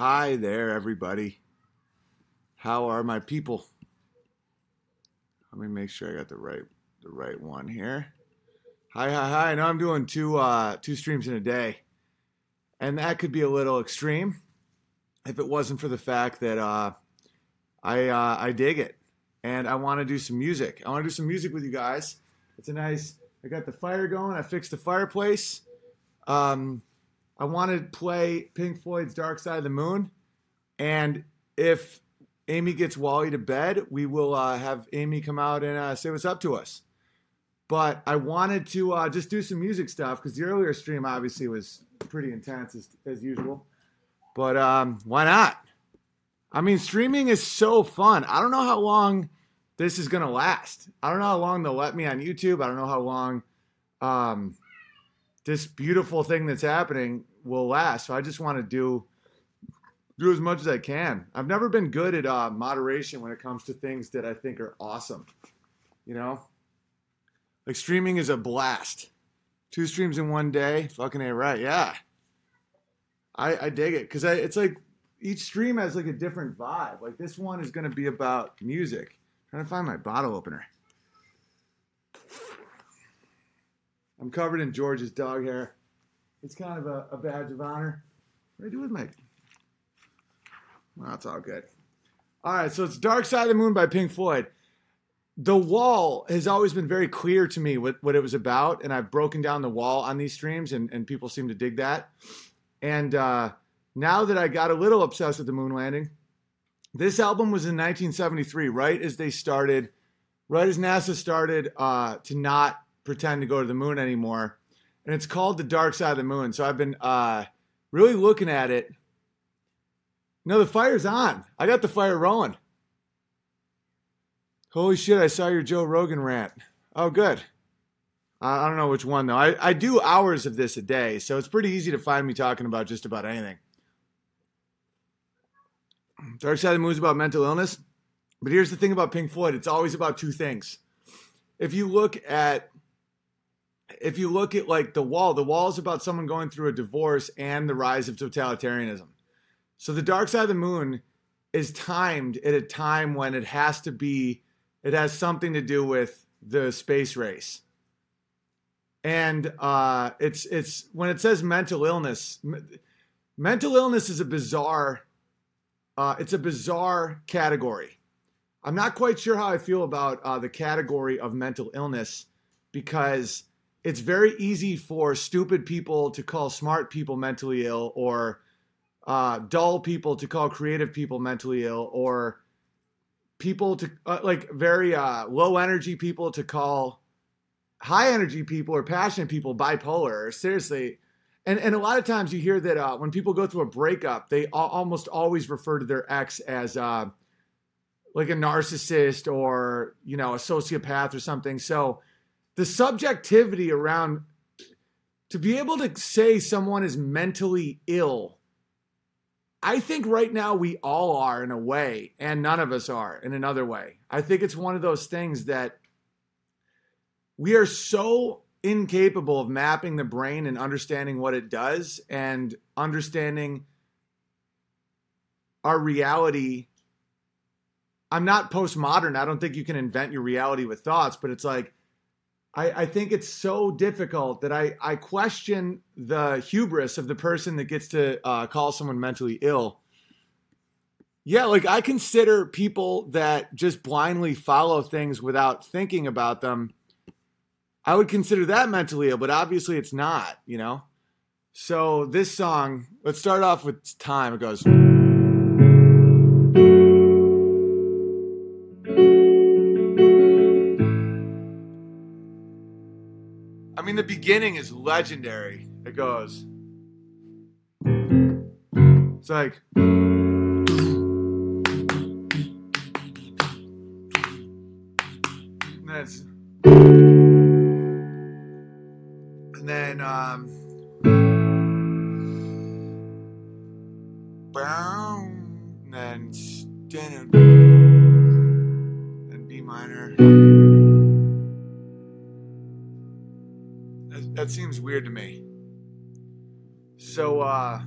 Hi there, everybody. How are my people? Let me make sure I got the right the right one here. Hi, hi, hi. I know I'm doing two uh, two streams in a day, and that could be a little extreme if it wasn't for the fact that uh, I uh, I dig it, and I want to do some music. I want to do some music with you guys. It's a nice. I got the fire going. I fixed the fireplace. Um, I want to play Pink Floyd's Dark Side of the Moon. And if Amy gets Wally to bed, we will uh, have Amy come out and uh, say what's up to us. But I wanted to uh, just do some music stuff because the earlier stream obviously was pretty intense as, as usual. But um, why not? I mean, streaming is so fun. I don't know how long this is going to last. I don't know how long they'll let me on YouTube. I don't know how long um, this beautiful thing that's happening will last. So I just want to do do as much as I can. I've never been good at uh, moderation when it comes to things that I think are awesome. You know, like streaming is a blast. Two streams in one day, fucking a right, yeah. I, I dig it because it's like each stream has like a different vibe. Like this one is going to be about music. I'm trying to find my bottle opener. I'm covered in George's dog hair. It's kind of a, a badge of honor. What do I do with my? Well, that's all good. All right, so it's Dark Side of the Moon by Pink Floyd. The wall has always been very clear to me what, what it was about, and I've broken down the wall on these streams, and, and people seem to dig that. And uh, now that I got a little obsessed with the moon landing, this album was in 1973, right as they started, right as NASA started uh, to not pretend to go to the moon anymore and it's called The Dark Side of the Moon. So I've been uh, really looking at it. No, the fire's on. I got the fire rolling. Holy shit, I saw your Joe Rogan rant. Oh, good. I don't know which one, though. I, I do hours of this a day, so it's pretty easy to find me talking about just about anything. Dark Side of the Moon is about mental illness. But here's the thing about Pink Floyd it's always about two things. If you look at if you look at like the wall, the wall is about someone going through a divorce and the rise of totalitarianism. So the dark side of the moon is timed at a time when it has to be, it has something to do with the space race. And uh, it's it's when it says mental illness, mental illness is a bizarre, uh, it's a bizarre category. I'm not quite sure how I feel about uh, the category of mental illness because it's very easy for stupid people to call smart people mentally ill or uh, dull people to call creative people mentally ill or people to uh, like very uh, low energy people to call high energy people or passionate people bipolar seriously. And and a lot of times you hear that uh, when people go through a breakup they almost always refer to their ex as uh, like a narcissist or you know a sociopath or something. So the subjectivity around to be able to say someone is mentally ill I think right now we all are in a way, and none of us are in another way. I think it's one of those things that we are so incapable of mapping the brain and understanding what it does and understanding our reality. I'm not postmodern. I don't think you can invent your reality with thoughts, but it's like I, I think it's so difficult that I, I question the hubris of the person that gets to uh, call someone mentally ill. Yeah, like I consider people that just blindly follow things without thinking about them. I would consider that mentally ill, but obviously it's not, you know? So this song, let's start off with time. It goes. The beginning is legendary. It goes. It's like. That's. And then, um. And then. And B minor. Seems weird to me. So, uh.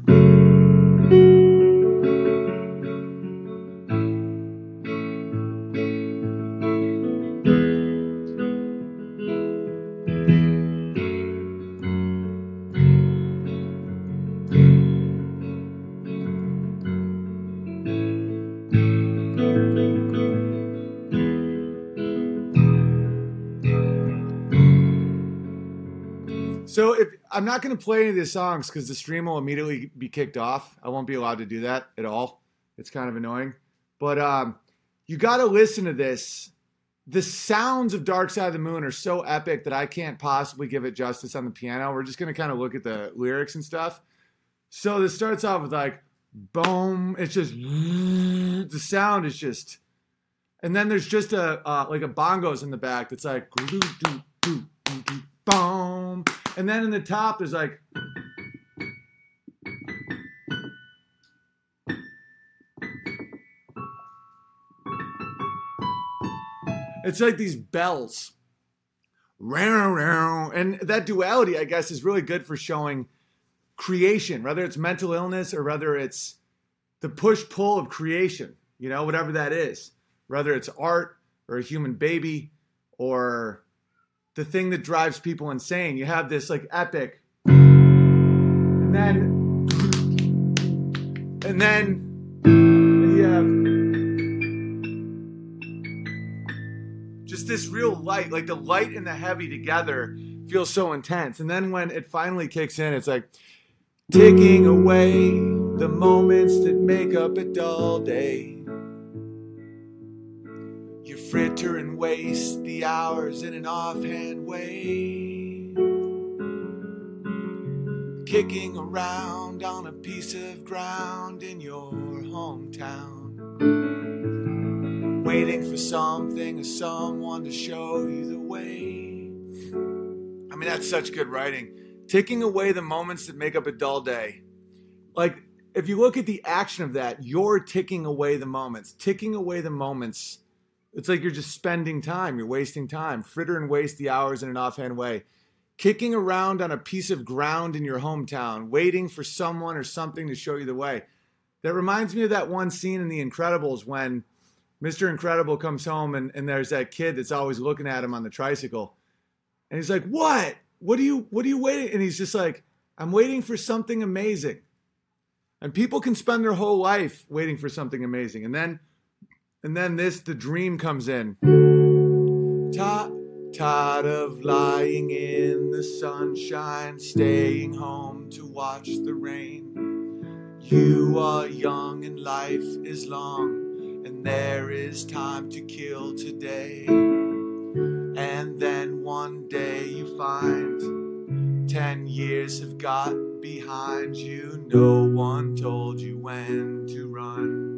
So if I'm not going to play any of these songs because the stream will immediately be kicked off. I won't be allowed to do that at all. It's kind of annoying. But um, you got to listen to this. The sounds of Dark Side of the Moon are so epic that I can't possibly give it justice on the piano. We're just going to kind of look at the lyrics and stuff. So this starts off with like boom. It's just the sound is just, and then there's just a uh, like a bongos in the back that's like boom, and then in the top there's like. It's like these bells. And that duality, I guess, is really good for showing creation, whether it's mental illness or whether it's the push pull of creation, you know, whatever that is, whether it's art or a human baby or the thing that drives people insane. You have this like epic, and then, and then you have just this real light, like the light and the heavy together feels so intense. And then when it finally kicks in, it's like taking away the moments that make up a dull day. Fritter and waste the hours in an offhand way. Kicking around on a piece of ground in your hometown waiting for something or someone to show you the way. I mean, that's such good writing. Taking away the moments that make up a dull day. Like, if you look at the action of that, you're ticking away the moments. Ticking away the moments, it's like you're just spending time, you're wasting time. Fritter and waste the hours in an offhand way. Kicking around on a piece of ground in your hometown, waiting for someone or something to show you the way. That reminds me of that one scene in The Incredibles when Mr. Incredible comes home and, and there's that kid that's always looking at him on the tricycle. And he's like, What? What are you what are you waiting? And he's just like, I'm waiting for something amazing. And people can spend their whole life waiting for something amazing. And then and then this the dream comes in. tired of lying in the sunshine, staying home to watch the rain. You are young and life is long and there is time to kill today. And then one day you find ten years have got behind you. No one told you when to run.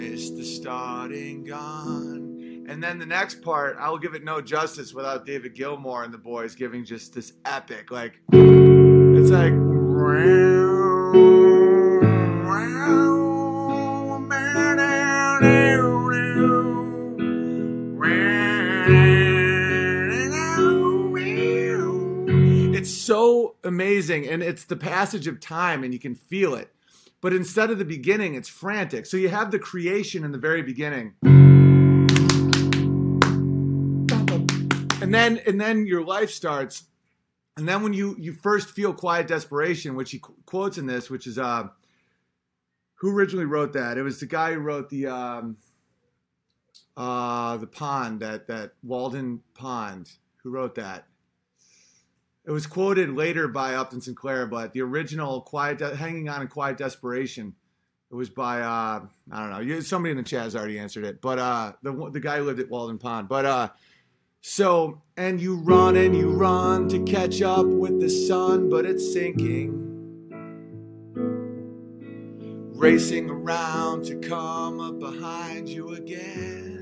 Missed the starting gun. And then the next part, I'll give it no justice without David Gilmour and the boys giving just this epic, like, it's like, it's so amazing and it's the passage of time and you can feel it but instead of the beginning it's frantic. So you have the creation in the very beginning. And then and then your life starts. And then when you you first feel quiet desperation which he quotes in this which is uh who originally wrote that? It was the guy who wrote the um uh the pond that that walden pond who wrote that it was quoted later by Upton Sinclair, but the original "Quiet, De- Hanging On in Quiet Desperation," it was by uh, I don't know. Somebody in the chat has already answered it, but uh, the the guy who lived at Walden Pond. But uh, so and you run and you run to catch up with the sun, but it's sinking. Racing around to come up behind you again.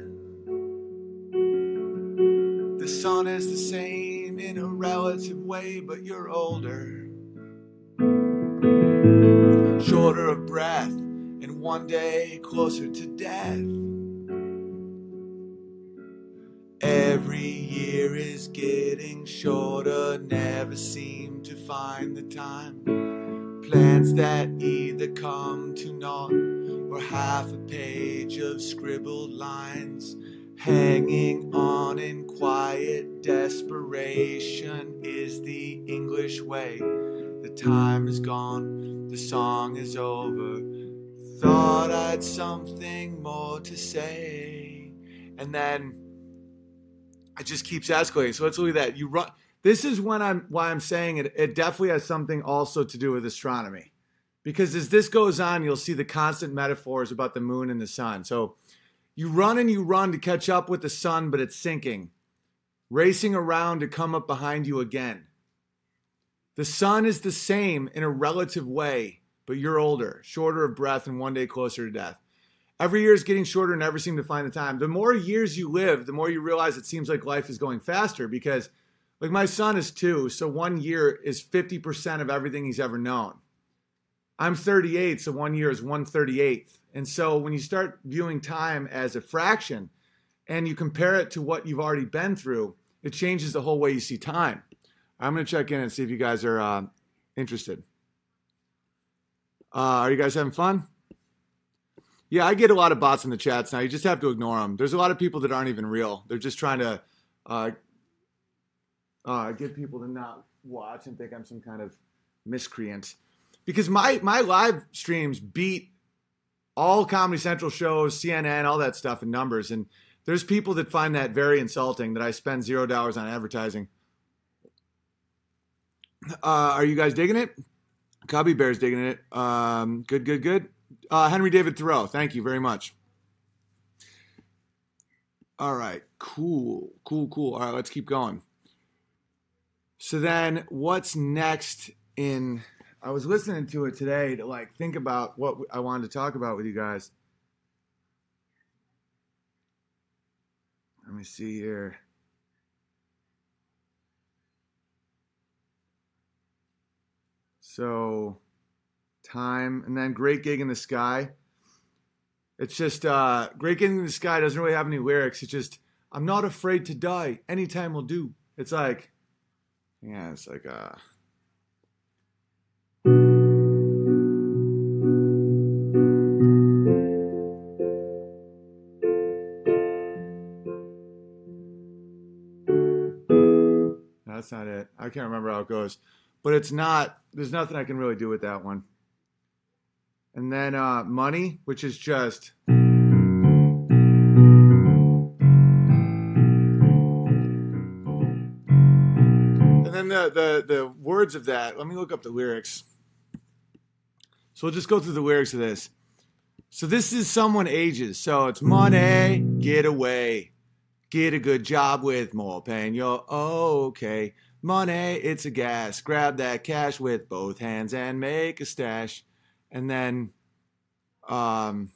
The sun is the same in a relative way, but you're older. Shorter of breath, and one day closer to death. Every year is getting shorter, never seem to find the time. Plans that either come to naught or half a page of scribbled lines Hanging on in quiet desperation is the English way. The time is gone, the song is over. Thought I'd something more to say. And then it just keeps escalating. So let's look at that. You run this is when I'm why I'm saying it. It definitely has something also to do with astronomy, because as this goes on, you'll see the constant metaphors about the moon and the sun. So you run and you run to catch up with the sun, but it's sinking, racing around to come up behind you again. The sun is the same in a relative way, but you're older, shorter of breath, and one day closer to death. Every year is getting shorter, and never seem to find the time. The more years you live, the more you realize it seems like life is going faster because, like, my son is two, so one year is 50% of everything he's ever known. I'm 38, so one year is 138th. And so when you start viewing time as a fraction and you compare it to what you've already been through, it changes the whole way you see time. I'm going to check in and see if you guys are uh, interested. Uh, are you guys having fun? Yeah, I get a lot of bots in the chats now. You just have to ignore them. There's a lot of people that aren't even real. They're just trying to uh, uh, get people to not watch and think I'm some kind of miscreant. Because my my live streams beat all Comedy Central shows, CNN, all that stuff in numbers, and there's people that find that very insulting that I spend zero dollars on advertising. Uh, are you guys digging it? Cubby Bear's digging it. Um, good, good, good. Uh, Henry David Thoreau, thank you very much. All right, cool, cool, cool. All right, let's keep going. So then, what's next in? I was listening to it today to like think about what I wanted to talk about with you guys. Let me see here. So, time, and then Great Gig in the Sky. It's just uh, Great Gig in the Sky doesn't really have any lyrics. It's just I'm not afraid to die. Anytime will do. It's like, yeah, it's like uh. That's not it. I can't remember how it goes but it's not. There's nothing I can really do with that one. And then uh, money, which is just. And then the, the the words of that. Let me look up the lyrics. So we'll just go through the lyrics of this. So this is someone ages. So it's money, get away, get a good job with more pain. You're okay. Money, it's a gas. Grab that cash with both hands and make a stash. And then, um,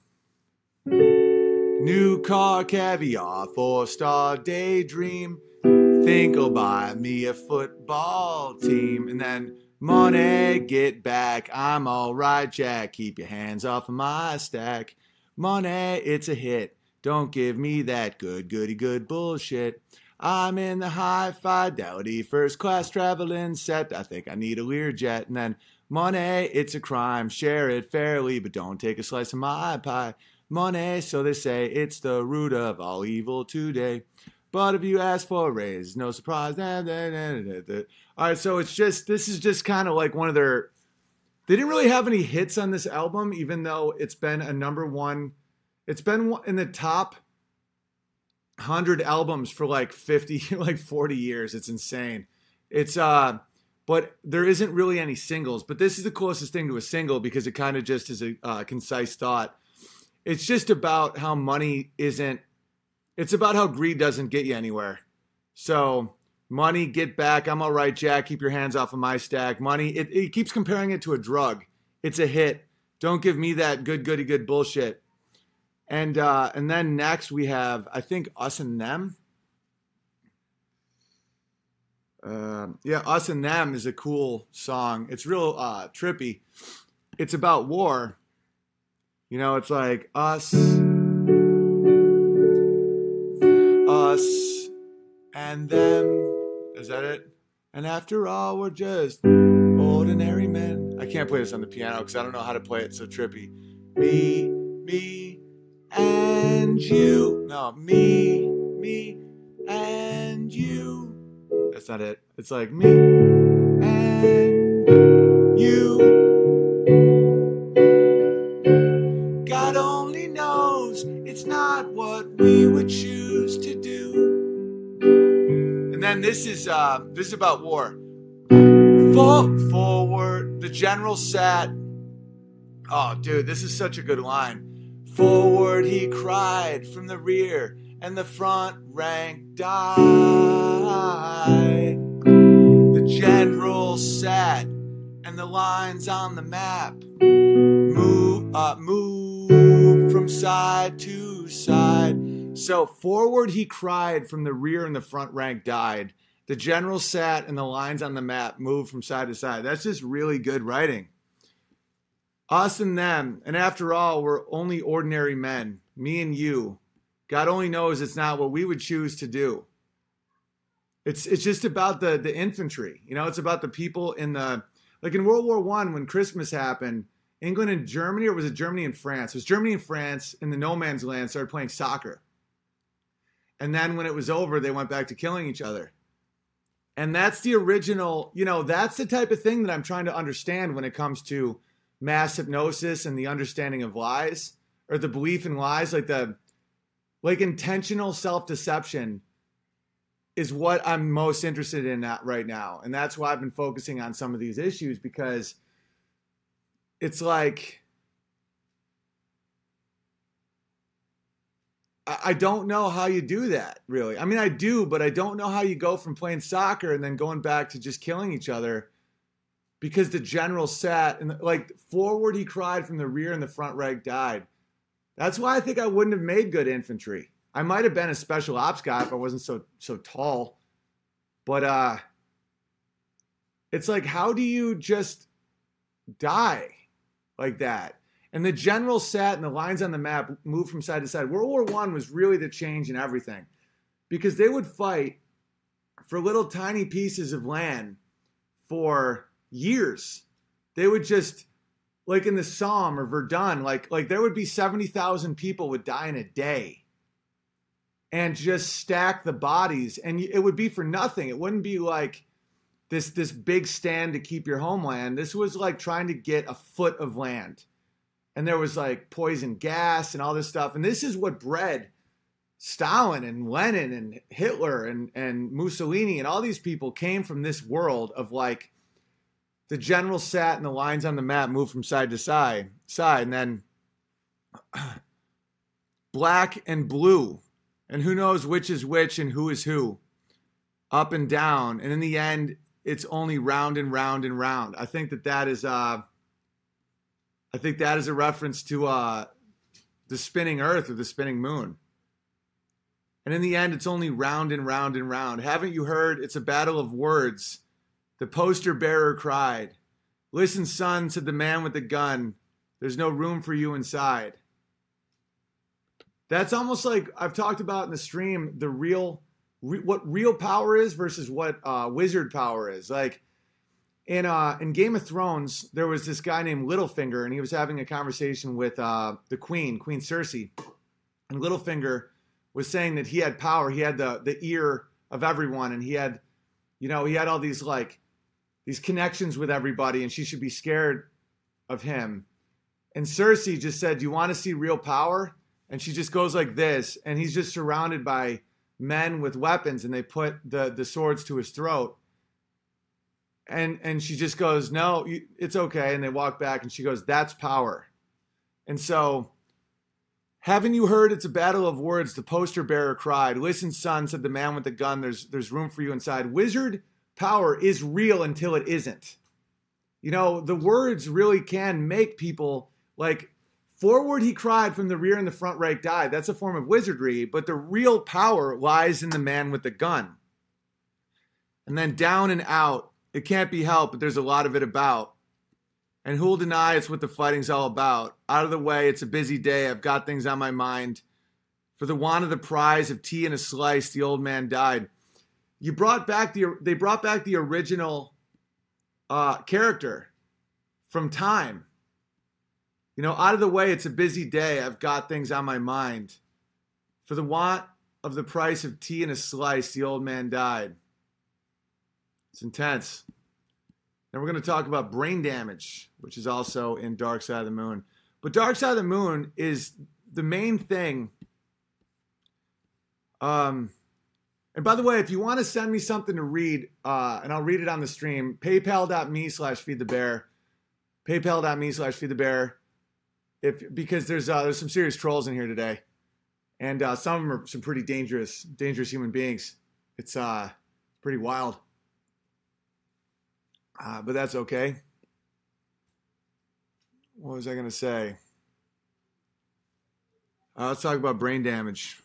new car, caviar, four star daydream. Think I'll buy me a football team. And then, money, get back. I'm alright, Jack. Keep your hands off of my stack. Money, it's a hit. Don't give me that good, goody, good bullshit. I'm in the high fidelity first class traveling set. I think I need a Learjet. And then money, it's a crime. Share it fairly, but don't take a slice of my pie. Money, so they say, it's the root of all evil today. But if you ask for a raise, no surprise. All right, so it's just this is just kind of like one of their. They didn't really have any hits on this album, even though it's been a number one. It's been in the top 100 albums for like 50 like 40 years. It's insane. It's uh but there isn't really any singles but this is the closest thing to a single because it kind of just is a uh, concise thought. It's just about how money isn't it's about how greed doesn't get you anywhere. So money get back. I'm all right jack. Keep your hands off of my stack. Money it, it keeps comparing it to a drug. It's a hit. Don't give me that good goody good bullshit and uh, and then next we have I think us and them. Uh, yeah, us and them is a cool song. It's real uh, trippy. It's about war. You know, it's like us, us, and them. Is that it? And after all, we're just ordinary men. I can't play this on the piano because I don't know how to play it so trippy. Me, me, and you. No, me, me, and you. That's not it. It's like me and you. God only knows it's not what we would choose to do. And then this is uh, this is about war. Fall forward. The general sat. Oh, dude, this is such a good line. Forward, he cried from the rear, and the front rank died. The general sat, and the lines on the map move, uh, move from side to side. So forward, he cried from the rear, and the front rank died. The general sat and the lines on the map moved from side to side. That's just really good writing. Us and them, and after all, we're only ordinary men, me and you. God only knows it's not what we would choose to do. It's it's just about the the infantry. You know, it's about the people in the like in World War One when Christmas happened, England and Germany, or was it Germany and France? It was Germany and France in the no man's land started playing soccer. And then when it was over, they went back to killing each other. And that's the original, you know, that's the type of thing that I'm trying to understand when it comes to mass hypnosis and the understanding of lies or the belief in lies, like the like intentional self-deception is what I'm most interested in right now. And that's why I've been focusing on some of these issues because it's like I don't know how you do that, really. I mean, I do, but I don't know how you go from playing soccer and then going back to just killing each other because the general sat and like forward he cried from the rear and the front rank died. That's why I think I wouldn't have made good infantry. I might have been a special ops guy if I wasn't so so tall. But uh it's like how do you just die like that? And the general sat and the lines on the map moved from side to side. World War One was really the change in everything because they would fight for little tiny pieces of land for years. They would just like in the Somme or Verdun, like like there would be 70,000 people would die in a day and just stack the bodies and it would be for nothing. It wouldn't be like this this big stand to keep your homeland. This was like trying to get a foot of land and there was like poison gas and all this stuff. And this is what bred Stalin and Lenin and Hitler and, and Mussolini and all these people came from this world of like the general sat and the lines on the map moved from side to side, side, and then black and blue, and who knows which is which and who is who, up and down, and in the end, it's only round and round and round. I think that that is uh, I think that is a reference to uh, the spinning Earth or the spinning moon. And in the end, it's only round and round and round. Haven't you heard? It's a battle of words. The poster bearer cried. Listen, son, said the man with the gun. There's no room for you inside. That's almost like I've talked about in the stream the real, re, what real power is versus what uh, wizard power is. Like, in uh in Game of Thrones, there was this guy named Littlefinger, and he was having a conversation with uh the Queen, Queen Cersei, and Littlefinger was saying that he had power. He had the the ear of everyone, and he had, you know, he had all these like these connections with everybody, and she should be scared of him. And Cersei just said, "Do you want to see real power?" And she just goes like this, and he's just surrounded by men with weapons, and they put the the swords to his throat. And and she just goes no it's okay and they walk back and she goes that's power. And so haven't you heard it's a battle of words? The poster bearer cried. Listen son said the man with the gun there's there's room for you inside. Wizard power is real until it isn't you know the words really can make people like forward he cried from the rear and the front rank died that's a form of wizardry but the real power lies in the man with the gun and then down and out it can't be helped, but there's a lot of it about. And who'll deny it's what the fighting's all about? Out of the way, it's a busy day. I've got things on my mind. For the want of the prize of tea and a slice, the old man died. You brought back the they brought back the original uh, character from time. You know, out of the way, it's a busy day. I've got things on my mind. For the want of the price of tea and a slice, the old man died. It's intense. Then we're going to talk about brain damage, which is also in Dark Side of the Moon. But Dark Side of the Moon is the main thing. Um, And by the way, if you want to send me something to read, uh, and I'll read it on the stream, paypal.me slash feed the bear. Paypal.me slash feed the bear. If because there's uh, there's some serious trolls in here today. And uh, some of them are some pretty dangerous, dangerous human beings. It's uh pretty wild. Uh, but that's okay. What was I gonna say? Uh, let's talk about brain damage.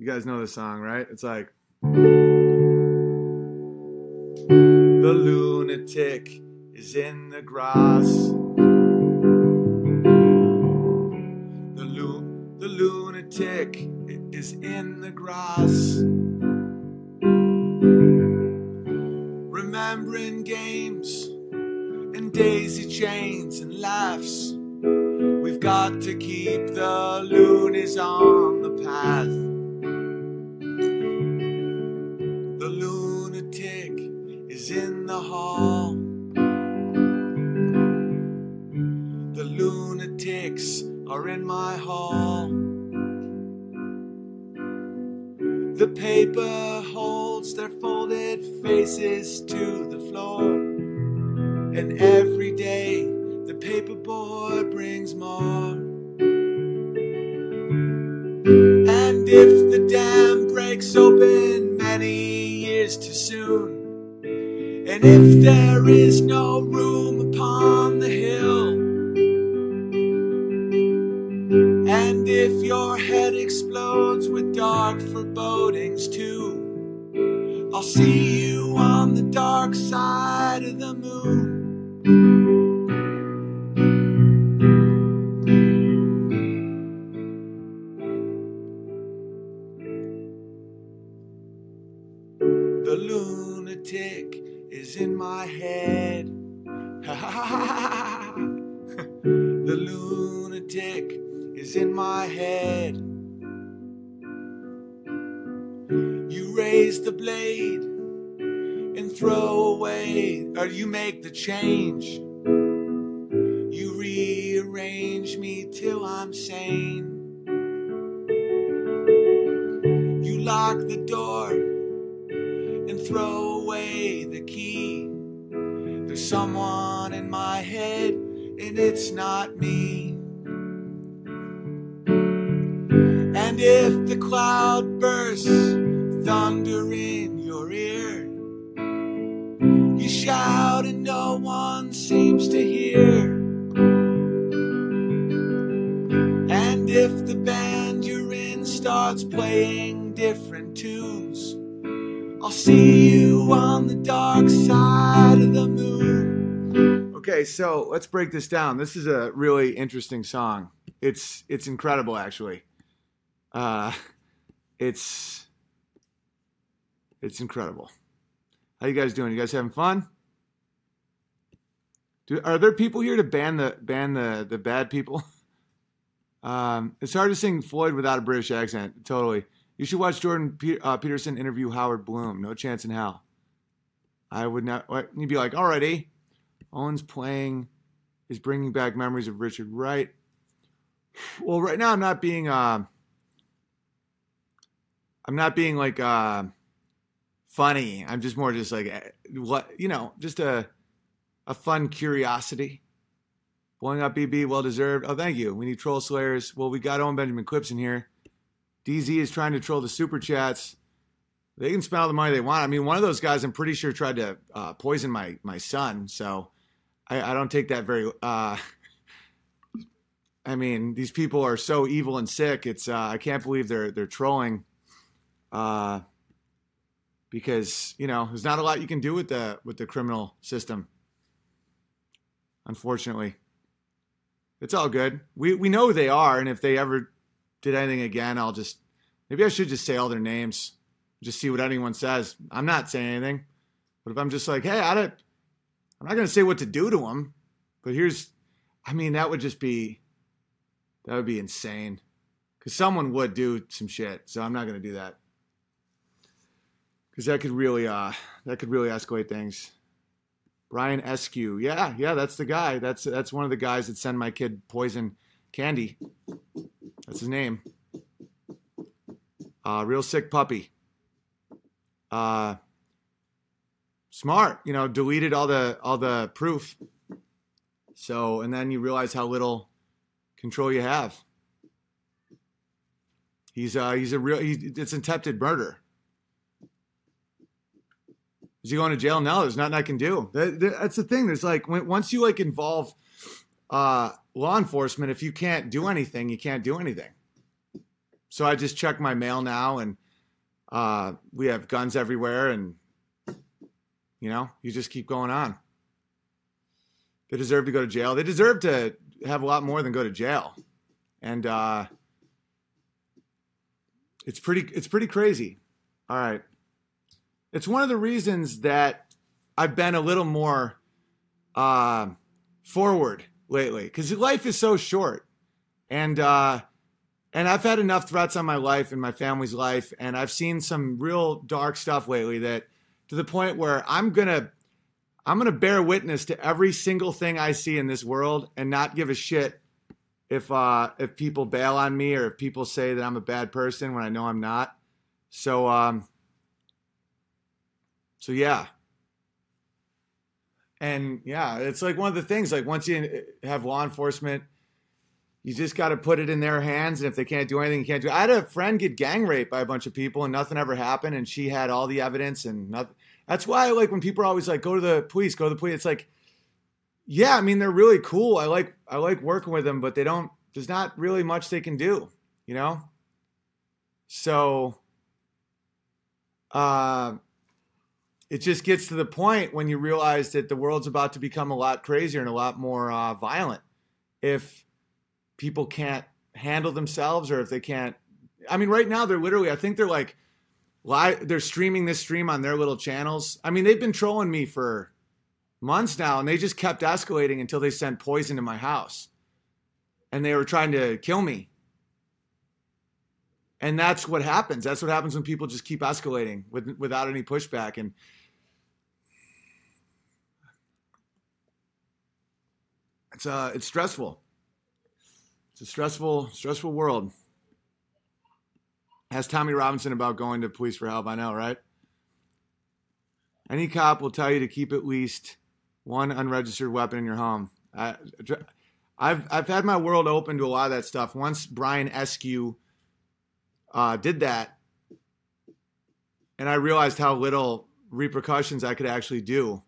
You guys know this song, right? It's like The lunatic is in the grass. The, lu- the lunatic is in the grass. Remembering games and daisy chains and laughs. We've got to keep the loonies on the path. Hall. The lunatics are in my hall. The paper holds their folded faces to the floor. And every day the paper boy brings more. And if the dam breaks open many years too soon, and if there is no room upon the hill, and if your head explodes with dark forebodings too, I'll see you on the dark side of the moon. Lunatic is in my head. You raise the blade and throw away, or you make the change. You rearrange me till I'm sane. You lock the door and throw away the key. There's someone in my head, and it's not me. And if the cloud bursts, thunder in your ear, you shout and no one seems to hear. And if the band you're in starts playing different tunes, I'll see you on the dark side of the moon. Okay, so let's break this down. This is a really interesting song. It's it's incredible, actually. Uh, it's it's incredible. How you guys doing? You guys having fun? Do, are there people here to ban the ban the the bad people? Um, it's hard to sing Floyd without a British accent. Totally. You should watch Jordan Pe- uh, Peterson interview Howard Bloom. No chance in hell. I would not. You'd be like, alrighty. Owen's playing is bringing back memories of Richard Wright. Well, right now I'm not being. Uh, I'm not being like uh, funny. I'm just more just like eh, what you know, just a a fun curiosity. Blowing up BB, well deserved. Oh, thank you. We need troll slayers. Well, we got Owen Benjamin Clips in here. DZ is trying to troll the super chats. They can spend all the money they want. I mean, one of those guys, I'm pretty sure, tried to uh, poison my my son. So I, I don't take that very. Uh, I mean, these people are so evil and sick. It's uh, I can't believe they're they're trolling. Uh, because you know, there's not a lot you can do with the with the criminal system. Unfortunately, it's all good. We we know who they are, and if they ever did anything again, I'll just maybe I should just say all their names, just see what anyone says. I'm not saying anything, but if I'm just like, hey, I don't, I'm not gonna say what to do to them, but here's, I mean, that would just be, that would be insane, because someone would do some shit. So I'm not gonna do that, because that could really, uh, that could really escalate things. Brian Eskew, yeah, yeah, that's the guy. That's that's one of the guys that send my kid poison candy. That's his name. Uh, real sick puppy. Uh, smart, you know, deleted all the all the proof. So, and then you realize how little control you have. He's uh he's a real he, it's attempted murder. Is he going to jail? No, there's nothing I can do. That, that, that's the thing. There's like once you like involve uh, law enforcement, if you can't do anything, you can't do anything. So I just check my mail now, and uh, we have guns everywhere, and you know, you just keep going on. They deserve to go to jail. They deserve to have a lot more than go to jail, and uh, it's pretty. It's pretty crazy. All right it's one of the reasons that I've been a little more uh, forward lately because life is so short, and uh, and I've had enough threats on my life and my family's life, and I've seen some real dark stuff lately that to the point where I'm gonna I'm gonna bear witness to every single thing I see in this world and not give a shit if uh, if people bail on me or if people say that I'm a bad person when I know I'm not. So um, so yeah. And yeah, it's like one of the things like once you have law enforcement, you just got to put it in their hands. And if they can't do anything, you can't do. It. I had a friend get gang raped by a bunch of people, and nothing ever happened. And she had all the evidence, and nothing. That's why, like, when people are always like, "Go to the police, go to the police," it's like, yeah, I mean, they're really cool. I like, I like working with them, but they don't. There's not really much they can do, you know. So, uh, it just gets to the point when you realize that the world's about to become a lot crazier and a lot more uh, violent. If people can't handle themselves or if they can't i mean right now they're literally i think they're like live they're streaming this stream on their little channels. I mean they've been trolling me for months now and they just kept escalating until they sent poison to my house. And they were trying to kill me. And that's what happens. That's what happens when people just keep escalating with, without any pushback. And it's uh it's stressful. It's a stressful stressful world. Has Tommy Robinson about going to police for help. I know, right? Any cop will tell you to keep at least one unregistered weapon in your home. I, I've I've had my world open to a lot of that stuff. Once Brian Eskew uh, did that, and I realized how little repercussions I could actually do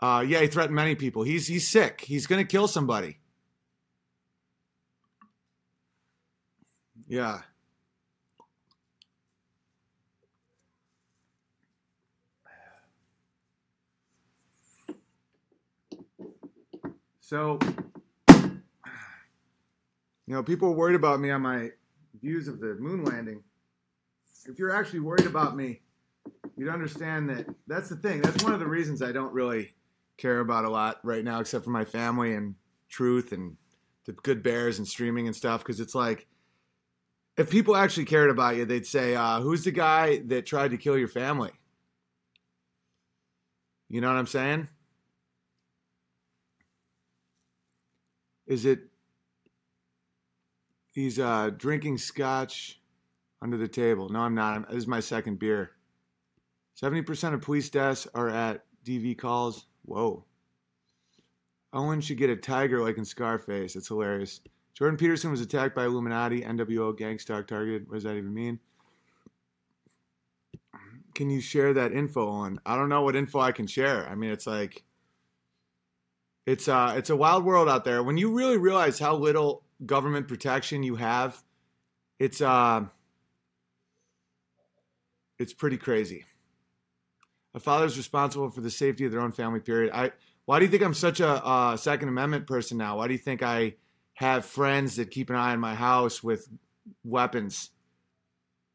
uh, yeah, he threatened many people. He's he's sick. He's to kill somebody. Yeah. So, you know, people are worried about me on my views of the moon landing. If you're actually worried about me, you'd understand that that's the thing. That's one of the reasons I don't really care about a lot right now, except for my family and truth and the good bears and streaming and stuff. Because it's like, if people actually cared about you, they'd say, uh, "Who's the guy that tried to kill your family?" You know what I'm saying? Is it? He's uh, drinking scotch under the table. No, I'm not. This is my second beer. 70% of police deaths are at DV calls. Whoa. Owen should get a tiger like in Scarface. That's hilarious. Jordan Peterson was attacked by Illuminati, NWO, gang targeted. What does that even mean? Can you share that info on? I don't know what info I can share. I mean, it's like it's uh it's a wild world out there. When you really realize how little government protection you have, it's uh it's pretty crazy a father's responsible for the safety of their own family. Period. I. Why do you think I'm such a uh, Second Amendment person now? Why do you think I have friends that keep an eye on my house with weapons?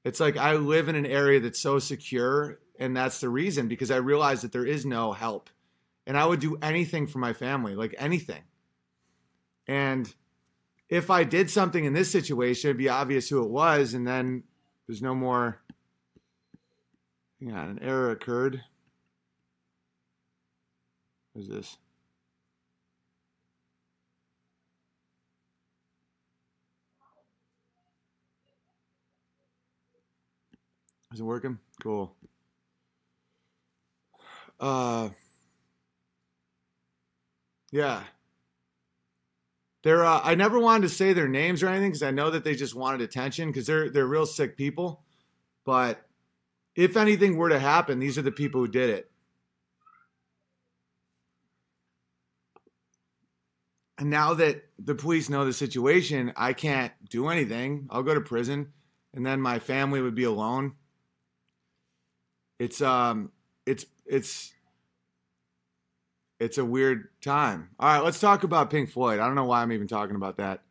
It's like I live in an area that's so secure, and that's the reason because I realize that there is no help, and I would do anything for my family, like anything. And if I did something in this situation, it'd be obvious who it was, and then there's no more. Yeah, an error occurred. What is this? Is it working? Cool. Uh, yeah. They're. Uh, I never wanted to say their names or anything because I know that they just wanted attention because they're they're real sick people. But if anything were to happen, these are the people who did it. Now that the police know the situation, I can't do anything. I'll go to prison, and then my family would be alone. It's um, it's it's it's a weird time. All right, let's talk about Pink Floyd. I don't know why I'm even talking about that.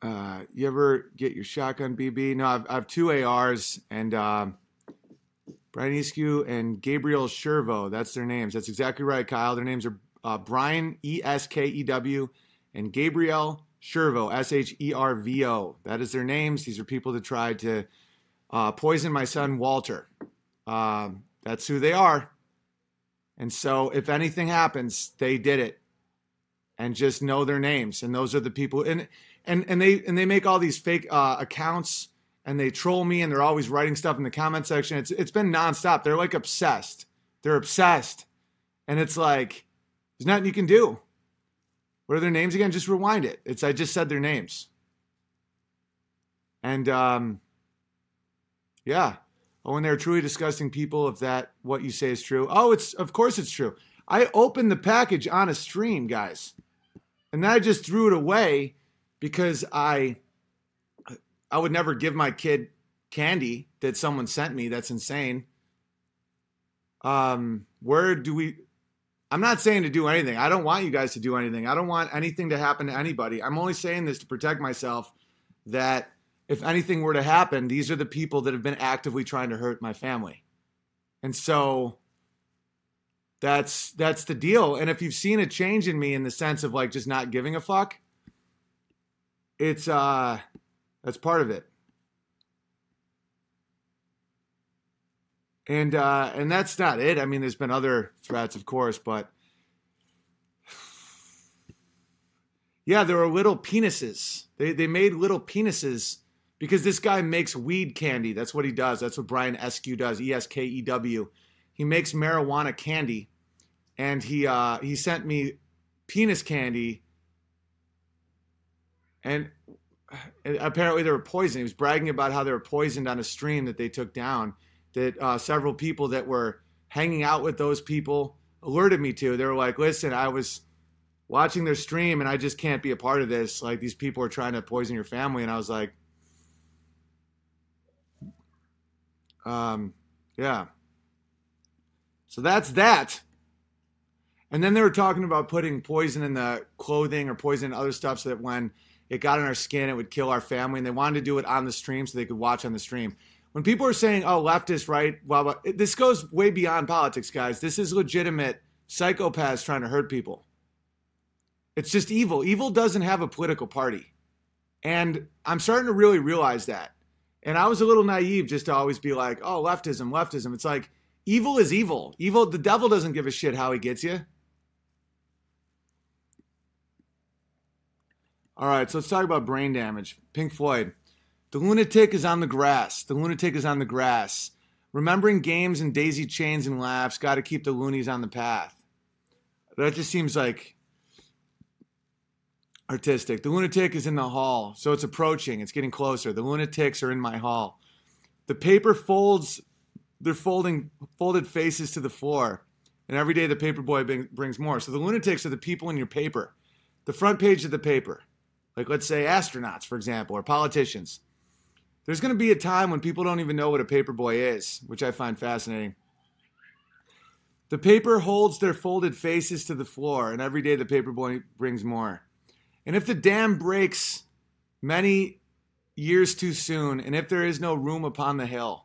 Uh, you ever get your shotgun BB? No, I've, I have two ARs and uh, Brian Eskew and Gabriel Shervo. That's their names. That's exactly right, Kyle. Their names are uh, Brian E S K E W and Gabriel Shervo S H E R V O. That is their names. These are people that tried to uh, poison my son Walter. Um, that's who they are. And so, if anything happens, they did it, and just know their names. And those are the people. And and and they and they make all these fake uh, accounts, and they troll me, and they're always writing stuff in the comment section. It's it's been nonstop. They're like obsessed. They're obsessed, and it's like there's nothing you can do. What are their names again? Just rewind it. It's I just said their names. And um, yeah, Oh, when they're truly disgusting people, if that what you say is true. Oh, it's of course it's true. I opened the package on a stream, guys. And then I just threw it away because I I would never give my kid candy that someone sent me. That's insane. Um, where do we I'm not saying to do anything. I don't want you guys to do anything. I don't want anything to happen to anybody. I'm only saying this to protect myself that if anything were to happen, these are the people that have been actively trying to hurt my family. And so that's that's the deal. And if you've seen a change in me in the sense of like just not giving a fuck, it's uh that's part of it. And uh and that's not it. I mean there's been other threats of course, but yeah, there are little penises. They they made little penises because this guy makes weed candy. That's what he does. That's what Brian Eskew does. E S K E W. He makes marijuana candy, and he uh, he sent me penis candy, and apparently they were poisoned. He was bragging about how they were poisoned on a stream that they took down. That uh, several people that were hanging out with those people alerted me to. They were like, "Listen, I was." watching their stream and I just can't be a part of this. Like these people are trying to poison your family. And I was like, Um, yeah. So that's that. And then they were talking about putting poison in the clothing or poison in other stuff so that when it got in our skin, it would kill our family. And they wanted to do it on the stream so they could watch on the stream. When people are saying, oh, leftist, right? Well, this goes way beyond politics, guys. This is legitimate psychopaths trying to hurt people. It's just evil. Evil doesn't have a political party. And I'm starting to really realize that. And I was a little naive just to always be like, oh, leftism, leftism. It's like, evil is evil. Evil, the devil doesn't give a shit how he gets you. All right, so let's talk about brain damage. Pink Floyd. The lunatic is on the grass. The lunatic is on the grass. Remembering games and daisy chains and laughs, got to keep the loonies on the path. That just seems like artistic. The lunatic is in the hall, so it's approaching. It's getting closer. The lunatics are in my hall. The paper folds. They're folding folded faces to the floor, and every day the paper boy brings more. So the lunatics are the people in your paper, the front page of the paper, like let's say astronauts, for example, or politicians. There's going to be a time when people don't even know what a paper boy is, which I find fascinating. The paper holds their folded faces to the floor, and every day the paper boy brings more. And if the dam breaks many years too soon, and if there is no room upon the hill,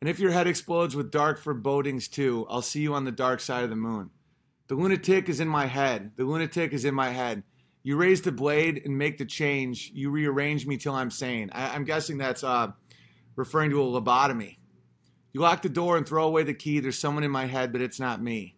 and if your head explodes with dark forebodings too, I'll see you on the dark side of the moon. The lunatic is in my head. The lunatic is in my head. You raise the blade and make the change. You rearrange me till I'm sane. I, am guessing that's uh, referring to a lobotomy. You lock the door and throw away the key. There's someone in my head, but it's not me.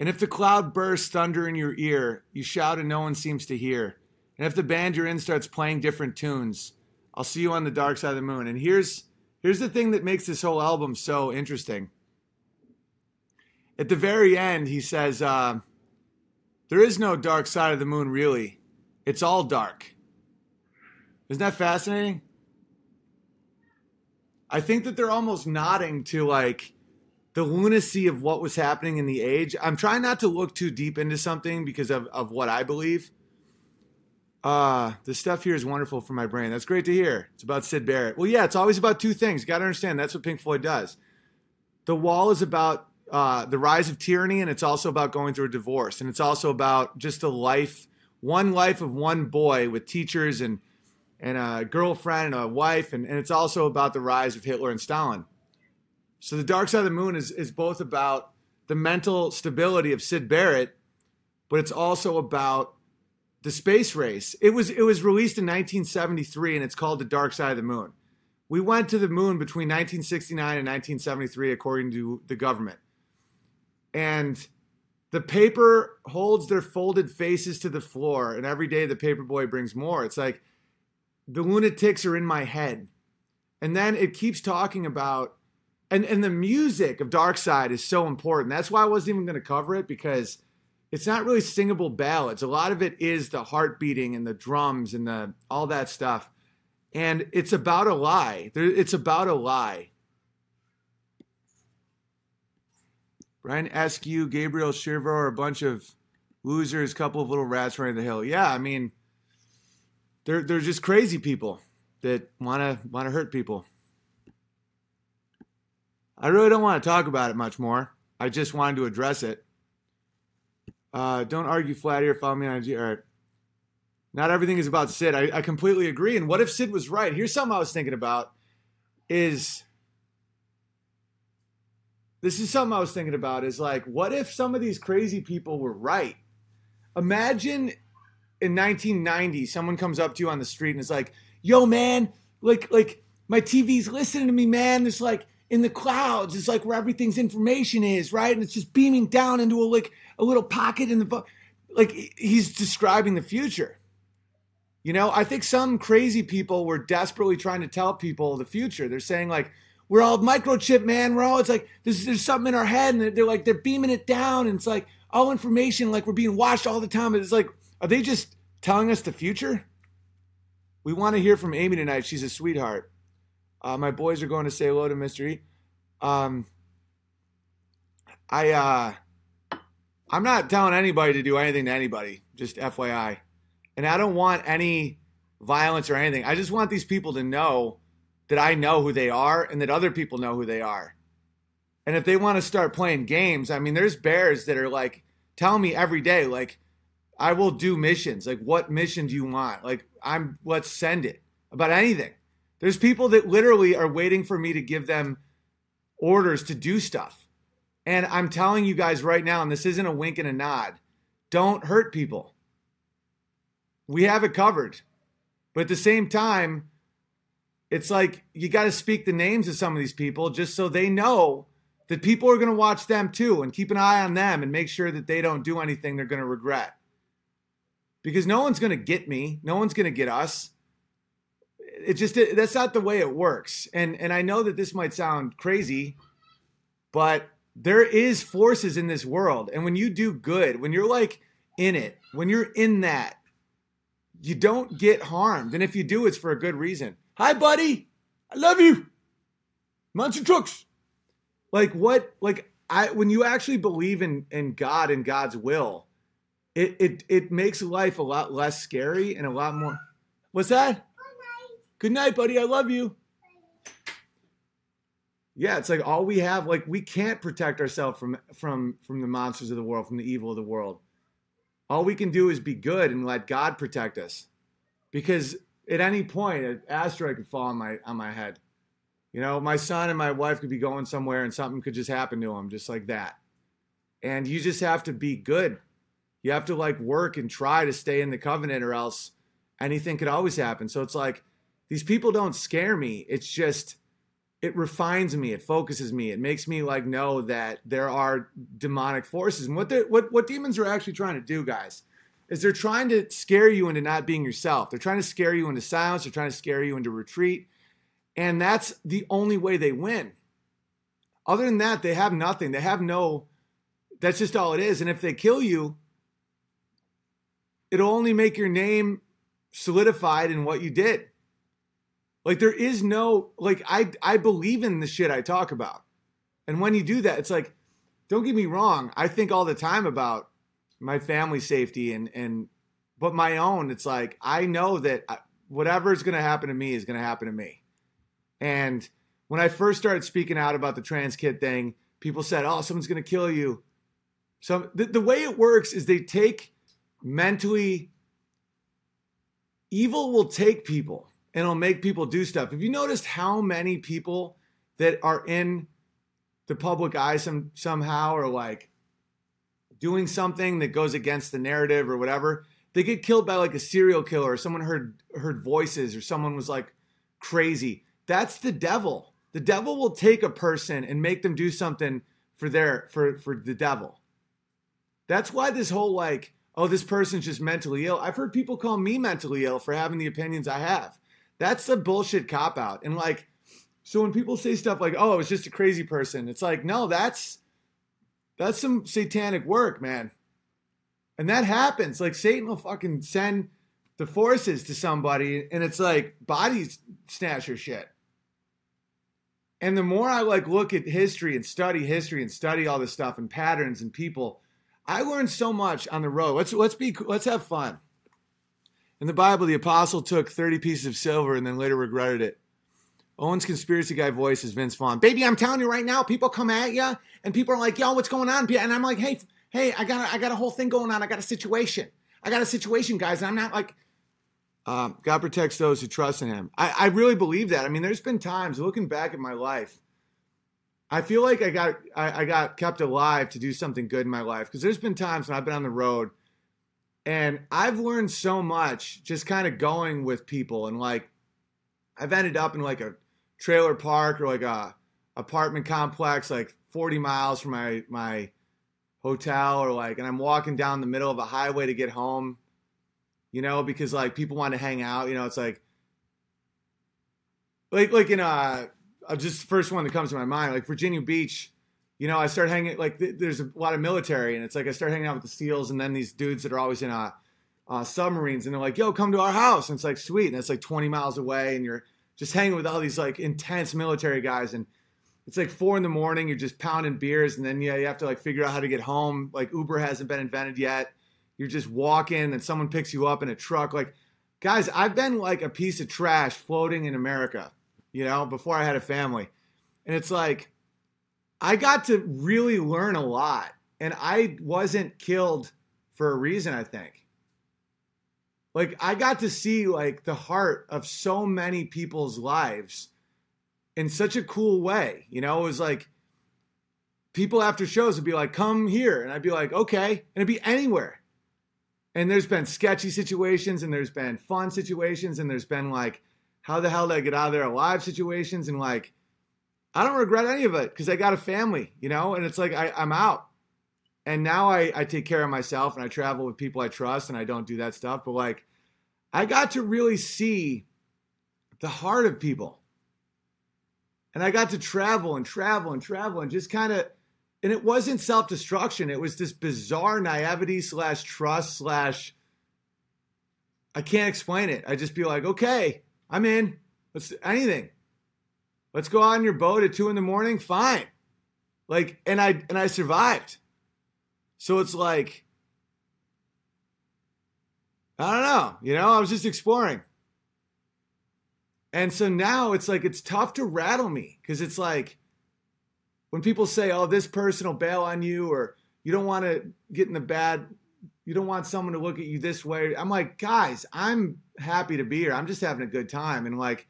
And if the cloud bursts thunder in your ear, you shout and no one seems to hear. And if the band you're in starts playing different tunes, I'll see you on the dark side of the moon. And here's here's the thing that makes this whole album so interesting. At the very end, he says, uh, "There is no dark side of the moon, really. It's all dark." Isn't that fascinating? I think that they're almost nodding to like the lunacy of what was happening in the age. I'm trying not to look too deep into something because of, of what I believe. Uh, the stuff here is wonderful for my brain. That's great to hear. It's about Syd Barrett. Well, yeah, it's always about two things. You got to understand that's what Pink Floyd does. The Wall is about uh, the rise of tyranny, and it's also about going through a divorce, and it's also about just a life, one life of one boy with teachers and and a girlfriend and a wife, and, and it's also about the rise of Hitler and Stalin. So the Dark Side of the Moon is is both about the mental stability of Syd Barrett, but it's also about the space race. It was it was released in 1973 and it's called The Dark Side of the Moon. We went to the moon between 1969 and 1973 according to the government. And the paper holds their folded faces to the floor and every day the paper boy brings more. It's like the lunatics are in my head. And then it keeps talking about and and the music of Dark Side is so important. That's why I wasn't even going to cover it because it's not really singable ballads. A lot of it is the heart beating and the drums and the all that stuff. And it's about a lie. It's about a lie. Brian Eskew, Gabriel Shiver are a bunch of losers, couple of little rats running the hill. Yeah, I mean, they're they're just crazy people that want to want to hurt people. I really don't want to talk about it much more. I just wanted to address it. Uh, don't argue flat here. Follow me on IG. All right. Not everything is about Syd. I, I completely agree. And what if Syd was right? Here's something I was thinking about. Is this is something I was thinking about? Is like, what if some of these crazy people were right? Imagine in 1990, someone comes up to you on the street and is like, "Yo, man, like, like my TV's listening to me, man. It's like in the clouds. It's like where everything's information is, right? And it's just beaming down into a like a little pocket in the like he's describing the future. You know, I think some crazy people were desperately trying to tell people the future. They're saying like we're all microchip, man. We're all it's like there's there's something in our head, and they're like they're beaming it down, and it's like all information like we're being watched all the time. It's like are they just telling us the future? We want to hear from Amy tonight. She's a sweetheart. Uh, my boys are going to say hello to Mystery. Um, I uh, I'm not telling anybody to do anything to anybody, just FYI. And I don't want any violence or anything. I just want these people to know that I know who they are and that other people know who they are. And if they want to start playing games, I mean, there's bears that are like telling me every day, like, I will do missions. Like, what mission do you want? Like, I'm, let's send it about anything. There's people that literally are waiting for me to give them orders to do stuff. And I'm telling you guys right now, and this isn't a wink and a nod, don't hurt people. We have it covered. But at the same time, it's like you got to speak the names of some of these people just so they know that people are going to watch them too and keep an eye on them and make sure that they don't do anything they're going to regret. Because no one's going to get me, no one's going to get us. It just that's not the way it works. And and I know that this might sound crazy, but there is forces in this world and when you do good when you're like in it when you're in that you don't get harmed and if you do it's for a good reason hi buddy. I love you. Monster trucks. Like what like i when you actually believe in in god and god's will it it it makes life a lot less scary and a lot more what's that? Good night, good night buddy. I love you. Yeah, it's like all we have, like we can't protect ourselves from from from the monsters of the world, from the evil of the world. All we can do is be good and let God protect us. Because at any point an asteroid could fall on my on my head. You know, my son and my wife could be going somewhere and something could just happen to them just like that. And you just have to be good. You have to like work and try to stay in the covenant or else anything could always happen. So it's like these people don't scare me. It's just it refines me it focuses me it makes me like know that there are demonic forces and what what what demons are actually trying to do guys is they're trying to scare you into not being yourself. They're trying to scare you into silence. They're trying to scare you into retreat. And that's the only way they win. Other than that, they have nothing. They have no, that's just all it is. And if they kill you, it'll only make your name solidified in what you did. Like there is no like I I believe in the shit I talk about. And when you do that, it's like don't get me wrong, I think all the time about my family safety and and but my own, it's like I know that whatever is going to happen to me is going to happen to me. And when I first started speaking out about the trans kid thing, people said, "Oh, someone's going to kill you." So the, the way it works is they take mentally evil will take people and it'll make people do stuff. Have you noticed how many people that are in the public eye some somehow are like doing something that goes against the narrative or whatever? They get killed by like a serial killer or someone heard heard voices or someone was like crazy. That's the devil. The devil will take a person and make them do something for their for for the devil. That's why this whole like oh, this person's just mentally ill. I've heard people call me mentally ill for having the opinions I have. That's a bullshit cop out. And like, so when people say stuff like, oh, it's just a crazy person, it's like, no, that's that's some satanic work, man. And that happens. Like Satan will fucking send the forces to somebody and it's like body snatcher shit. And the more I like look at history and study history and study all this stuff and patterns and people, I learned so much on the road. Let's let's be let's have fun. In the Bible, the apostle took 30 pieces of silver and then later regretted it. Owen's conspiracy guy voice is Vince Vaughn. Baby, I'm telling you right now, people come at you and people are like, "Yo, what's going on?" And I'm like, "Hey, hey, I got a, I got a whole thing going on. I got a situation. I got a situation, guys." And I'm not like, um, God protects those who trust in Him. I, I really believe that. I mean, there's been times looking back at my life I feel like I got I, I got kept alive to do something good in my life because there's been times when I've been on the road and I've learned so much just kind of going with people and like I've ended up in like a trailer park or like a apartment complex like 40 miles from my my hotel or like and I'm walking down the middle of a highway to get home you know because like people want to hang out you know it's like like like in a uh, just the first one that comes to my mind, like Virginia Beach. You know, I start hanging like th- there's a lot of military, and it's like I start hanging out with the SEALs, and then these dudes that are always in uh, uh, submarines, and they're like, "Yo, come to our house," and it's like sweet, and it's like 20 miles away, and you're just hanging with all these like intense military guys, and it's like four in the morning, you're just pounding beers, and then yeah, you have to like figure out how to get home. Like Uber hasn't been invented yet. You're just walking, and someone picks you up in a truck. Like, guys, I've been like a piece of trash floating in America you know, before I had a family. And it's like, I got to really learn a lot. And I wasn't killed for a reason, I think. Like, I got to see, like, the heart of so many people's lives in such a cool way. You know, it was like, people after shows would be like, come here. And I'd be like, okay. And it'd be anywhere. And there's been sketchy situations and there's been fun situations and there's been like how the hell did I get out of there alive situations and like I don't regret any of it because I got a family, you know, and it's like I, I'm out. And now I, I take care of myself and I travel with people I trust and I don't do that stuff. But like I got to really see the heart of people. And I got to travel and travel and travel and just kind of and it wasn't self-destruction. It was this bizarre naivety slash trust slash I can't explain it. I just be like, okay, I'm in. Let's anything. Let's go out on your boat at two in the morning. Fine. Like, and I and I survived. So it's like, I don't know. You know, I was just exploring. And so now it's like it's tough to rattle me because it's like when people say, "Oh, this person will bail on you," or you don't want to get in the bad you don't want someone to look at you this way. I'm like, guys, I'm happy to be here. I'm just having a good time. And like,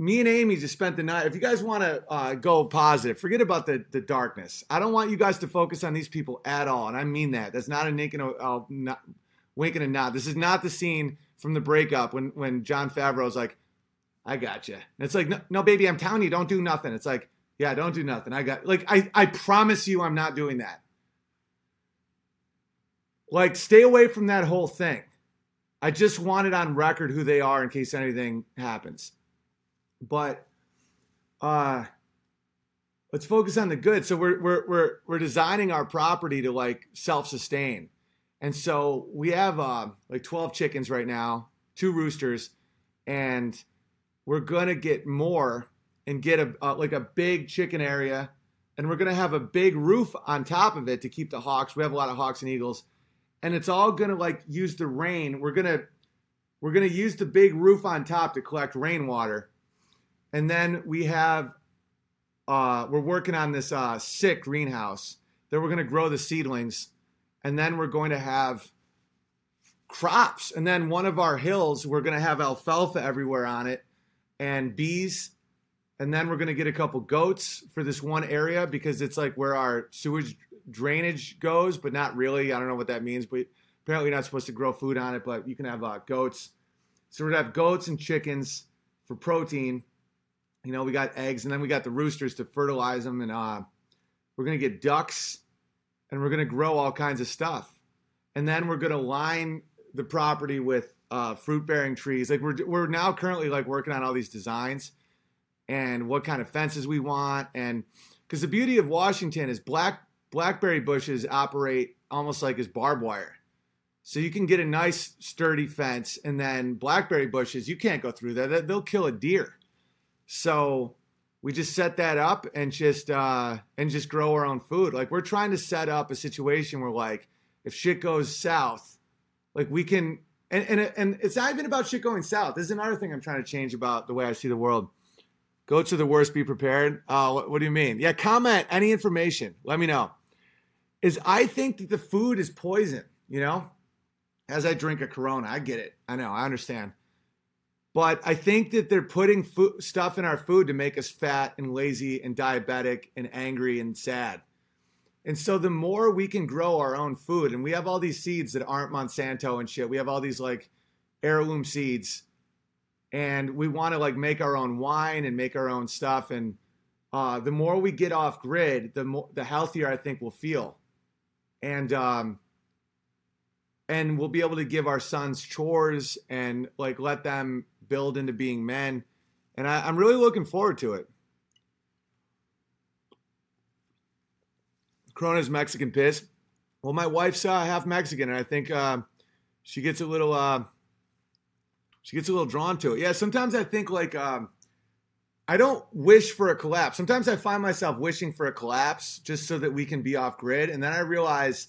me and Amy just spent the night. If you guys want to uh, go positive, forget about the the darkness. I don't want you guys to focus on these people at all, and I mean that. That's not a wink and a, uh, not, wink and a nod. This is not the scene from the breakup when when Jon Favreau's like, "I got you." It's like, no, no, baby, I'm telling you, don't do nothing. It's like, yeah, don't do nothing. I got like, I I promise you, I'm not doing that. like stay away from that whole thing. I just want it on record who they are in case anything happens. But uh let's focus on the good. So we're we're we're we're designing our property to like self-sustain. And so we have uh, like 12 chickens right now, two roosters, and we're gonna get more and get a uh, like a big chicken area, and we're gonna have a big roof on top of it to keep the hawks. We have a lot of hawks and eagles, and it's all gonna like use the rain. We're gonna we're gonna use the big roof on top to collect rainwater, and then we have uh, we're working on this uh, sick greenhouse. Then we're gonna grow the seedlings, and then we're going to have crops. And then one of our hills, we're going to have alfalfa everywhere on it and bees. And then we're going to get a couple goats for this one area because it's like where our sewage drainage goes, but not really. I don't know what that means, but apparently you're not supposed to grow food on it, but you can have uh, goats. So we're going to have goats and chickens for protein. You know, we got eggs and then we got the roosters to fertilize them. And uh, we're going to get ducks and we're going to grow all kinds of stuff. And then we're going to line the property with uh, fruit bearing trees. Like we're we're now currently like working on all these designs and what kind of fences we want and because the beauty of Washington is black blackberry bushes operate almost like as barbed wire. So you can get a nice sturdy fence and then blackberry bushes you can't go through that. They'll kill a deer. So we just set that up and just uh and just grow our own food. Like we're trying to set up a situation where like if shit goes south, like we can and and and it's not even about shit going south. This is another thing I'm trying to change about the way I see the world. Go to the worst, be prepared. Uh, what, what do you mean? Yeah, comment any information. Let me know. Is I think that the food is poison. You know, as I drink a Corona, I get it. I know, I understand. But I think that they're putting food, stuff in our food to make us fat and lazy and diabetic and angry and sad. And so the more we can grow our own food, and we have all these seeds that aren't Monsanto and shit. We have all these like heirloom seeds, and we want to like make our own wine and make our own stuff. And uh, the more we get off grid, the more the healthier I think we'll feel, and um, and we'll be able to give our sons chores and like let them build into being men. And I, I'm really looking forward to it. Corona's Mexican piss. Well, my wife's uh, half Mexican, and I think uh, she gets a little uh, she gets a little drawn to it. Yeah, sometimes I think like um, I don't wish for a collapse. Sometimes I find myself wishing for a collapse just so that we can be off grid, and then I realize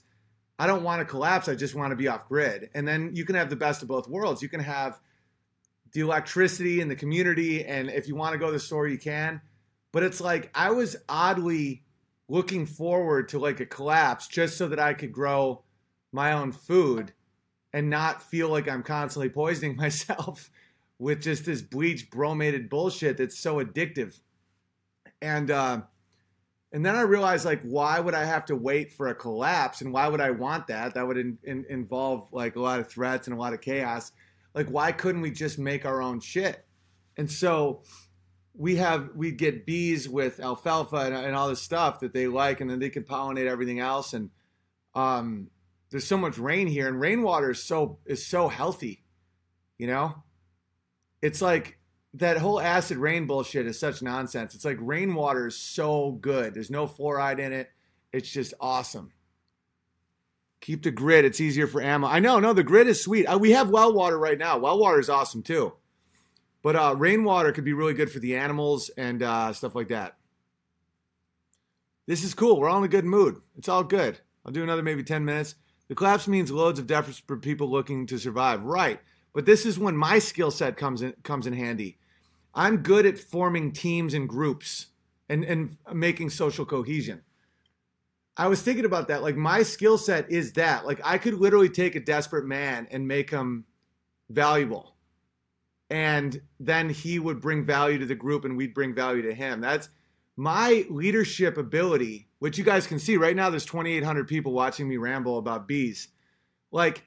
I don't want to collapse. I just want to be off grid, and then you can have the best of both worlds. You can have the electricity and the community, and if you want to go to the store, you can. But it's like I was oddly looking forward to like a collapse just so that I could grow my own food and not feel like I'm constantly poisoning myself with just this bleach bromated bullshit that's so addictive. And uh, and then I realized like why would I have to wait for a collapse and why would I want that? That would in, in, involve like a lot of threats and a lot of chaos. Like why couldn't we just make our own shit? And so we have we get bees with alfalfa and, and, all this stuff that they like, and then they can pollinate everything else. And um, there's so much rain here, and rainwater is so is so healthy. You know, it's like that whole acid rain bullshit is such nonsense. It's like rainwater is so good. There's no fluoride in it. It's just awesome. Keep the grid. It's easier for ammo. I know. No, the grid is sweet. Uh, we have well water right now. Well water is awesome too. But uh, rainwater could be really good for the animals and uh, stuff like that. This is cool. We're all in a good mood. It's all good. I'll do another maybe 10 minutes. The collapse means loads of deference for people looking to survive. Right. But this is when my skill set comes in comes in handy. I'm good at forming teams and groups and, and making social cohesion. I was thinking about that. Like my skill set is that. Like I could literally take a desperate man and make him valuable and then he would bring value to the group and we'd bring value to him. That's my leadership ability, which you guys can see right now. There's 2,800 people watching me ramble about bees. Like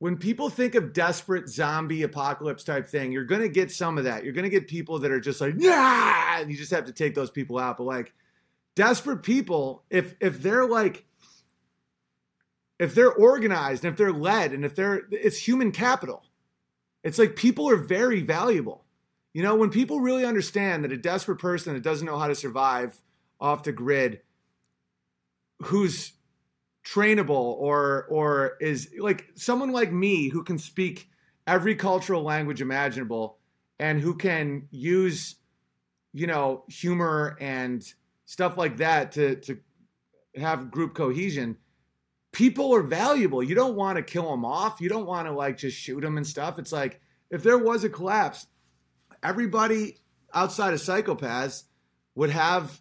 when people think of desperate zombie apocalypse type thing, you're going to get some of that. You're going to get people that are just like, yeah, and you just have to take those people out. But like desperate people, if if they're like if they're organized and if they're led and if they're it's human capital. It's like people are very valuable. You know, when people really understand that a desperate person that doesn't know how to survive off the grid who's trainable or or is like someone like me who can speak every cultural language imaginable and who can use you know humor and stuff like that to to have group cohesion people are valuable. You don't want to kill them off. You don't want to like just shoot them and stuff. It's like if there was a collapse everybody outside of psychopaths would have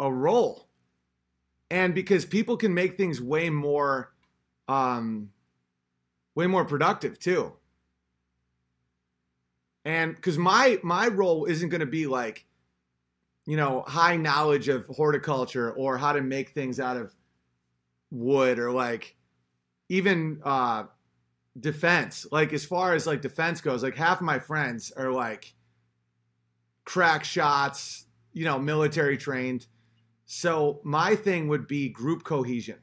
a role. And because people can make things way more um way more productive too. And because my my role isn't going to be like you know high knowledge of horticulture or how to make things out of wood or like even uh defense. Like as far as like defense goes like half my friends are like crack shots you know military trained. So my thing would be group cohesion.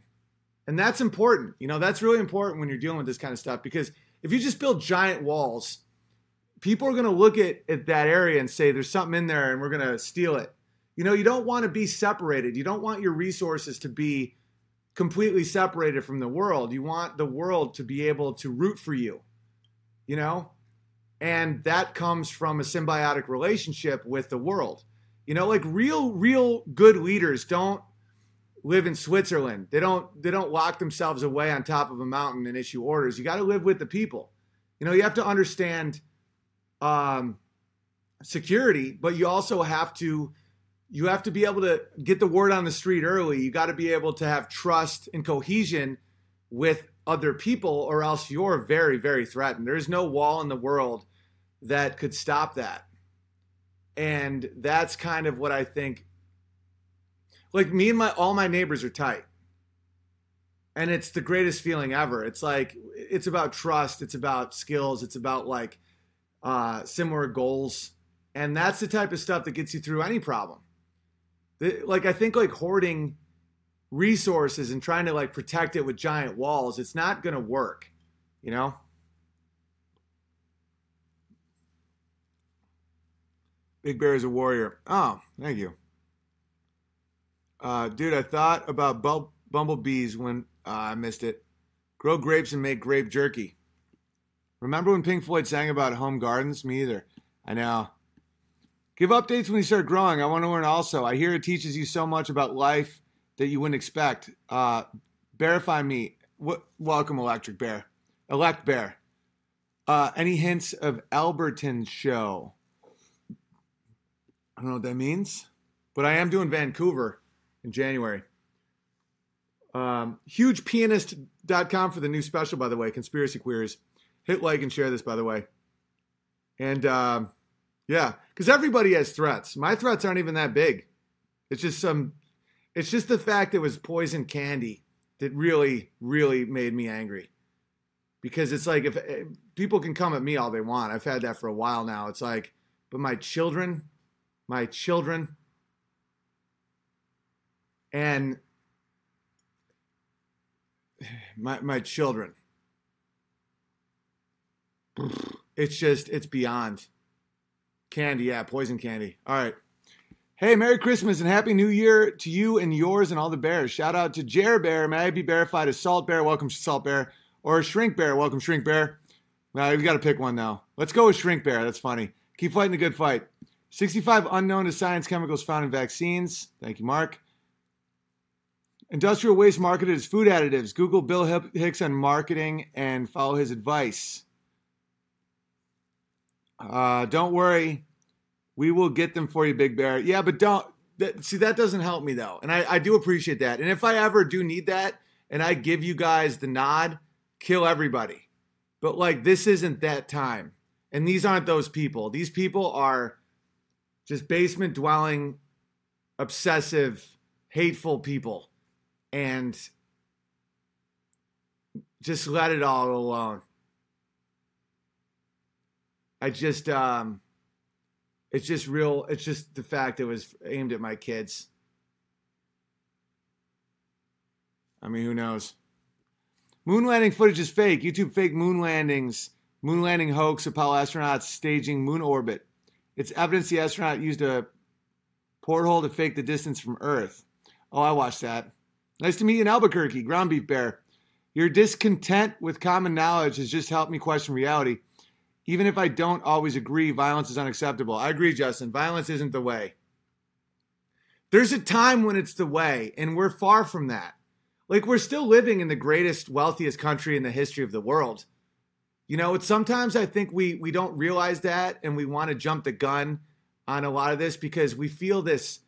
And that's important. You know that's really important when you're dealing with this kind of stuff because if you just build giant walls people are going to look at, at that area and say there's something in there and we're going to steal it you know you don't want to be separated you don't want your resources to be completely separated from the world. You want the world to be able to root for you, you know? And that comes from a symbiotic relationship with the world. You know, like real, real good leaders don't live in Switzerland. They don't they don't lock themselves away on top of a mountain and issue orders. You got to live with the people. You know, you have to understand um, security, but you also have to you have to be able to get the word on the street early. You got to be able to have trust and cohesion with other people, or else you're very, very threatened. There's no wall in the world that could stop that. And that's kind of what I think. Like me and my all my neighbors are tight. And it's the greatest feeling ever. It's like it's about trust, it's about skills, it's about like uh similar goals. And that's the type of stuff that gets you through any problem like I think like hoarding resources and trying to like protect it with giant walls, it's not going to work, you know? Big Bear is a warrior. Oh, thank you. Uh, dude, I thought about bul- bumblebees when uh, I missed it. Grow grapes and make grape jerky. Remember when Pink Floyd sang about home gardens? Me either. I know. Give updates when you start growing. I want to learn also. I hear it teaches you so much about life that you wouldn't expect. Uh, Verify me. W- welcome, Electric Bear. Elect Bear. Uh, any hints of Alberton show? I don't know what that means, but I am doing Vancouver in January. Um, hugepianist.com for the new special, by the way, Conspiracy Queers. Hit like and share this, by the way. And. Uh, yeah, because everybody has threats. My threats aren't even that big. It's just some. It's just the fact it was poison candy that really, really made me angry. Because it's like if, if eh, people can come at me all they want. I've had that for a while now. It's like, but my children, my children, and my my children. It's just it's beyond. Candy, yeah, poison candy. All right. Hey, Merry Christmas and Happy New Year to you and yours and all the bears. Shout out to Jer Bear. May I be verified as Salt Bear? Welcome, Salt Bear. Or Shrink Bear. Welcome, Shrink Bear. Now, we've got to pick one now. Let's go with Shrink Bear. That's funny. Keep fighting the good fight. 65 unknown to science chemicals found in vaccines. Thank you, Mark. Industrial waste marketed as food additives. Google Bill Hicks on marketing and follow his advice. Uh, don't worry, we will get them for you, Big Bear. Yeah, but don't see that doesn't help me though, and I, I do appreciate that. And if I ever do need that, and I give you guys the nod, kill everybody. But like this isn't that time, and these aren't those people. These people are just basement dwelling, obsessive, hateful people, and just let it all alone. I just um it's just real it's just the fact it was aimed at my kids. I mean, who knows? Moon landing footage is fake. YouTube fake moon landings. Moon landing hoax. Apollo astronauts staging moon orbit. It's evidence the astronaut used a porthole to fake the distance from Earth. Oh, I watched that. Nice to meet you in Albuquerque, ground beef bear. Your discontent with common knowledge has just helped me question reality. Even if I don't always agree, violence is unacceptable. I agree, Justin. Violence isn't the way. There's a time when it's the way, and we're far from that. Like, we're still living in the greatest, wealthiest country in the history of the world. You know, it's sometimes I think we we don't realize that and we want to jump the gun on a lot of this because we feel this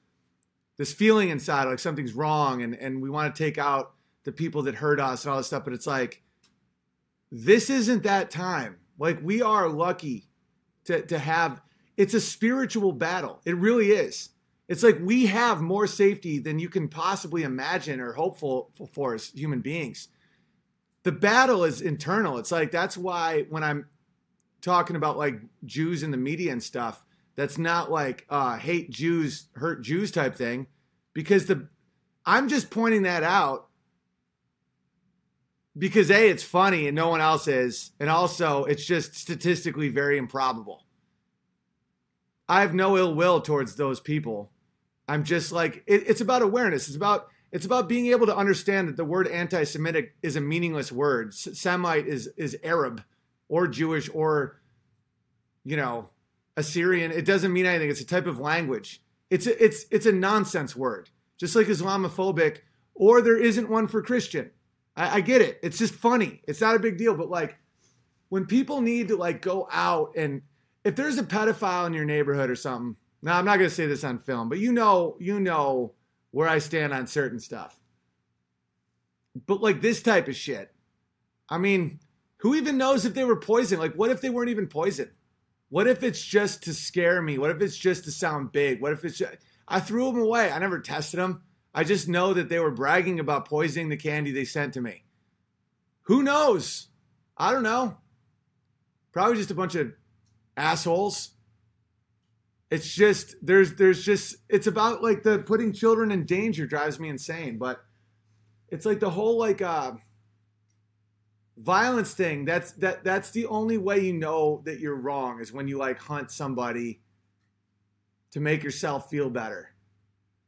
this feeling inside like something's wrong and and we want to take out the people that hurt us and all this stuff but it's like this isn't that time like we are lucky to to have it's a spiritual battle. It really is. It's like we have more safety than you can possibly imagine or hopeful for as human beings. The battle is internal. It's like that's why when I'm talking about like Jews in the media and stuff, that's not like uh, hate Jews, hurt Jews type thing, because the I'm just pointing that out because a it's funny and no one else is and also it's just statistically very improbable. I have no ill will towards those people. I'm just like it, it's about awareness. It's about it's about being able to understand that the word anti-semitic is a meaningless word. Semite is is arab or jewish or you know assyrian. It doesn't mean anything. It's a type of language. It's a, it's it's a nonsense word just like islamophobic or there isn't one for christian I, I get it. It's just funny. It's not a big deal. But like when people need to like go out and if there's a pedophile in your neighborhood or something, now I'm not gonna say this on film, but you know, you know where I stand on certain stuff. But like this type of shit, I mean, who even knows if they were poisoned? Like, what if they weren't even poisoned? What if it's just to scare me? What if it's just to sound big? What if it's just, I threw them away? I never tested them. I just know that they were bragging about poisoning the candy they sent to me. Who knows? I don't know. Probably just a bunch of assholes. It's just there's there's just it's about like the putting children in danger drives me insane, but it's like the whole like uh violence thing that's that that's the only way you know that you're wrong is when you like hunt somebody to make yourself feel better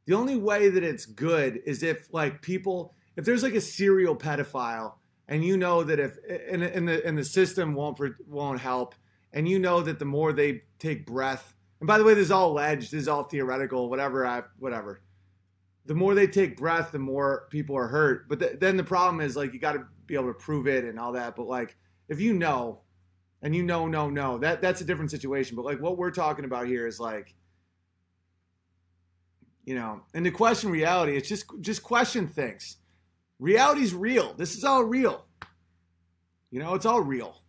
the only way that it's good is if like people, if there's like a serial pedophile, and you know that if and, and the and the system won't won't help, and you know that the more they take breath, and by the way, this is all alleged, this is all theoretical, whatever I whatever. The more they take breath, the more people are hurt. But the, then the problem is like you got to be able to prove it and all that. But like if you know, and you know, no, no, that that's a different situation. But like what we're talking about here is like you know and to question reality it's just just question things. Reality's real. This is all real. You know it's all real.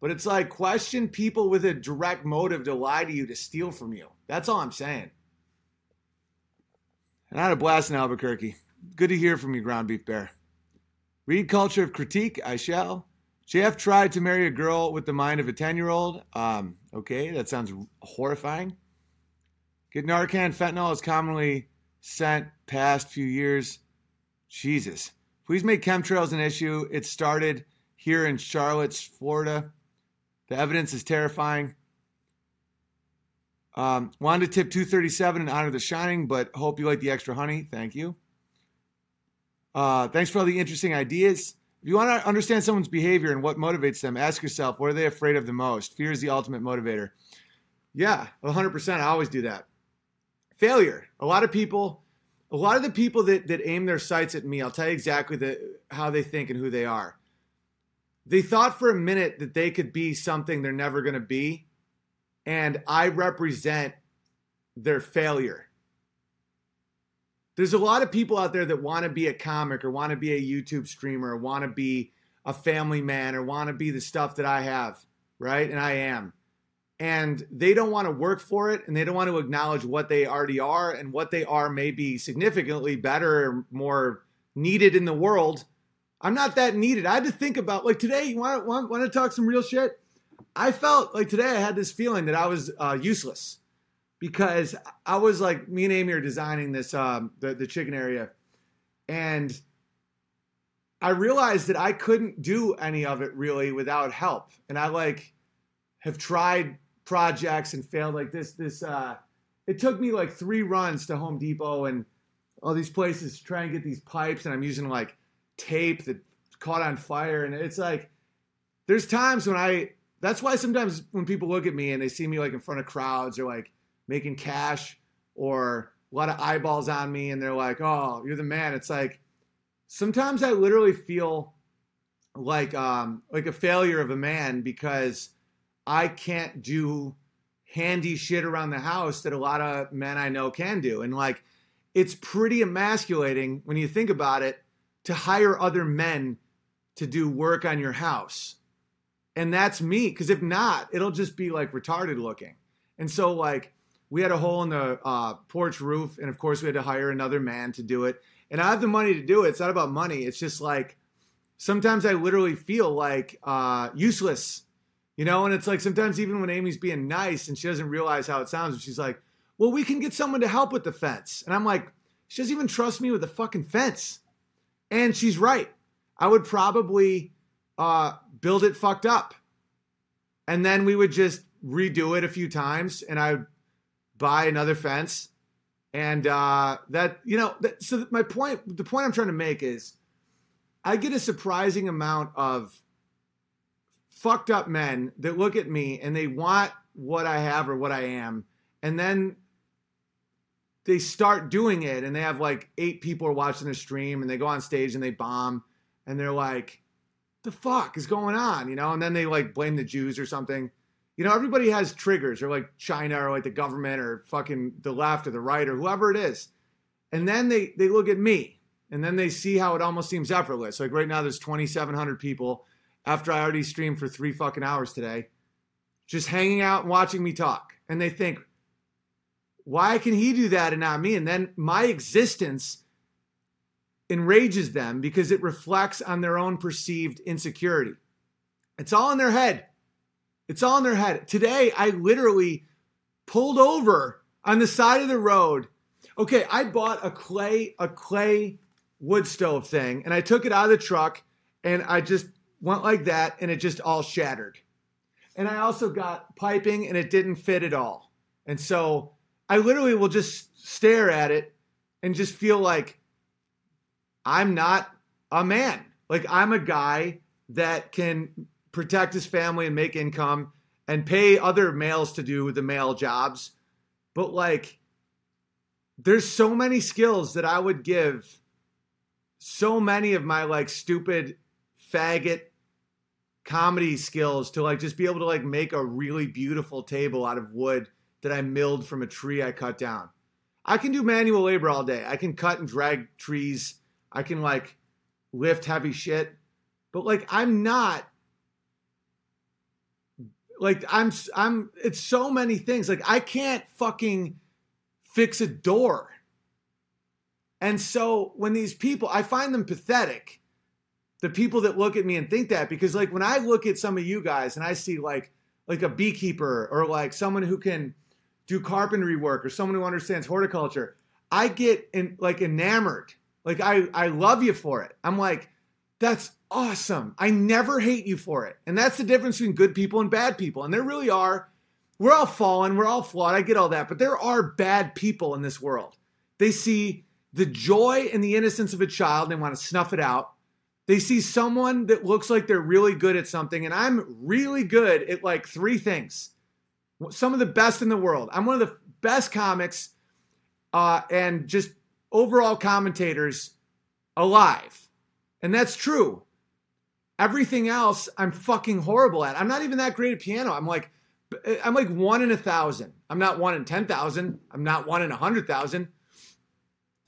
But it's like question people with a direct motive to lie to you to steal from you. That's all i'm saying. And i had a blast in albuquerque. Good to hear from you ground beef bear. Read culture of critique i shall. Jf tried to marry a girl with the mind of a 10 year old um, okay that sounds horrifying Get Narcan fentanyl is commonly sent past few years. Jesus. Please make chemtrails an issue. It started here in Charlotte's, Florida. The evidence is terrifying. Um, wanted to tip 237 in honor of the shining, but hope you like the extra honey. Thank you. Uh, thanks for all the interesting ideas. If you want to understand someone's behavior and what motivates them, ask yourself, what are they afraid of the most? Fear is the ultimate motivator. Yeah, 100%. I always do that failure. A lot of people, a lot of the people that that aim their sights at me, I'll tell you exactly the how they think and who they are. They thought for a minute that they could be something they're never going to be, and I represent their failure. There's a lot of people out there that want to be a comic or want to be a YouTube streamer or want to be a family man or want to be the stuff that I have, right? And I am and they don't want to work for it and they don't want to acknowledge what they already are and what they are may be significantly better or more needed in the world i'm not that needed i had to think about like today you want want, want to talk some real shit i felt like today i had this feeling that i was uh, useless because i was like me and amy are designing this um, the, the chicken area and I realized that I couldn't do any of it really without help. And I like have tried projects and failed like this this uh it took me like 3 runs to Home Depot and all these places to try and get these pipes and I'm using like tape that caught on fire and it's like there's times when I that's why sometimes when people look at me and they see me like in front of crowds or like making cash or a lot of eyeballs on me and they're like, "Oh, you're the man." It's like sometimes I literally feel like um like a failure of a man because I can't do handy shit around the house that a lot of men I know can do. And like it's pretty emasculating when you think about it to hire other men to do work on your house. And that's me because if not, it'll just be like retarded looking. And so like we had a hole in the uh, porch roof, and of course we had to hire another man to do it. And I have the money to do it. It's not about money. It's just like sometimes I literally feel like uh, useless, you know. And it's like sometimes even when Amy's being nice and she doesn't realize how it sounds, she's like, "Well, we can get someone to help with the fence," and I'm like, "She doesn't even trust me with the fucking fence." And she's right. I would probably uh, build it fucked up, and then we would just redo it a few times, and I would buy another fence. And uh, that, you know, that, so my point, the point I'm trying to make is I get a surprising amount of fucked up men that look at me and they want what I have or what I am. And then they start doing it and they have like eight people are watching the stream and they go on stage and they bomb and they're like, the fuck is going on? You know, and then they like blame the Jews or something you know, everybody has triggers, or like China, or like the government, or fucking the left, or the right, or whoever it is. And then they they look at me, and then they see how it almost seems effortless. Like right now, there's 2,700 people after I already streamed for three fucking hours today, just hanging out and watching me talk, and they think, why can he do that and not me? And then my existence enrages them because it reflects on their own perceived insecurity. It's all in their head. It's all in their head. Today, I literally pulled over on the side of the road. Okay, I bought a clay a clay wood stove thing, and I took it out of the truck, and I just went like that, and it just all shattered. And I also got piping, and it didn't fit at all. And so I literally will just stare at it and just feel like I'm not a man. Like I'm a guy that can protect his family and make income and pay other males to do the male jobs. But like, there's so many skills that I would give so many of my like stupid faggot comedy skills to like just be able to like make a really beautiful table out of wood that I milled from a tree I cut down. I can do manual labor all day. I can cut and drag trees. I can like lift heavy shit. But like I'm not like I'm I'm it's so many things. Like I can't fucking fix a door. And so when these people, I find them pathetic. The people that look at me and think that because like when I look at some of you guys and I see like like a beekeeper or like someone who can do carpentry work or someone who understands horticulture, I get in like enamored. Like I I love you for it. I'm like that's awesome. I never hate you for it. And that's the difference between good people and bad people. And there really are. We're all fallen, we're all flawed. I get all that. But there are bad people in this world. They see the joy and the innocence of a child and they want to snuff it out. They see someone that looks like they're really good at something. And I'm really good at like three things. Some of the best in the world. I'm one of the best comics uh, and just overall commentators alive. And that's true. Everything else, I'm fucking horrible at. I'm not even that great at piano. I'm like, I'm like one in a thousand. I'm not one in 10,000. I'm not one in a hundred thousand.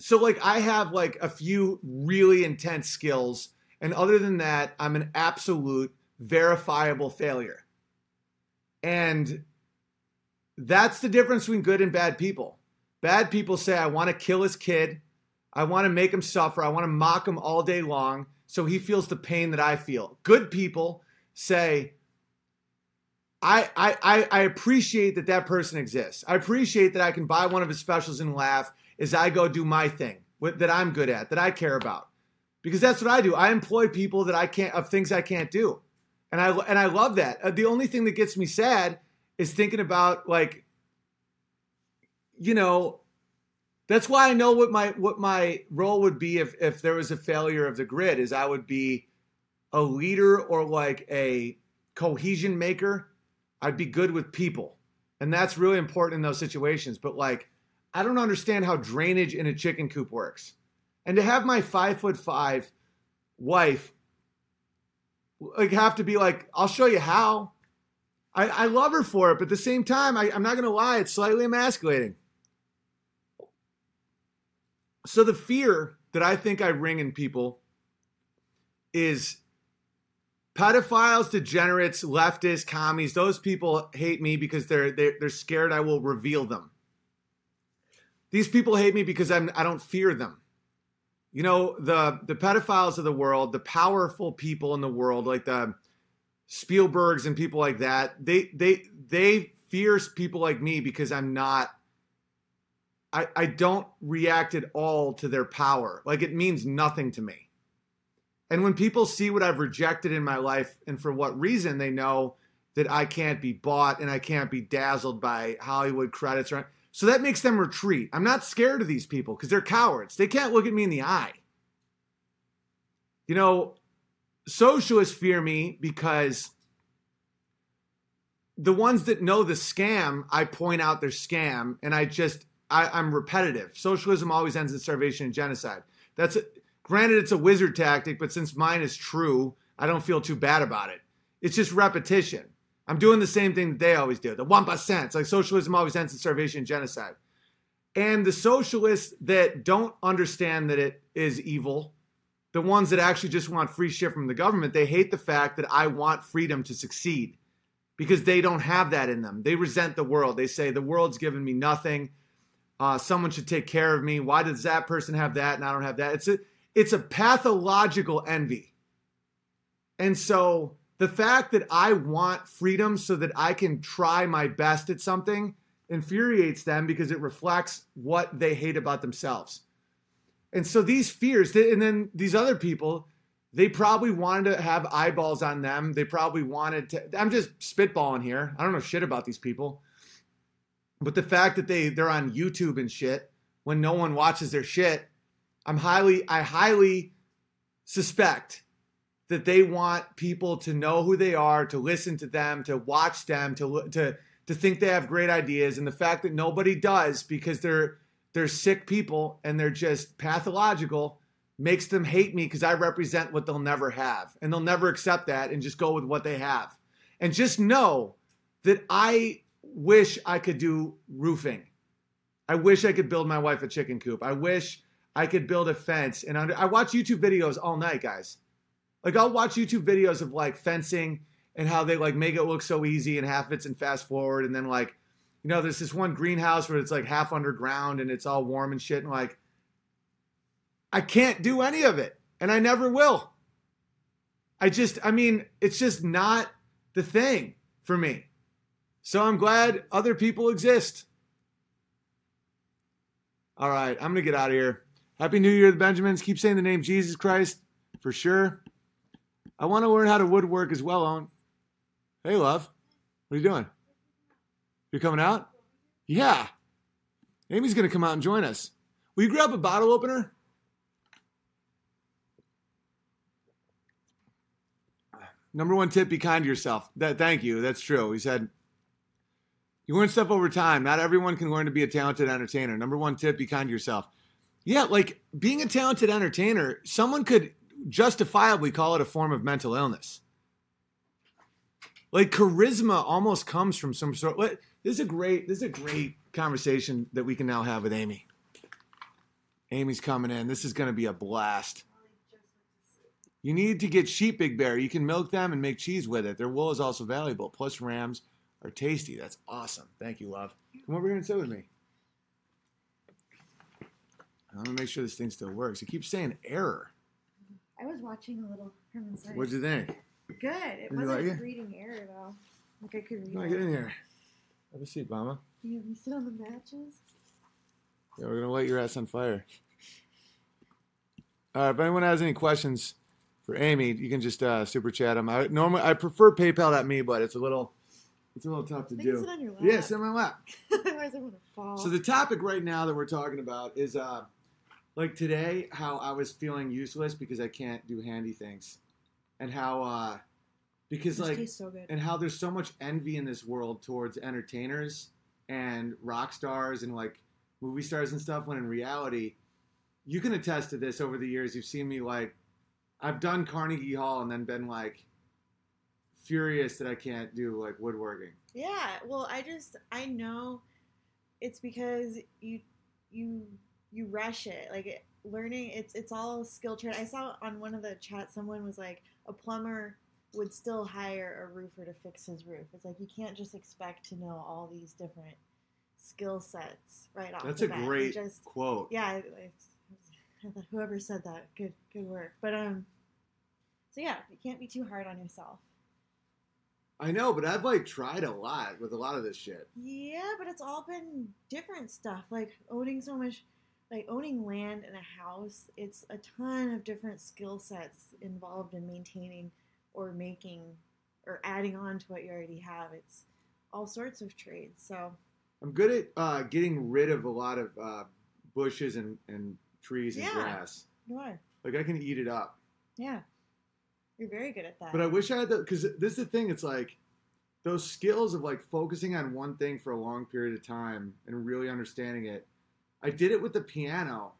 So like I have like a few really intense skills. And other than that, I'm an absolute verifiable failure. And that's the difference between good and bad people. Bad people say, I want to kill his kid. I want to make him suffer. I want to mock him all day long so he feels the pain that I feel. Good people say, I, I, I appreciate that that person exists. I appreciate that I can buy one of his specials and laugh as I go do my thing that I'm good at, that I care about. Because that's what I do. I employ people that I can't of things I can't do, and I and I love that. Uh, the only thing that gets me sad is thinking about like, you know, that's why I know what my what my role would be if if there was a failure of the grid. Is I would be a leader or like a cohesion maker. I'd be good with people, and that's really important in those situations. But like, I don't understand how drainage in a chicken coop works and to have my five foot five wife like have to be like, I'll show you how. I, I love her for it, but at the same time, I, I'm not gonna lie, it's slightly emasculating. So the fear that I think I ring in people is pedophiles, degenerates, leftists, commies. Those people hate me because they're they're, they're scared I will reveal them. These people hate me because I'm I don't fear them you know the the pedophiles of the world, the powerful people in the world, like the Spielbergs and people like that, they they they fear people like me because I'm not. I, I don't react at all to their power. Like it means nothing to me. And when people see what I've rejected in my life and for what reason, they know that I can't be bought and I can't be dazzled by Hollywood credits. Or, so that makes them retreat. I'm not scared of these people because they're cowards. They can't look at me in the eye. You know, socialists fear me because the ones that know the scam, I point out their scam and I just, I, am repetitive. Socialism always ends in starvation and genocide. That's a, granted, it's a wizard tactic, but since mine is true, I don't feel too bad about it. It's just repetition. I'm doing the same thing that they always do. The one percent. It's like socialism always ends in starvation and genocide. And the socialists that don't understand that it is evil, the ones that actually just want free shit from the government, they hate the fact that I want freedom to succeed because they don't have that in them. They resent the world. They say the world's given me nothing. Uh, someone should take care of me. Why does that person have that and I don't have that? It's a it's a pathological envy. And so the fact that I want freedom so that I can try my best at something infuriates them because it reflects what they hate about themselves. And so these fears, and then these other people, they probably wanted to have eyeballs on them. They probably wanted to. I'm just spitballing here. I don't know shit about these people. But the fact that they they're on YouTube and shit when no one watches their shit, I'm highly I highly suspect that they want people to know who they are, to listen to them, to watch them, to to to think they have great ideas, and the fact that nobody does because they're they're sick people and they're just pathological makes them hate me because I represent what they'll never have, and they'll never accept that and just go with what they have, and just know that I wish I could do roofing. I wish I could build my wife a chicken coop. I wish I could build a fence. And under, I watch YouTube videos all night, guys. Like I'll watch YouTube videos of like fencing and how they like make it look so easy and half it's in fast forward and then like you know there's this one greenhouse where it's like half underground and it's all warm and shit and like I can't do any of it and I never will. I just I mean it's just not the thing for me. So I'm glad other people exist. All right, I'm going to get out of here. Happy New Year, the Benjamins. Keep saying the name Jesus Christ for sure. I want to learn how to woodwork as well, Owen. Hey, love. What are you doing? You're coming out? Yeah. Amy's going to come out and join us. Will you grab a bottle opener? Number one tip: be kind to yourself. That, thank you. That's true. He said, "You learn stuff over time. Not everyone can learn to be a talented entertainer." Number one tip: be kind to yourself. Yeah, like being a talented entertainer, someone could justifiably call it a form of mental illness. Like charisma almost comes from some sort. What this is a great this is a great conversation that we can now have with Amy. Amy's coming in. This is going to be a blast. You need to get sheep, Big Bear. You can milk them and make cheese with it. Their wool is also valuable. Plus, rams are tasty. That's awesome. Thank you, love. Come over here and sit with me. I want to make sure this thing still works. It keeps saying error. I was watching a little Herman What'd you think? Good. It Did wasn't like it? reading air though. Like I could read. Come it. get in here. Have a seat, Mama. You, you sit on the matches. Yeah, we're gonna light your ass on fire. Uh, if anyone has any questions for Amy, you can just uh, super chat them. I normally I prefer PayPal at me, but it's a little it's a little tough to do. sit on your lap. Yeah, sit on my lap. Otherwise, I'm gonna fall. So the topic right now that we're talking about is uh like today how I was feeling useless because I can't do handy things. And how uh because This like tastes so good. and how there's so much envy in this world towards entertainers and rock stars and like movie stars and stuff when in reality you can attest to this over the years you've seen me like I've done Carnegie Hall and then been like furious that I can't do like woodworking. Yeah, well, I just I know it's because you you you rush it. Like it, learning, it's it's all skill trade. I saw on one of the chats someone was like a plumber would still hire a roofer to fix his roof. It's like you can't just expect to know all these different skill sets right off. That's a bat. Great Just quote. yeah, whoever said that, good good work. But um, so yeah, you can't be too hard on yourself. I know, but I've like tried a lot with a lot of this shit. Yeah, but it's all been different stuff. Like owning so much, like owning land and a house. It's a ton of different skill sets involved in maintaining or making or adding on to what you already have. It's all sorts of trades. So I'm good at uh, getting rid of a lot of uh, bushes and, and trees and Yeah. grass. you are. Like I can eat it up. Yeah, you're very good at that. But I wish I had the because this is the thing. It's like those skills of like focusing on one thing for a long period of time and really understanding it. I did it with the piano,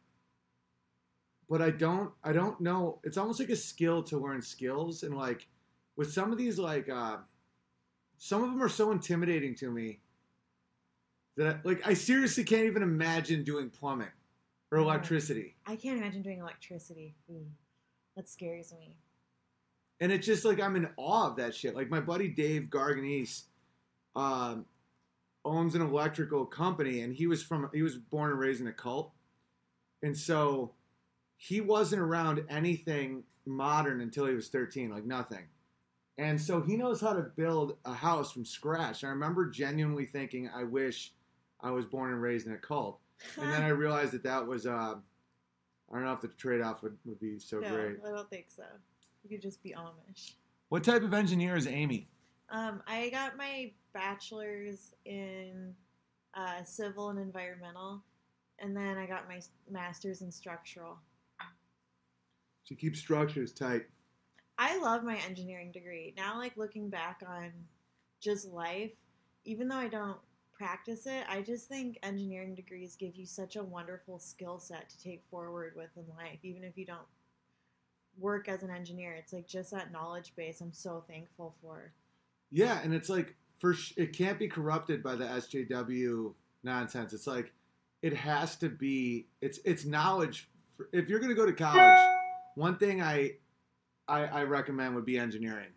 but I don't. I don't know. It's almost like a skill to learn skills, and like with some of these, like uh, some of them are so intimidating to me that I, like I seriously can't even imagine doing plumbing or electricity. I can't imagine doing electricity. Ooh, that scares me. and it's just like I'm in awe of that shit. Like my buddy Dave Garganese um, owns an electrical company, and he was from he was born and raised in a cult, and so he wasn't around anything modern until he was 13, like nothing. And so he knows how to build a house from scratch. I remember genuinely thinking, I wish I was born and raised in a cult. And then I realized that that was, uh, I don't know if the trade off would, would be so no, great. I don't think so. You could just be Amish. What type of engineer is Amy? Um, I got my bachelor's in uh, civil and environmental, and then I got my master's in structural. She keeps structures tight. I love my engineering degree. Now, like looking back on just life, even though I don't practice it, I just think engineering degrees give you such a wonderful skill set to take forward with in life, even if you don't work as an engineer. It's like just that knowledge base I'm so thankful for. Yeah, and it's like for sh- it can't be corrupted by the SJW nonsense. It's like it has to be. It's it's knowledge. For, if you're going to go to college, one thing I, I I recommend would be engineering,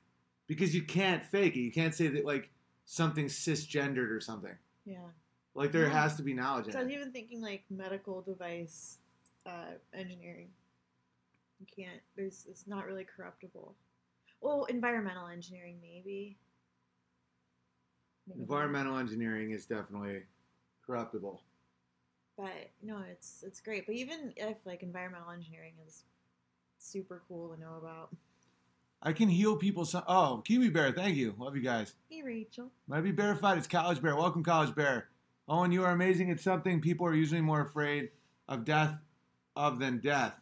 because you can't fake it. You can't say that like something's cisgendered or something. Yeah. Like there Yeah. has to be knowledge So I was it. even thinking like medical device uh, engineering. You can't. There's. It's not really corruptible. Well, environmental engineering maybe. Maybe not. Environmental engineering is definitely corruptible. But no, it's it's great. But even if like environmental engineering is super cool to know about. I can heal people. So- oh, Kiwi Bear, thank you. Love you guys. Hey, Rachel. Might be verified. It's College Bear. Welcome, College Bear. Owen, you are amazing at something people are usually more afraid of death of than death.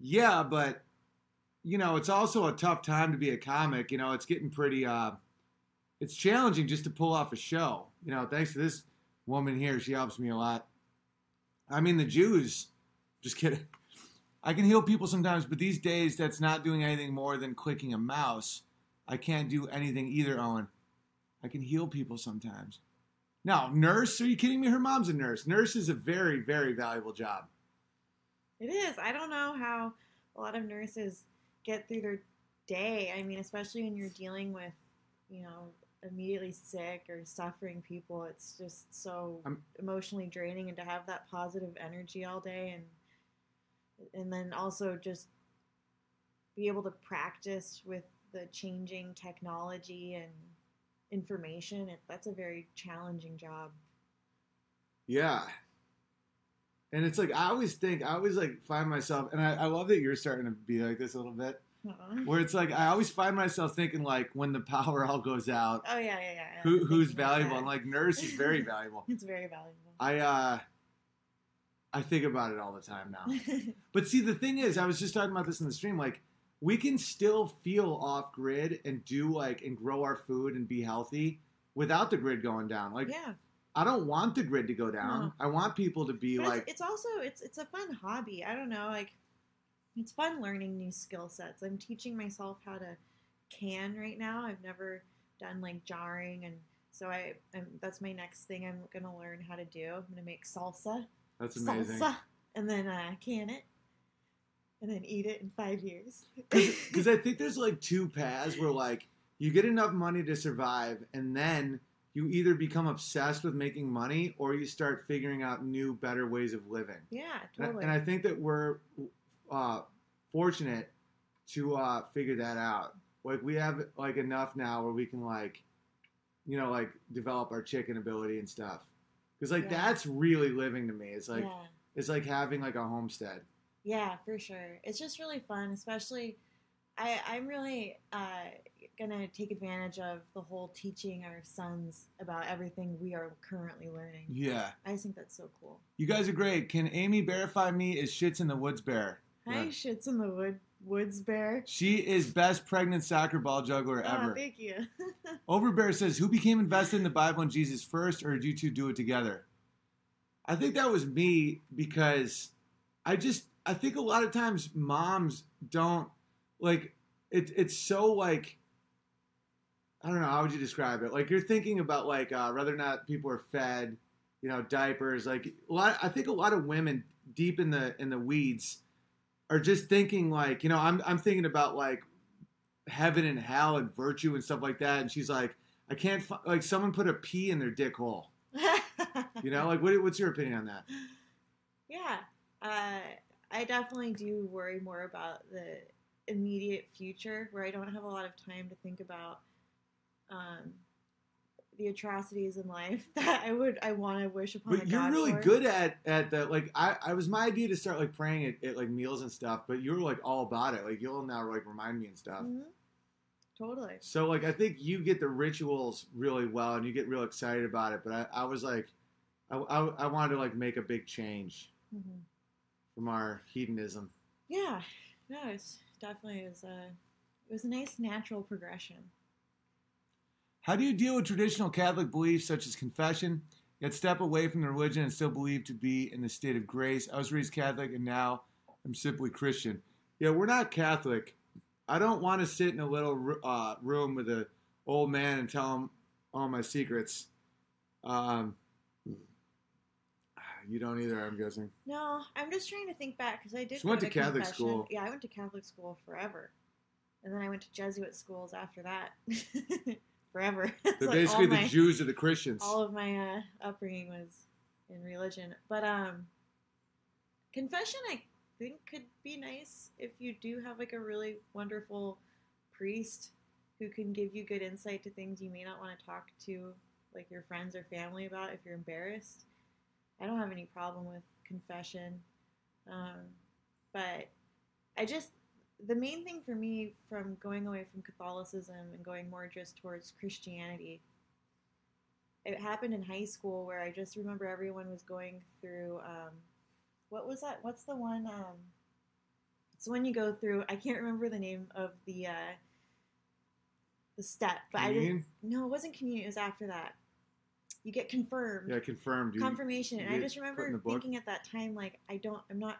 Yeah, but you know, it's also a tough time to be a comic. You know, it's getting pretty uh it's challenging just to pull off a show. You know, thanks to this woman here, she helps me a lot. I mean the Jews, just kidding. I can heal people sometimes, but these days that's not doing anything more than clicking a mouse. I can't do anything either, Owen. I can heal people sometimes. Now, nurse? Are you kidding me? Her mom's a nurse. Nurse is a very, very valuable job. It is. I don't know how a lot of nurses get through their day. I mean, especially when you're dealing with, you know, immediately sick or suffering people. It's just so I'm- emotionally draining, and to have that positive energy all day, and and then also just be able to practice with the changing technology and information. It, that's a very challenging job. Yeah. And it's like I always think I always like find myself, and I, I love that you're starting to be like this a little bit. Uh-uh. Where it's like I always find myself thinking like when the power all goes out, Oh yeah, yeah, yeah. who I'm who's valuable? And like nurse is very valuable. It's very valuable. I uh I think about it all the time now. But see, the thing is, I was just talking about this in the stream. Like, we can still feel off grid and do like and grow our food and be healthy without the grid going down. Like, yeah, I don't want the grid to go down. No. I want people to be but like, it's, it's also it's it's a fun hobby. I don't know, like it's fun learning new skill sets. I'm teaching myself how to can right now. I've never done like jarring, and so I I'm, that's my next thing. I'm gonna learn how to do. I'm gonna make salsa, that's amazing. salsa, and then uh, can it, and then eat it in five years. Because I think there's like two paths where like you get enough money to survive, and then you either become obsessed with making money or you start figuring out new, better ways of living. yeah, And I- totally. And I think that we're uh, fortunate to uh, figure that out. Like we have like enough now where we can like, you know, like develop our chicken ability and stuff. Because like Yeah. that's really living to me. It's like yeah. it's like having like a homestead. Yeah, for sure. It's just really fun, especially I, I'm really uh, gonna take advantage of the whole teaching our sons about everything we are currently learning. Yeah, I just think that's so cool. you guys are great. Can Amy verify me as shits in the woods bear? Yeah. shits in the wood woods bear. She is best pregnant soccer ball juggler Oh, ever. thank you. Overbear says, "Who became invested in the Bible and Jesus first, or did you two do it together?" I think that was me because I just I think a lot of times moms don't like it. It's so like I don't know how would you describe it. Like you're thinking about like uh, whether or not people are fed, you know, diapers. Like a lot. I think a lot of women deep in the in the weeds are just thinking like you know I'm I'm thinking about like heaven and hell and virtue and stuff like that. And she's like, I can't fi- like someone put a pee in their dick hole. You know, like what, what's your opinion on that? yeah, uh, I definitely do worry more about the immediate future, where I don't have a lot of time to think about um, the atrocities in life that I would I want to wish upon. But you're God really for. good at at the like I I was my idea to start like praying at, at like meals and stuff, but you're like all about it. Like you'll now like remind me and stuff. Mhm. Totally. So like I think you get the rituals really well and you get real excited about it. But I, I was like, I, I, I wanted to like make a big change hmm from our hedonism. Yeah, no, it's definitely it was a it was a nice natural progression. How do you deal with traditional Catholic beliefs such as confession, yet step away from the religion and still believe to be in the state of grace? I was raised Catholic and now I'm simply Christian. Yeah, we're not Catholic. I don't want to sit in a little uh, room with an old man and tell him all my secrets. Um, you don't either, I'm guessing. No, I'm just trying to think back because I did. Went go to Catholic confession. school. Yeah, I went to Catholic school forever, and then I went to Jesuit schools after that. forever. They're like basically the my- Jews or the Christians. all of my uh, upbringing was in religion. But um, confession, I think, could be nice if you do have like a really wonderful priest who can give you good insight to things you may not want to talk to like your friends or family about if you're embarrassed. I don't have any problem with confession, um, but I just the main thing for me from going away from Catholicism and going more just towards Christianity it happened in high school where I just remember everyone was going through um, what was that? What's the one? Um, it's when you go through. I can't remember the name of the uh, the step, but I didn't. No, it wasn't communion. It was after that. You get confirmed, Yeah, confirmed. You, confirmation, you and I just remember thinking at that time, like, I don't, I'm not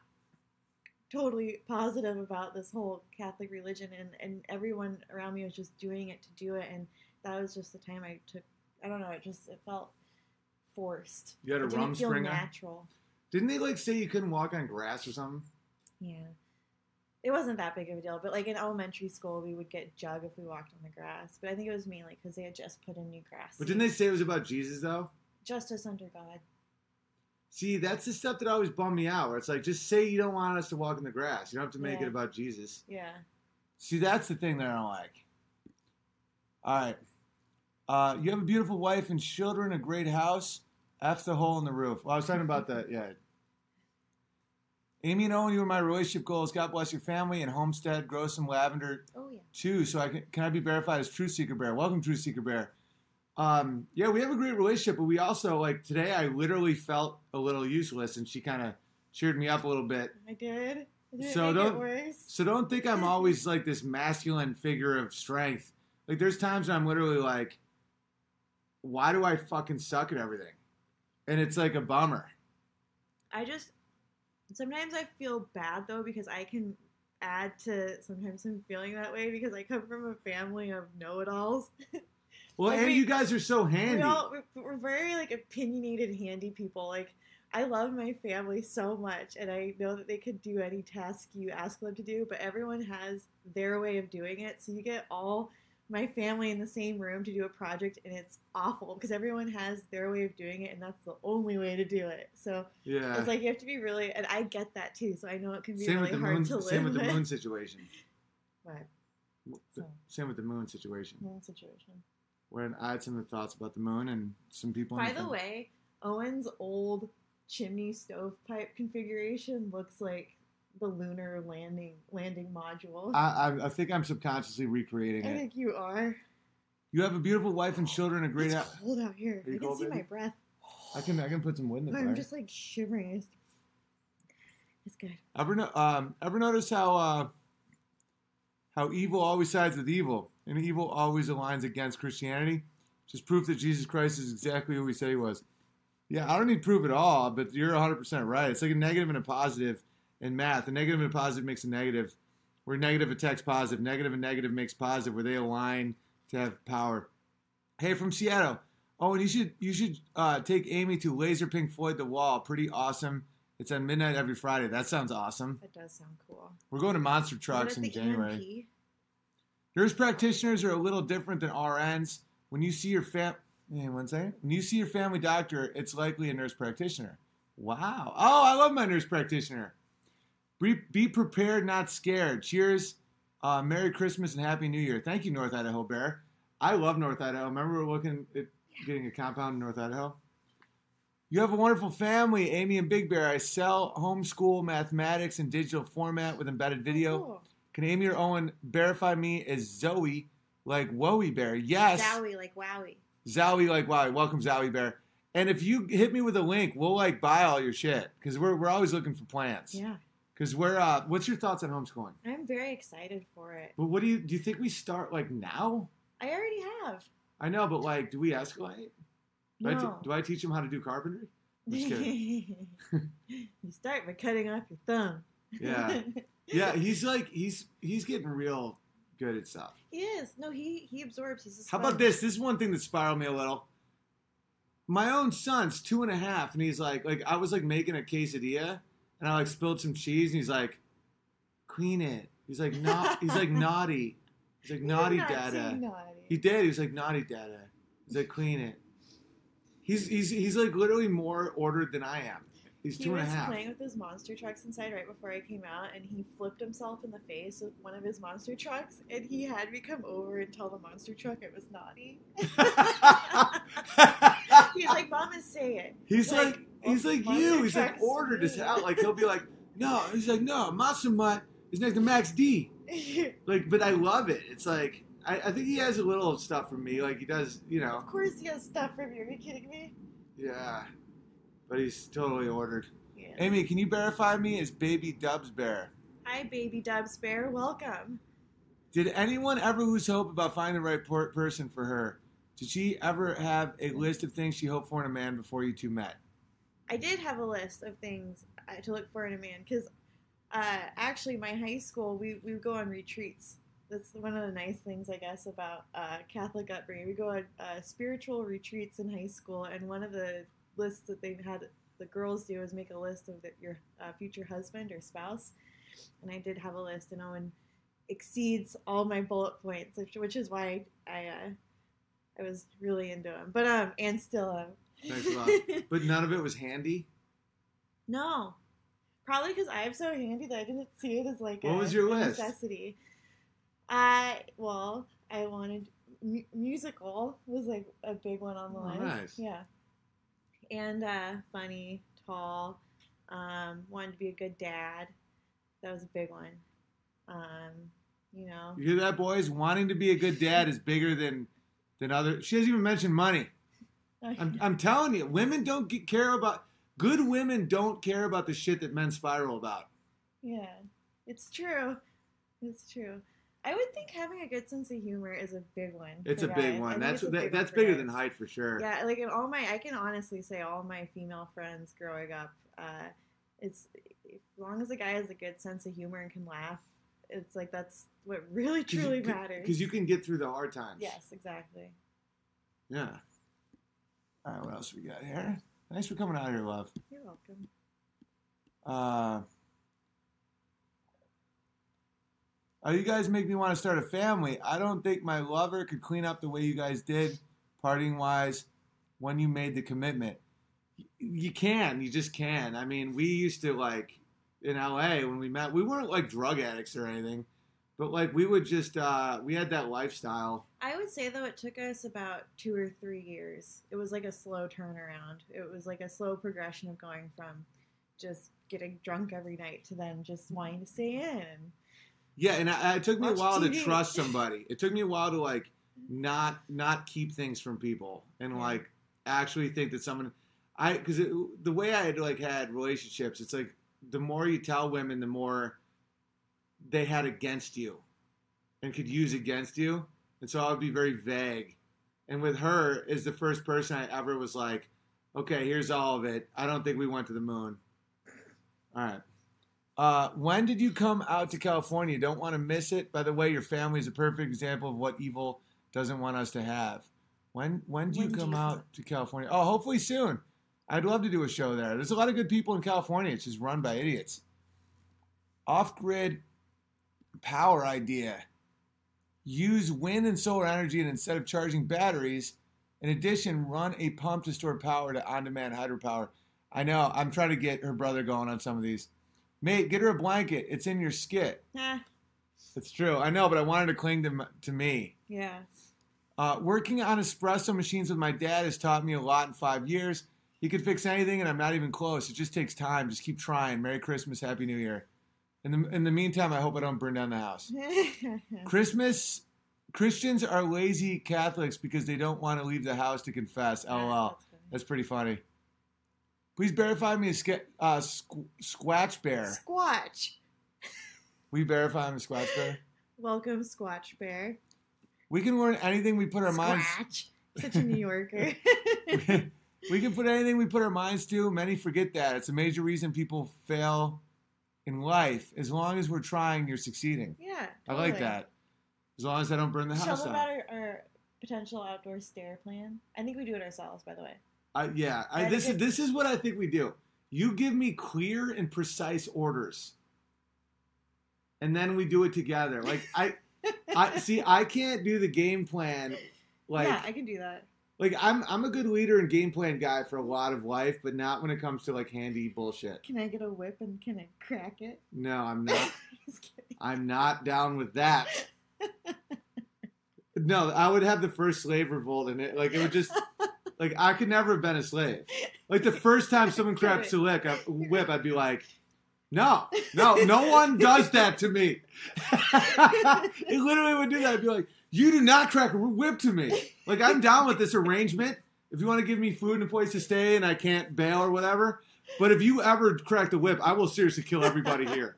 totally positive about this whole Catholic religion, and and everyone around me was just doing it to do it, and that was just the time I took. I don't know. It just it felt forced. You had a it didn't feel Rumspringa? natural. Didn't they like say you couldn't walk on grass or something? Yeah. It wasn't that big of a deal, but like in elementary school, we would get jug if we walked on the grass. But I think it was mainly because they had just put in new grass. But didn't they say it was about Jesus though? justice under God? See, that's the stuff that always bummed me out. Where it's like, just say you don't want us to walk in the grass. You don't have to make Yeah. it about Jesus. Yeah. See, that's the thing that I don't like. All right, uh, you have a beautiful wife and children, a great house. F the hole in the roof. Well, I was talking about that. Yeah, Amy and Owen, you were my relationship goals. God bless your family and homestead. Grow some lavender Oh yeah. too, so I can can I be verified as True Seeker Bear? Welcome, True Seeker Bear. Um, yeah, we have a great relationship, but we also like today. I literally felt a little useless, and she kind of cheered me up a little bit. I did. So don't- So don't think I'm always like this masculine figure of strength. Like there's times when I'm literally like, why do I fucking suck at everything? And it's like a bummer. I just sometimes I feel bad though because I can add to sometimes I'm feeling that way because I come from a family of know-it-alls. Well, Like, and we- you guys are so handy. we're, we're very like opinionated, handy people. Like I love my family so much, and I know that they could do any task you ask them to do. But everyone has their way of doing it, so you get all my family in the same room to do a project, and it's awful because everyone has their way of doing it, and that's the only way to do it. So yeah. it's like you have to be really, and I get that too. So I know it can be Same really hard moon. to live Same with the moon situation. But So. Same with the moon situation. moon situation. Where I had some thoughts about the moon and some people. By the fam- way, Owen's old chimney stovepipe configuration looks like the lunar landing landing module. I, I, I think I'm subconsciously recreating I it. I think you are. You have a beautiful wife and children, a great. It's house. cold out here. You I can cold, see baby? my breath. I can I can put some wind in the fire. I'm just like shivering. It's, it's good. Ever no, um ever notice how uh how evil always sides with evil and evil always aligns against Christianity? Just proof that Jesus Christ is exactly who he said he was. Yeah, I don't need proof at all, but you're 100% right. It's like a negative and a positive in math. A negative and a positive makes a negative, where negative attacks positive. Negative and negative makes positive, where they align to have power. Hey, from Seattle. Oh, and you should you should uh, take Amy to Laser Pink Floyd The Wall. Pretty awesome. It's at midnight every Friday. That sounds awesome. That does sound cool. We're going to Monster Trucks in January. EMP? Nurse practitioners are a little different than RNs. When you see your fam, hey, one second. When you see your family doctor, it's likely a nurse practitioner. Wow. Oh, I love my nurse practitioner. Be, be prepared, not scared. Cheers. Uh, Merry Christmas and Happy New Year. Thank you, North Idaho Bear. I love North Idaho. Remember we we're looking at getting a compound in North Idaho? You have a wonderful family, Amy and Big Bear. I sell homeschool mathematics in digital format with embedded video. Cool. Can Amy or Owen verify me as Zowie, like Wowie Bear? Yes. Zowie, like wowie. Zowie, like Wowie. Welcome, Zowie Bear. And if you hit me with a link, we'll like buy all your shit because we're, we're always looking for plants. Yeah, Because we're, uh, what's your thoughts on homeschooling? I'm very excited for it. But what do you, do you think we start like now? I already have. I know, but like, do we escalate? Do, I, t- No. do I teach them how to do carpentry? I'm just kidding. you start by cutting off your thumb. Yeah. Yeah, he's like, he's, he's getting real good at stuff. he is. No, he he absorbs. He's a How about this? This is one thing that spiraled me a little. My own son's two and a half, and he's like, like I was like making a quesadilla, and I like spilled some cheese, and he's like, "Clean it." He's like, "Not." He's like naughty. He's like naughty, dada. naughty. He did. He was like naughty, dada. He's like, "Clean it." He's he's he's like literally more ordered than I am. He's He two and was playing with his monster trucks inside right before I came out, and he flipped himself in the face with one of his monster trucks, and he had me come over and tell the monster truck it was naughty. He's like, "Mama, say it." He's like, Like, he's like you. He's like ordered as me. Like he'll be like, no. He's like, no. Monster Mutt is next to Max D. Like, but I love it. It's like I, I think he has a little stuff from me. Like he does, you know. of course, he has stuff from you. Are you kidding me? Yeah. But he's totally ordered. Yeah. Amy, can you verify me as Baby Dubs Bear? Hi, baby Dubs Bear. Welcome. Did anyone ever lose hope about finding the right per- person for her? Did she ever have a list of things she hoped for in a man before you two met? I did have a list of things uh, to look for in a man because uh, actually, my high school we we would go on retreats. That's one of the nice things, I guess, about uh, Catholic upbringing. We go on uh, spiritual retreats in high school, and one of the lists that they had the girls do is make a list of the, your uh, future husband or spouse. And I did have a list, and Owen exceeds all my bullet points, which, which is why I uh, I was really into him. But um, and still am. Thanks a lot. But none of it was handy. No, probably because I'm so handy that I didn't see it as like What a, was your list? necessity. I well, I wanted mu- musical was like a big one on the Oh, list. nice. Yeah, and uh, funny, tall, Um, wanted to be a good dad. That was a big one. Um, you know, You hear that, boys? Wanting to be a good dad is bigger than than other. She hasn't even mentioned money. I'm, I'm telling you, women don't get, care about. Good women don't care about the shit that men spiral about. yeah, it's true. It's true. I would think having a good sense of humor is a big one. It's a big guys. I one. That's that, big that's bigger guys. than height for sure. Yeah, like in all my, I can honestly say all my female friends growing up, uh, it's as long as a guy has a good sense of humor and can laugh, it's like that's what really truly matters. Because you can get through the hard times. Yes, exactly. Yeah. All right, what else we got here? Thanks for coming out here, love. You're welcome. Uh, oh, you guys make me want to start a family. I don't think my lover could clean up the way you guys did, partying wise, when you made the commitment. You can, you just can. I mean, we used to like in LA when we met. We weren't like drug addicts or anything, but like we would just uh, we had that lifestyle. I would say though it took us about two or three years. It was like a slow turnaround. It was like a slow progression of going from just getting drunk every night to then just wanting to stay in. Yeah, and I, it took me a Watch while to trust somebody. It took me a while to like not not keep things from people and Yeah. like actually think that someone I because the way I had like had relationships, it's like the more you tell women, the more they had against you and could use mm-hmm. against you, and so I would be very vague. And with her, is the first person I ever was like, okay, here's all of it. I don't think we went to the moon. All right. Uh, when did you come out to California? Don't want to miss it. By the way, your family is a perfect example of what evil doesn't want us to have. When when do you When do come you out to California? Oh, hopefully soon. I'd love to do a show there. There's a lot of good people in California. It's just run by idiots. Off grid power idea. Use wind and solar energy, and instead of charging batteries, in addition, run a pump to store power to on demand hydropower. I know. I'm trying to get her brother going on some of these. Mate, get her a blanket. It's in your skit. Ah, It's true. I know, but I wanted to cling to, to me. yeah. Uh, working on espresso machines with my dad has taught me a lot in five years. He could fix anything, and I'm not even close. It just takes time. Just keep trying. Merry Christmas, Happy New Year. In the in the meantime, I hope I don't burn down the house. Christmas, Christians are lazy Catholics because they don't want to leave the house to confess. LOL. That's. That's pretty funny. Please verify me a uh, squ- Squatch Bear. Squatch. We verify I'm a Squatch Bear. Welcome, Squatch Bear. We can learn anything we put our minds. To Squatch. Such a New Yorker. we can put anything we put our minds to. Many forget that. It's a major reason people fail in life. As long as we're trying, you're succeeding. yeah. Totally. I like that. As long as I don't burn the Tell house down. about our, our potential outdoor stair plan. I think we do it ourselves, by the way. I, yeah, I, this is this is what I think we do. You give me clear and precise orders, and then we do it together. Like I, I see. I can't do the game plan. Like, yeah, I can do that. like I'm I'm a good leader and game plan guy for a lot of life, but not when it comes to like handy bullshit. Can I get a whip and can I crack it? No, I'm not. I'm not down with that. No, I would have the first slave revolt in it. Like it would just like I could never have been a slave. Like the first time someone cracked a lick, a whip, I'd be like, no, no, no one does that to me. it literally would do that. I'd be like, you do not crack a whip to me. Like I'm down with this arrangement. If you want to give me food and a place to stay and I can't bail or whatever. But if you ever crack the whip, I will seriously kill everybody here.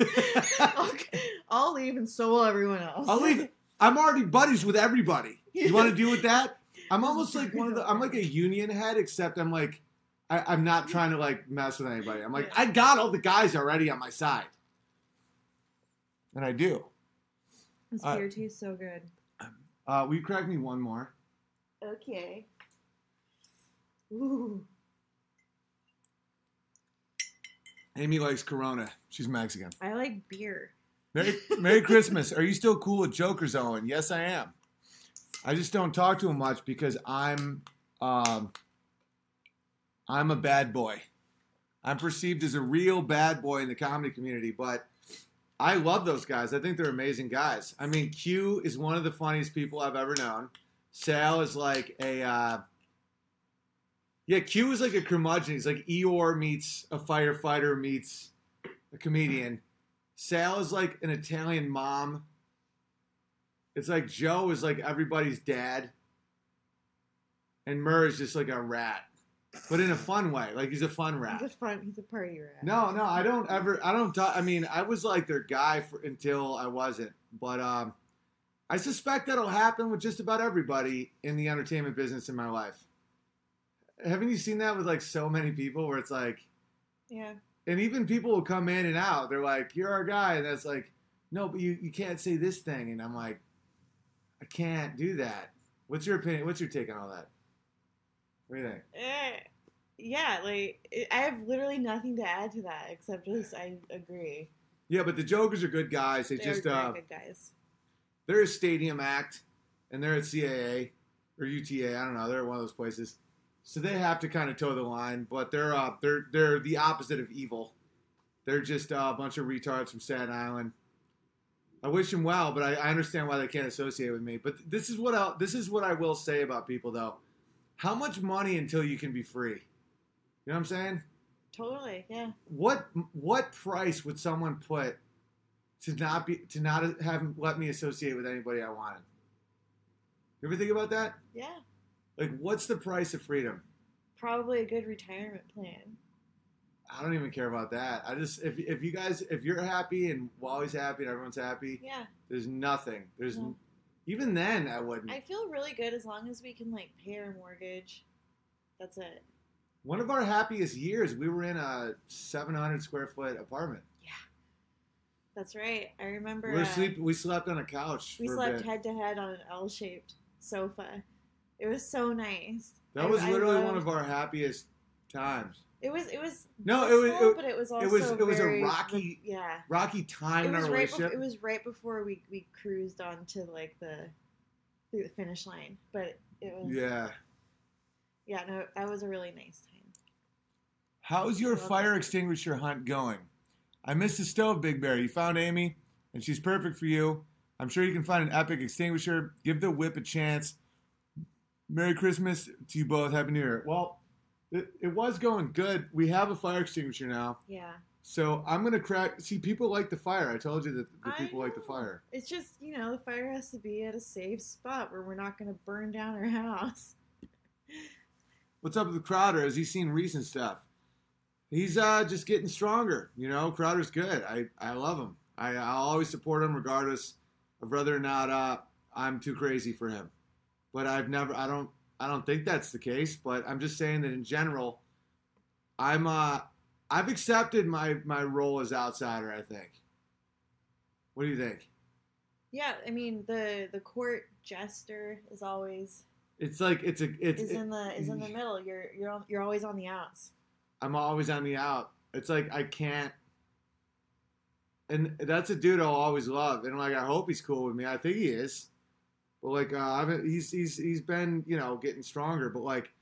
Okay, I'll leave and so will everyone else. I'll leave. I'm already buddies with everybody. You want to deal with that? I'm almost like one of the. I'm like a union head, except I'm like, I, I'm not trying to like mess with anybody. I'm like, I got all the guys already on my side, and I do. This Uh, beer tastes so good. Uh, will you crack me one more? Okay. Ooh. Amy likes Corona. She's Mexican. I like beer. Merry, Merry Christmas. Are you still cool with Joker's Owen? Yes, I am. I just don't talk to him much because I'm, um, I'm a bad boy. I'm perceived as a real bad boy in the comedy community, but I love those guys. I think they're amazing guys. I mean, Q is one of the funniest people I've ever known. Sal is like a, uh, Yeah, Q is like a curmudgeon. He's like Eeyore meets a firefighter meets a comedian. Sal is like an Italian mom. It's like Joe is like everybody's dad. And Murr is just like a rat. But in a fun way. Like he's a fun rat. He's a fun. He's a party rat. No, no, I don't ever. I don't. Talk, I mean, I was like their guy for, until I wasn't. But um, I suspect that'll happen with just about everybody in the entertainment business in my life. Haven't you seen that with like so many people where it's like, Yeah. and even people will come in and out. They're like, "You're our guy," and that's like, "No, but you you can't say this thing," and I'm like, "I can't do that." What's your opinion? What's your take on all that? What do you think? Eh, yeah, like I have literally nothing to add to that except just I agree. Yeah, but the Jokers are good guys. They, They're just very uh, good guys. they're a stadium act, and they're at CAA or UTA. I don't know. They're at one of those places, so they have to kind of toe the line. But they're uh, they're they're the opposite of evil. They're just uh, a bunch of retards from Staten Island. I wish them well, but I, I understand why they can't associate with me. But this is what I this is what I will say about people though. How much money until you can be free? You know what I'm saying? Totally, yeah. what what price would someone put to not be to not have let me associate with anybody I wanted? You ever think about that? Yeah. Like, what's the price of freedom? Probably a good retirement plan. I don't even care about that. I just if if you guys if you're happy and Wally's happy and everyone's happy, Yeah. there's nothing. There's No. even then I wouldn't. I feel really good as long as we can like pay our mortgage. That's it. One of our happiest years, we were in a 700 square foot apartment. Yeah, that's right. I remember We uh, sleep. We slept on a couch. we slept head to head on an L-shaped sofa. It was so nice. That I- was literally one of our happiest times. It was. It was. No, it was- it- but it was also it was- it was a rocky- Yeah. Rocky time It in was our right. relationship. Before, it was right before we we cruised on to like the through the finish line, but it was. yeah. Yeah. No, that was a really nice time. How's your fire it. extinguisher hunt going? I missed the stove, Big Bear. You found Amy, and she's perfect for you. I'm sure you can find an epic extinguisher. Give the whip a chance. Merry Christmas to you both. Happy New Year. Well, it, it was going good. We have a fire extinguisher now. Yeah. So I'm going to crack. See, people like the fire. I told you that the people like the fire. It's just you know the fire has to be at a safe spot where we're not going to burn down our house. What's up with Crowder? Has he seen recent stuff? He's uh, just getting stronger. You know, Crowder's good. I, I love him. I, I'll always support him regardless of whether or not uh, I'm too crazy for him. But I've never, I don't, I don't think that's the case. But I'm just saying that in general, I'm, uh, I've accepted my my role as outsider. I think. What do you think? Yeah, I mean the the court jester is always It's like it's a it's. is in the is in the middle. You're you're you're always on the outs. I'm always on the out. It's like I can't. And that's a dude I'll always love, and like I hope he's cool with me. I think he is, but like uh, I've, he's he's he's been you know getting stronger. But like,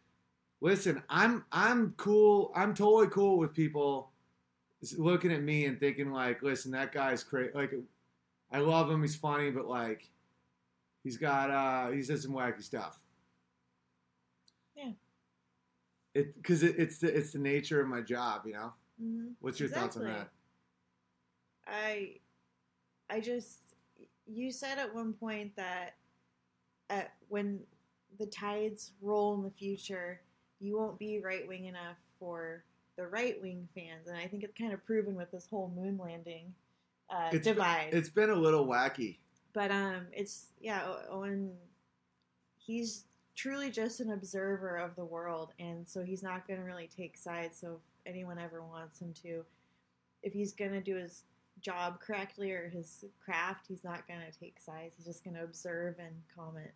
listen, I'm I'm cool. I'm totally cool with people looking at me and thinking like, listen, that guy's crazy. Like, I love him. He's funny, but like, he's got uh he says some wacky stuff. Yeah. It because it, it's the it's the nature of my job, you know. hmm What's your thoughts on that? I I just you said at one point that at when the tides roll in the future, you won't be right wing enough for the right wing fans, and I think it's kind of proven with this whole moon landing uh, It's been- divide. It's been a little wacky. but um, it's yeah, Owen. He's truly just an observer of the world, and so he's not going to really take sides. So if anyone ever wants him to, if he's going to do his job correctly or his craft, he's not going to take sides. He's just going to observe and comment.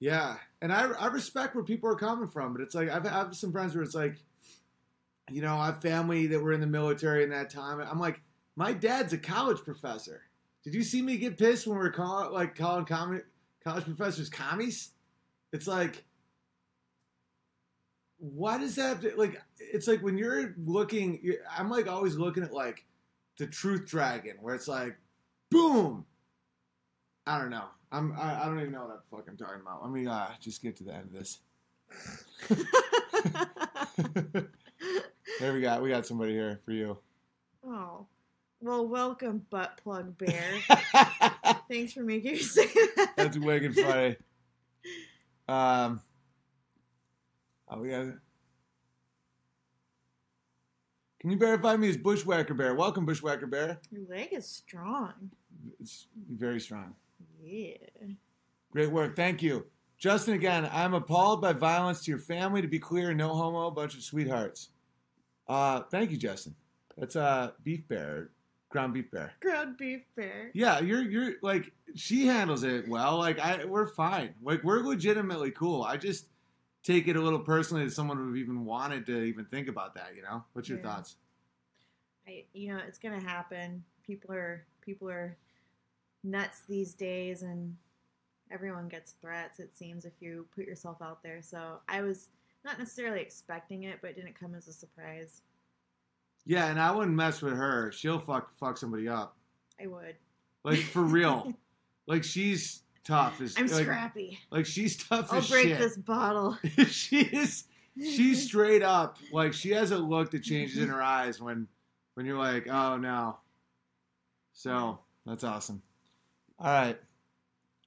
Yeah, and I I respect where people are coming from, but it's like I've I have some friends where it's like, you know, I have family that were in the military in that time. I'm like, my dad's a college professor. Did you see me get pissed when we were calling like calling college professors commies? It's like, why does that have to, like? It's like when you're looking, you're, I'm like always looking at like the Truth Dragon, where it's like, boom. I don't know. I'm I, I don't even know what the fuck I'm talking about. Let me uh, just get to the end of this. there we got we got somebody here for you. oh. Well, welcome, butt plug bear. Thanks for making me say that. That's wicked funny. Um, oh, we got. Can you verify me as Bushwhacker Bear? Welcome, Bushwhacker Bear. Your leg is strong. It's very strong. Yeah. Great work. Thank you. Justin, again, I'm appalled by violence to your family. To be clear, no homo, a bunch of sweethearts. Uh, thank you, Justin. That's uh, Beef Bear, ground beef bear. Ground beef bear. Yeah, you're you're like she handles it well. Like I, we're fine. Like we're legitimately cool. I just take it a little personally that someone would have even wanted to even think about that. You know, what's your Yeah. thoughts? I, you know, it's gonna happen. People are people are nuts these days, and everyone gets threats. It seems if you put yourself out there. So I was not necessarily expecting it, but it didn't come as a surprise. Yeah, and I wouldn't mess with her. She'll fuck fuck somebody up. I would. Like for real. like she's tough. I'm like, scrappy. Like she's tough. I'll as break shit. this bottle. she is. She's straight up. Like she has a look that changes in her eyes when when you're like, oh no. So that's awesome. All right.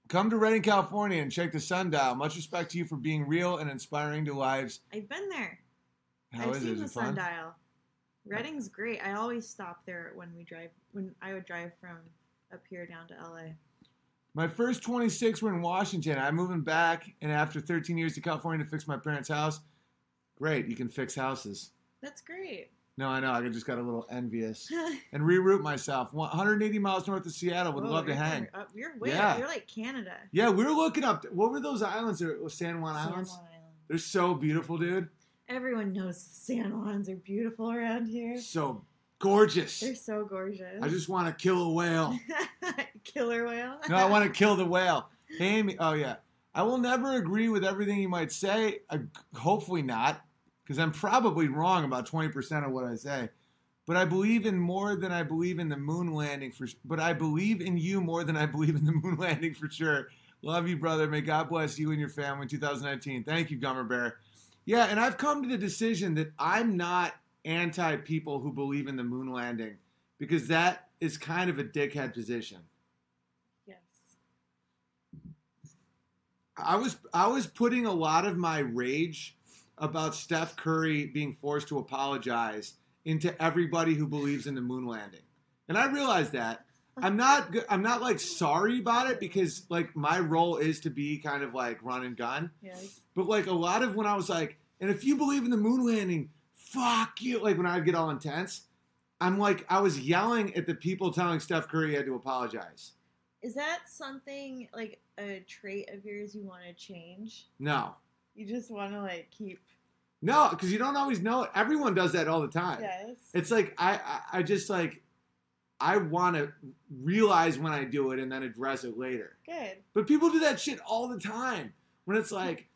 Come to Redding, California and check the sundial. Much respect to you for being real and inspiring to lives. I've been there. How I've is seen it? Is the it sundial. Redding's great. I always stop there when we drive. When I would drive from up here down to LA. My first 26 were in Washington. I'm moving back, and after 13 years to California to fix my parents' house. Great, you can fix houses. That's great. No, I know. I just got a little envious. And reroute myself. 180 miles north of Seattle. Would Whoa, love to hang. up- You're way Yeah. up. You're like Canada. Yeah, we were looking up. What were those islands? There, oh, San Juan San Islands. Juan Island. They're so beautiful, dude. Everyone knows San Juans are beautiful around here. So gorgeous. They're so gorgeous. I just want to kill a whale. killer whale. No, I want to kill the whale. Amy. Oh yeah. I will never agree with everything you might say. Hopefully not, because I'm probably wrong about 20% of what I say. But I believe in more than I believe in the moon landing for. But I believe in you more than I believe in the moon landing for sure. Love you, brother. May God bless you and your family in 2019. Thank you, Gummer Bear. Yeah, and I've come to the decision that I'm not anti people who believe in the moon landing because that is kind of a dickhead position. yes. I was I was putting a lot of my rage about Steph Curry being forced to apologize into everybody who believes in the moon landing. And I realized that I'm not I'm not like sorry about it because like my role is to be kind of like run and gun. Yes. But like a lot of when I was like, and if you believe in the moon landing, fuck you. Like when I would get all intense, I'm like I was yelling at the people telling Steph Curry he had to apologize. Is that something like a trait of yours you want to change? No. You just want to like keep. No, because you don't always know it. Everyone does that all the time. Yes. It's like I, I, I just like I want to realize when I do it and then address it later. Good. But people do that shit all the time. When it's like,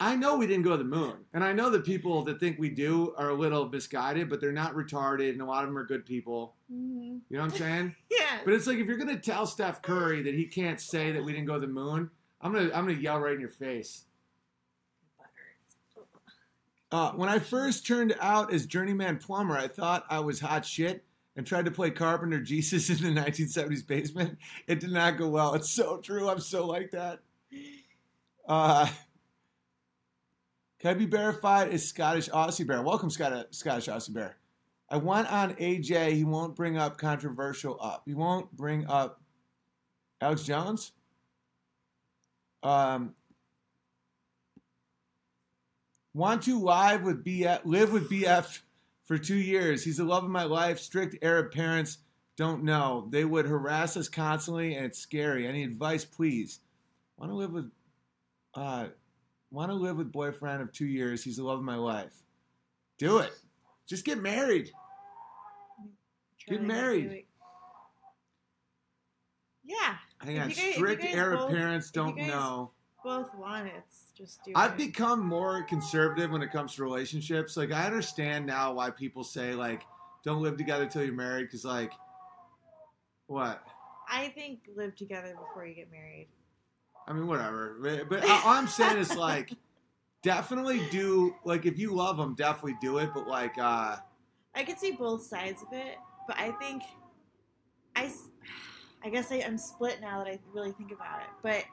I know we didn't go to the moon, and I know the people that think we do are a little misguided, but they're not retarded, and a lot of them are good people. hmm You know what I'm saying? Yeah. But it's like if you're gonna tell Steph Curry that he can't say that we didn't go to the moon, I'm gonna I'm gonna yell right in your face. Uh, when I first turned out as journeyman plumber, I thought I was hot shit and tried to play Carpenter Jesus in the 1970s basement. It did not go well. It's so true. I'm so like that. Uh, can I be verified as Scottish Aussie Bear? Welcome, Scott- Scottish Aussie Bear. I went on AJ. He won't bring up controversial up. He won't bring up Alex Jones. Um, Want to live with BF, live with BF for two years. He's the love of my life. Strict Arab parents don't know. They would harass us constantly, and it's scary. Any advice, please? Want to live with, uh, want to live with boyfriend of two years. He's the love of my life. Do it. Just get married. Get married. Yeah. Hang If on. you guys- Strict guys Arab both- parents if you don't know. Both want it. It's just do it. I've it. become more conservative when it comes to relationships. Like I understand now why people say like don't live together till you're married because like what? I think live together before you get married. I mean whatever. But, but all I'm saying is like definitely do like if you love them, definitely do it. But like, uh I could see both sides of it, but I think I, I guess I, I'm split now that I really think about it. But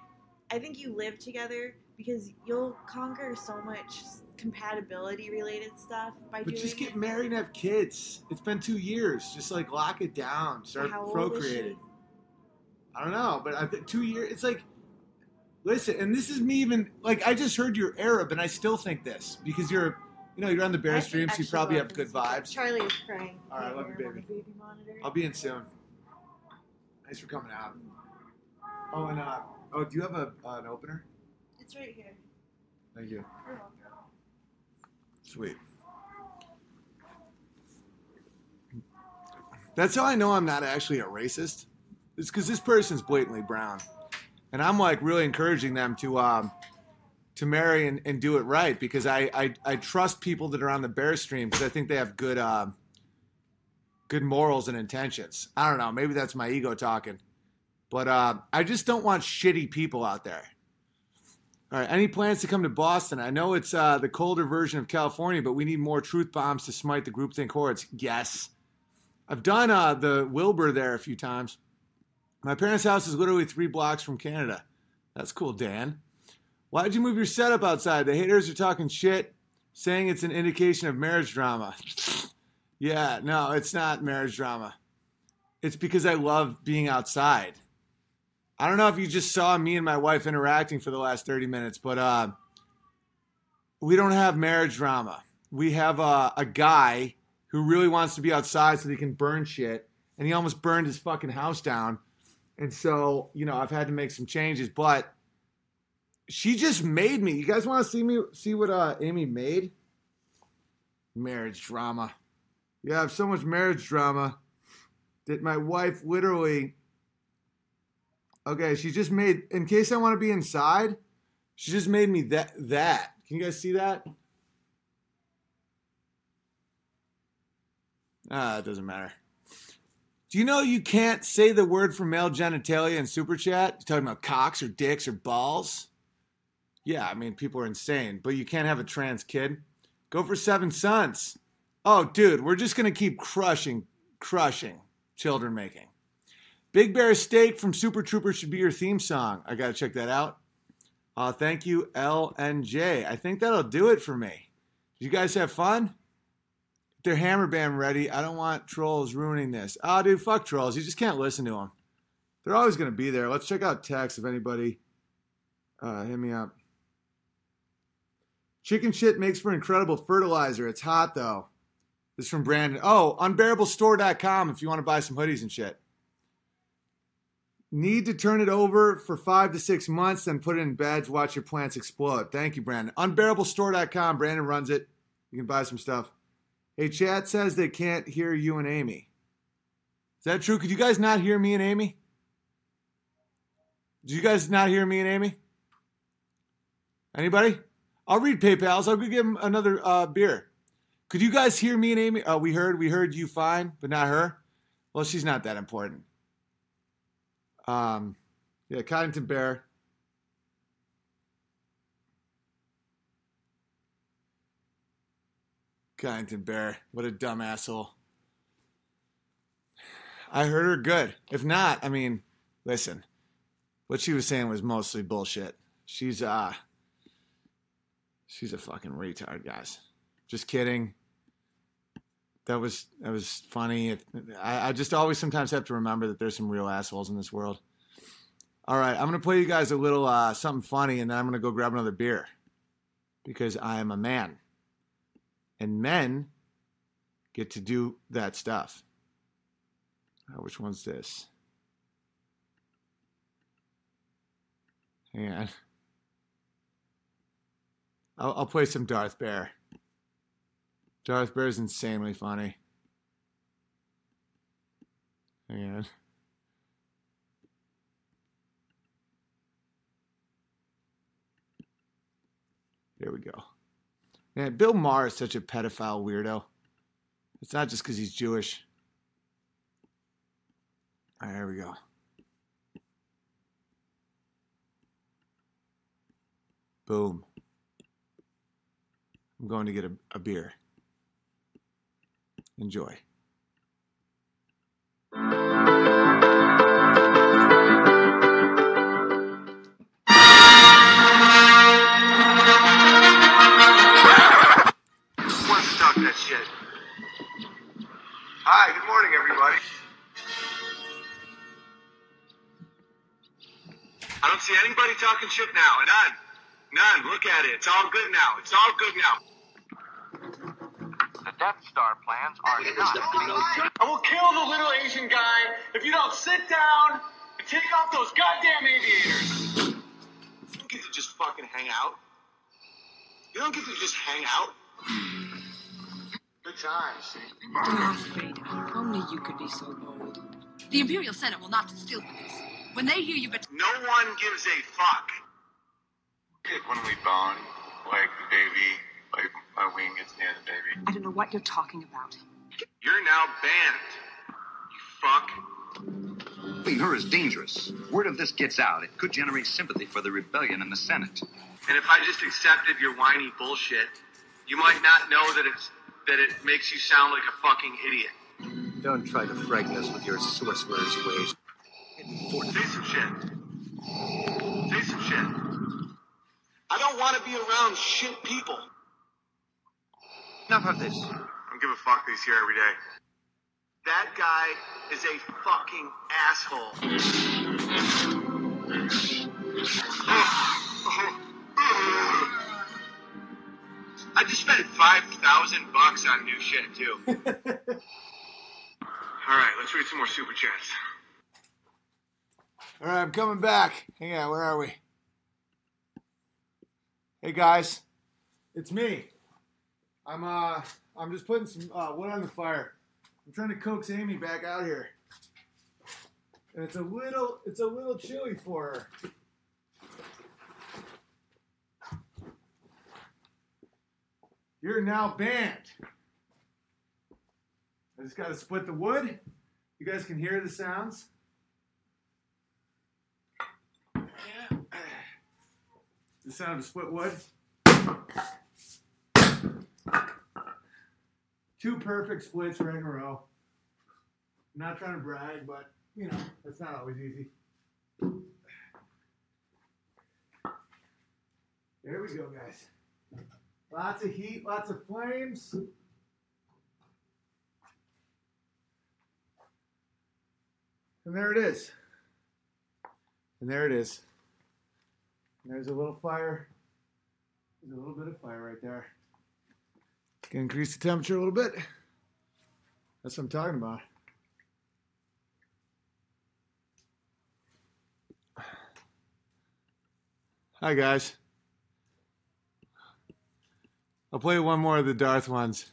I think you live together because you'll conquer so much compatibility related stuff by but doing just get married and have kids. It's been two years. Just like lock it down. Start How old is procreating. I don't know, but I two years. It's like, listen, and this is me even like I just heard you're Arab, and I still think this because you're, you know, you're on the bear stream, so you probably have good vibes. Charlie is crying. All right, love you, baby. baby monitor. I'll be in soon. Thanks for coming out. Oh, and uh, oh, do you have a uh, an opener? It's right here. Thank you. You're welcome. Sweet. That's how I know I'm not actually a racist. It's because this person's blatantly brown, and I'm like really encouraging them to um, to marry and, and do it right because I, I I trust people that are on the bear stream because I think they have good um, good morals and intentions. I don't know, maybe that's my ego talking, but uh, I just don't want shitty people out there. All right. Any plans to come to Boston? I know it's uh, the colder version of California, but we need more truth bombs to smite the groupthink hordes. Yes. I've done uh, the Wilbur there a few times. My parents' house is literally three blocks from Canada. That's cool, Dan. Why'd you move your setup outside? The haters are talking shit, saying it's an indication of marriage drama. yeah, no, it's not marriage drama. It's because I love being outside. I don't know if you just saw me and my wife interacting for the last 30 minutes, but uh, we don't have marriage drama. We have uh, a guy who really wants to be outside so that he can burn shit, and he almost burned his fucking house down. And so, you know, I've had to make some changes, but she just made me. You guys want to see me see what uh, Amy made? Marriage drama. Yeah, I have so much marriage drama that my wife literally Okay, she just made in case I want to be inside, she just made me that that. Can you guys see that? Ah, it doesn't matter. Do you know you can't say the word for male genitalia in super chat? You're talking about cocks or dicks or balls? Yeah, I mean people are insane, but you can't have a trans kid. Go for seven sons. Oh, dude, we're just gonna keep crushing, crushing children making. Big Bear Steak from Super Trooper should be your theme song. I got to check that out. Uh, thank you, LNJ. I think that'll do it for me. Did you guys have fun? Their hammer band ready. I don't want trolls ruining this. Oh, dude, fuck trolls. You just can't listen to them. They're always going to be there. Let's check out text if anybody uh, hit me up. Chicken shit makes for incredible fertilizer. It's hot, though. This is from Brandon. Oh, unbearablestore.com if you want to buy some hoodies and shit. Need to turn it over for five to six months, then put it in beds, watch your plants explode. Thank you, Brandon. Unbearablestore.com. Brandon runs it. You can buy some stuff. Hey, chat says they can't hear you and Amy. Is that true? Could you guys not hear me and Amy? Did you guys not hear me and Amy? Anybody? I'll read PayPal's. I'll go give him another uh, beer. Could you guys hear me and Amy? Oh, we heard. We heard you fine, but not her. Well, she's not that important. Um, yeah, Coddington Bear. Coddington Bear. What a dumb asshole. I heard her good. If not, I mean, listen, what she was saying was mostly bullshit. She's uh she's a fucking retard, guys. Just kidding. That was that was funny. I, I just always sometimes have to remember that there's some real assholes in this world. All right, I'm gonna play you guys a little uh, something funny, and then I'm gonna go grab another beer because I am a man, and men get to do that stuff. Uh, which one's this? Hang on. I'll, I'll play some Darth Bear. Darth Bear is insanely funny. Hang on. Here we go. Man, Bill Maher is such a pedophile weirdo. It's not just because he's Jewish. All right, here we go. Boom. I'm going to get a, a beer. Enjoy. Shit. Hi, good morning, everybody. I don't see anybody talking shit now. None. None. Look at it. It's all good now. It's all good now. The Death Star plans are not. I will kill the little Asian guy if you don't sit down and take off those goddamn aviators. You don't get to just fucking hang out. You don't get to just hang out. Good times. Oh, Vader, only you could be so bold. The Imperial Senate will not distill with this. When they hear you, but No one gives a fuck. when we bond, like the baby, like my wing gets near the baby. I don't know what you're talking about. You're now banned. You fuck. Keeping her is dangerous. Word of this gets out, it could generate sympathy for the rebellion in the Senate. And if I just accepted your whiny bullshit, you might not know that it's that it makes you sound like a fucking idiot. Don't try to frighten us with your sorcerer's ways. Say some shit. Say some shit. I don't want to be around shit people. Enough of this. I don't give a fuck these here every day. That guy is a fucking asshole. I just spent five thousand bucks on new shit too. All right, let's read some more super chats. All right, I'm coming back. Hang on, where are we? Hey guys, it's me. I'm uh, I'm just putting some uh, wood on the fire. I'm trying to coax Amy back out here, and it's a little, it's a little chilly for her. You're now banned. I just got to split the wood. You guys can hear the sounds. The sound of split wood. Two perfect splits right in a row. not trying to brag, but you know, that's not always easy. There we go, guys. Lots of heat, lots of flames. And there it is. And there it is. And there's a little fire. There's a little bit of fire right there. Can increase the temperature a little bit. That's what I'm talking about. Hi guys. I'll play one more of the Darth ones.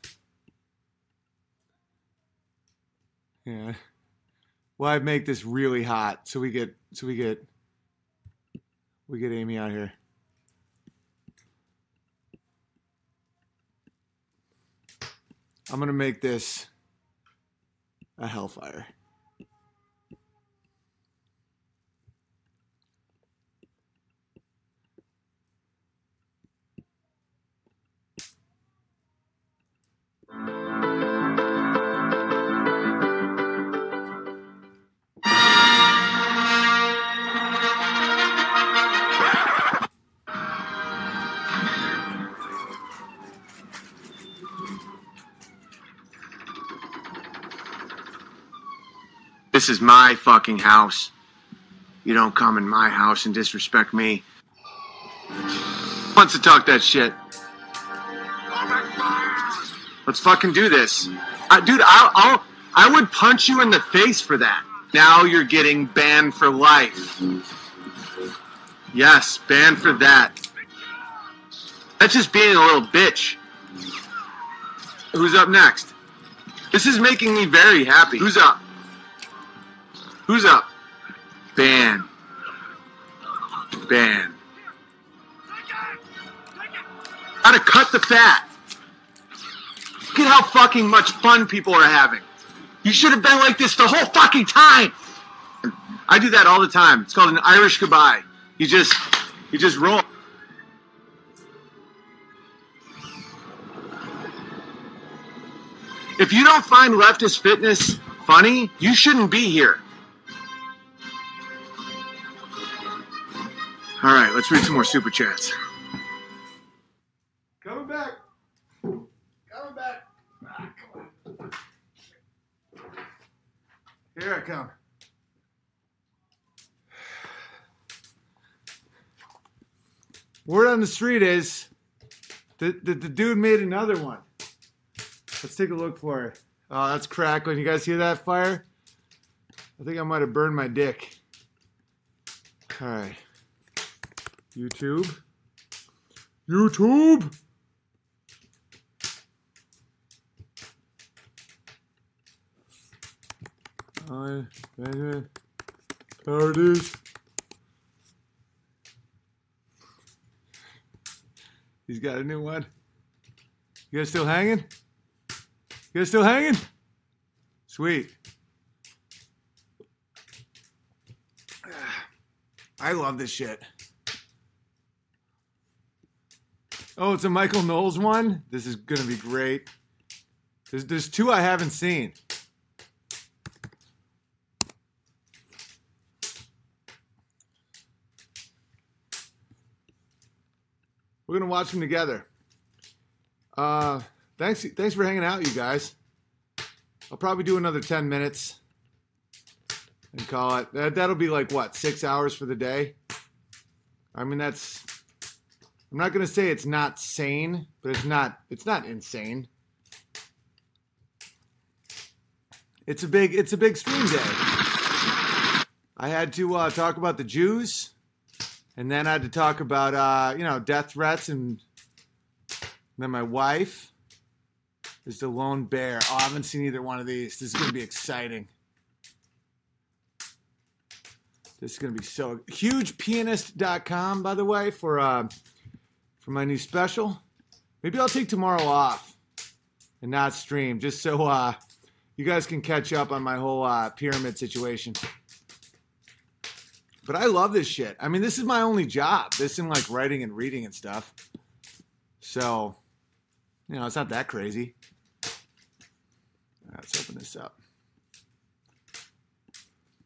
Yeah. Well, I make this really hot so we get so we get we get Amy out here. I'm gonna make this a hellfire. This is my fucking house. You don't come in my house and disrespect me. Wants to talk that shit. Let's fucking do this. Uh, dude, I'll, I'll, I would punch you in the face for that. Now you're getting banned for life. Yes, banned for that. That's just being a little bitch. Who's up next? This is making me very happy. Who's up? Who's up? Ban. Ban. To cut the fat. Look at how fucking much fun people are having. You should have been like this the whole fucking time. I do that all the time. It's called an Irish goodbye. You just, you just roll. If you don't find leftist fitness funny, you shouldn't be here. All right, let's read some more super chats. Coming back. Coming back. Ah, come. Here I come. Word on the street is that the, the dude made another one. Let's take a look for it. Oh, that's crackling. You guys hear that fire? I think I might have burned my dick. All right. YouTube. YouTube. Hi, Benjamin. Parties. He's got a new one. You guys still hanging? You guys still hanging? Sweet. I love this shit. Oh, it's a Michael Knowles one. This is gonna be great. There's there's two I haven't seen. We're gonna watch them together. Uh, thanks thanks for hanging out, you guys. I'll probably do another ten minutes and call it. That that'll be like what six hours for the day. I mean that's. I'm not gonna say it's not sane, but it's not it's not insane. It's a big it's a big stream day. I had to uh, talk about the Jews, and then I had to talk about uh, you know death threats, and then my wife is the lone bear. Oh, I haven't seen either one of these. This is gonna be exciting. This is gonna be so hugepianist.com, by the way, for uh, for my new special. Maybe I'll take tomorrow off and not stream, just so uh, you guys can catch up on my whole uh, pyramid situation. But I love this shit. I mean, this is my only job. This and like writing and reading and stuff. So, you know, it's not that crazy. Let's open this up.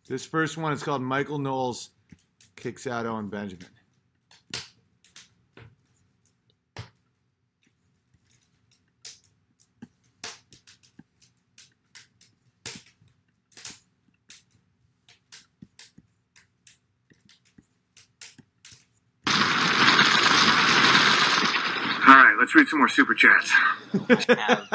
This first one is called Michael Knowles Kicks Out Owen Benjamin. Some more super chats. have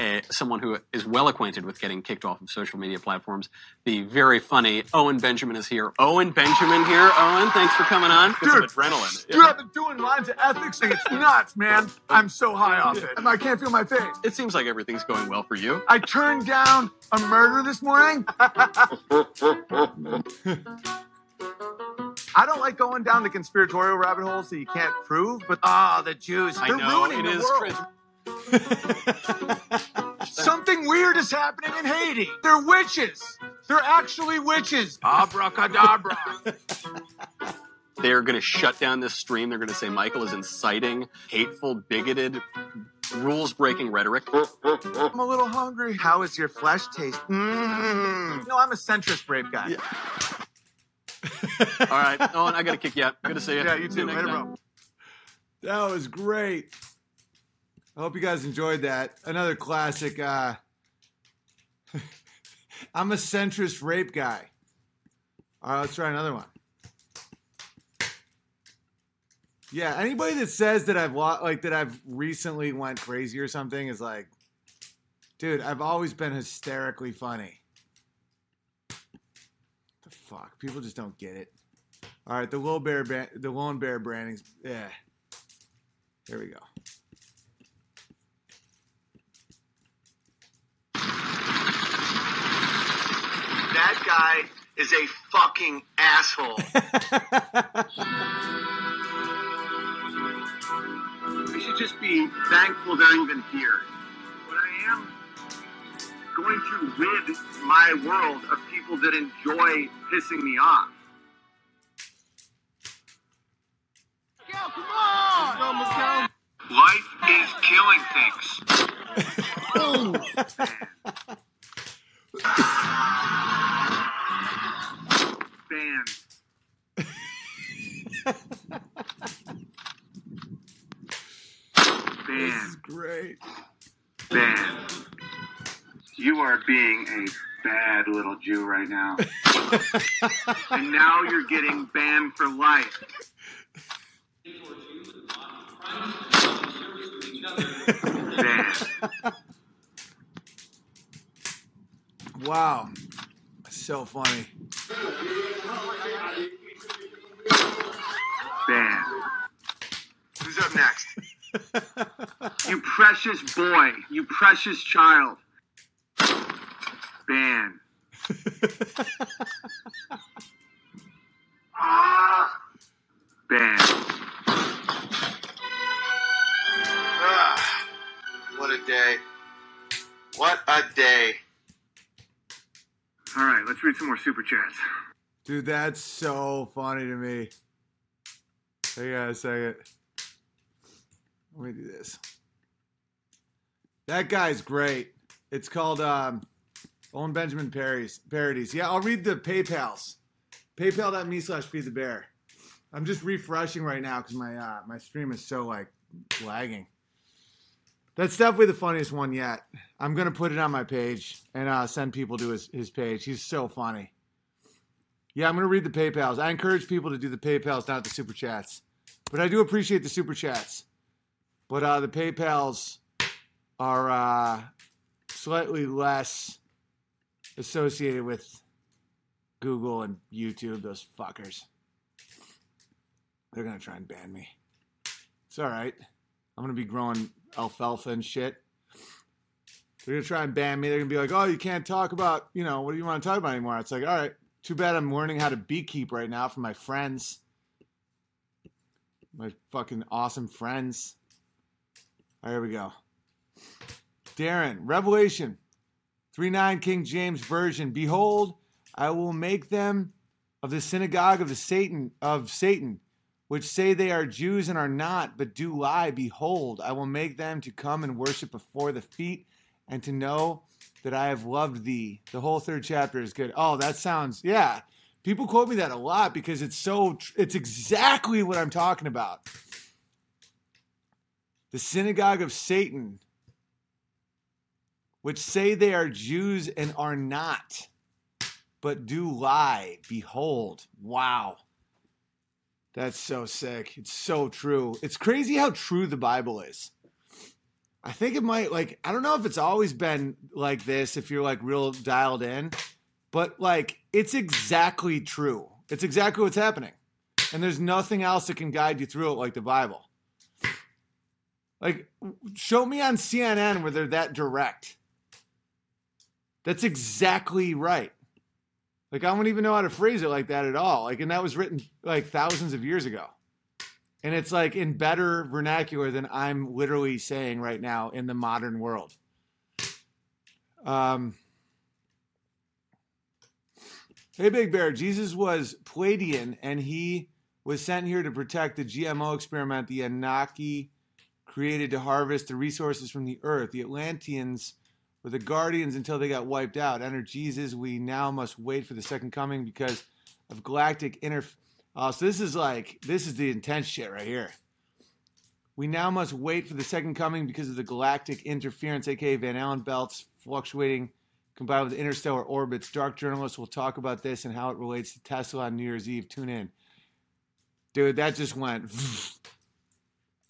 uh, someone who is well acquainted with getting kicked off of social media platforms. The very funny Owen Benjamin is here. Owen Benjamin here. Owen, thanks for coming on. Get some Dude. adrenaline. Dude, I've been doing lines of ethics and it's nuts, man. I'm so high off it. I can't feel my face. It seems like everything's going well for you. I turned down a murder this morning. I don't like going down the conspiratorial rabbit holes that you can't prove, but ah, the Jews, I they're know ruining it the is world. Something weird is happening in Haiti. They're witches. They're actually witches. Abracadabra. They're going to shut down this stream. They're going to say Michael is inciting hateful, bigoted, rules breaking rhetoric. I'm a little hungry. How is your flesh taste? Mm. No, I'm a centrist brave guy. Yeah. All right, Owen, I got to kick you out. Good to see you. Yeah, you too. Later, bro. That was great. I hope you guys enjoyed that. Another classic. Uh, I'm a centrist rape guy. All right, let's try another one. Yeah, anybody that says that I've lo- like that I've recently went crazy or something is like, dude, I've always been hysterically funny. Fuck, people just don't get it. All right, the little bear, ba- the lone bear branding's yeah. Here we go. That guy is a fucking asshole. we should just be thankful they're even here. But I am going to rid my world of people that enjoy pissing me off. Life is killing things. Band. This is great. Band. You are being a bad little Jew right now. and now you're getting banned for life. Banned. Wow. So funny. Banned. Who's up next? You precious boy. You precious child. Banned. Banned. Ah, what a day. What a day. All right, let's read some more super chats. Dude, that's so funny to me. Hang on a second. Let me do this. That guy's great. It's called um, Owen Benjamin Parodies. Parodies. Yeah, I'll read the PayPal's. PayPal.me slash feed the bear. I'm just refreshing right now because my uh, my stream is so like lagging. That's definitely the funniest one yet. I'm gonna put it on my page and uh, send people to his, his page. He's so funny. Yeah, I'm gonna read the PayPal's. I encourage people to do the PayPal's, not the super chats. But I do appreciate the super chats. But uh, the PayPal's are uh, slightly less associated with Google and YouTube. Those fuckers. They're gonna try and ban me. It's all right. I'm gonna be growing alfalfa and shit. They're gonna try and ban me. They're gonna be like, "Oh, you can't talk about, you know, what do you want to talk about anymore?" It's like, all right. Too bad I'm learning how to beekeep right now from my friends, my fucking awesome friends. All right, here we go. Darren, Revelation 3 9 King James Version. Behold, I will make them of the synagogue of the Satan of Satan, which say they are Jews and are not, but do lie. Behold, I will make them to come and worship before the feet and to know that I have loved thee. The whole third chapter is good. Oh, that sounds yeah. People quote me that a lot because it's so it's exactly what I'm talking about. The synagogue of Satan, which say they are Jews and are not, but do lie. Behold, wow. That's so sick. It's so true. It's crazy how true the Bible is. I think it might like I don't know if it's always been like this if you're like real dialed in, but like it's exactly true. It's exactly what's happening. And there's nothing else that can guide you through it like the Bible. Like show me on CNN where they're that direct. That's exactly right. Like I don't even know how to phrase it like that at all. Like and that was written like thousands of years ago. And it's like in better vernacular than I'm literally saying right now in the modern world. Um, hey, Big Bear, Jesus was Pleiadian and he was sent here to protect the GMO experiment the Anunnaki created to harvest the resources from the earth. The Atlanteans were the guardians until they got wiped out. Enter Jesus. We now must wait for the second coming because of galactic interference. Uh, so this is like this is the intense shit right here. We now must wait for the second coming because of the galactic interference, aka Van Allen belts fluctuating combined with interstellar orbits. Dark journalists will talk about this and how it relates to Tesla on New Year's Eve. Tune in, dude. That just went.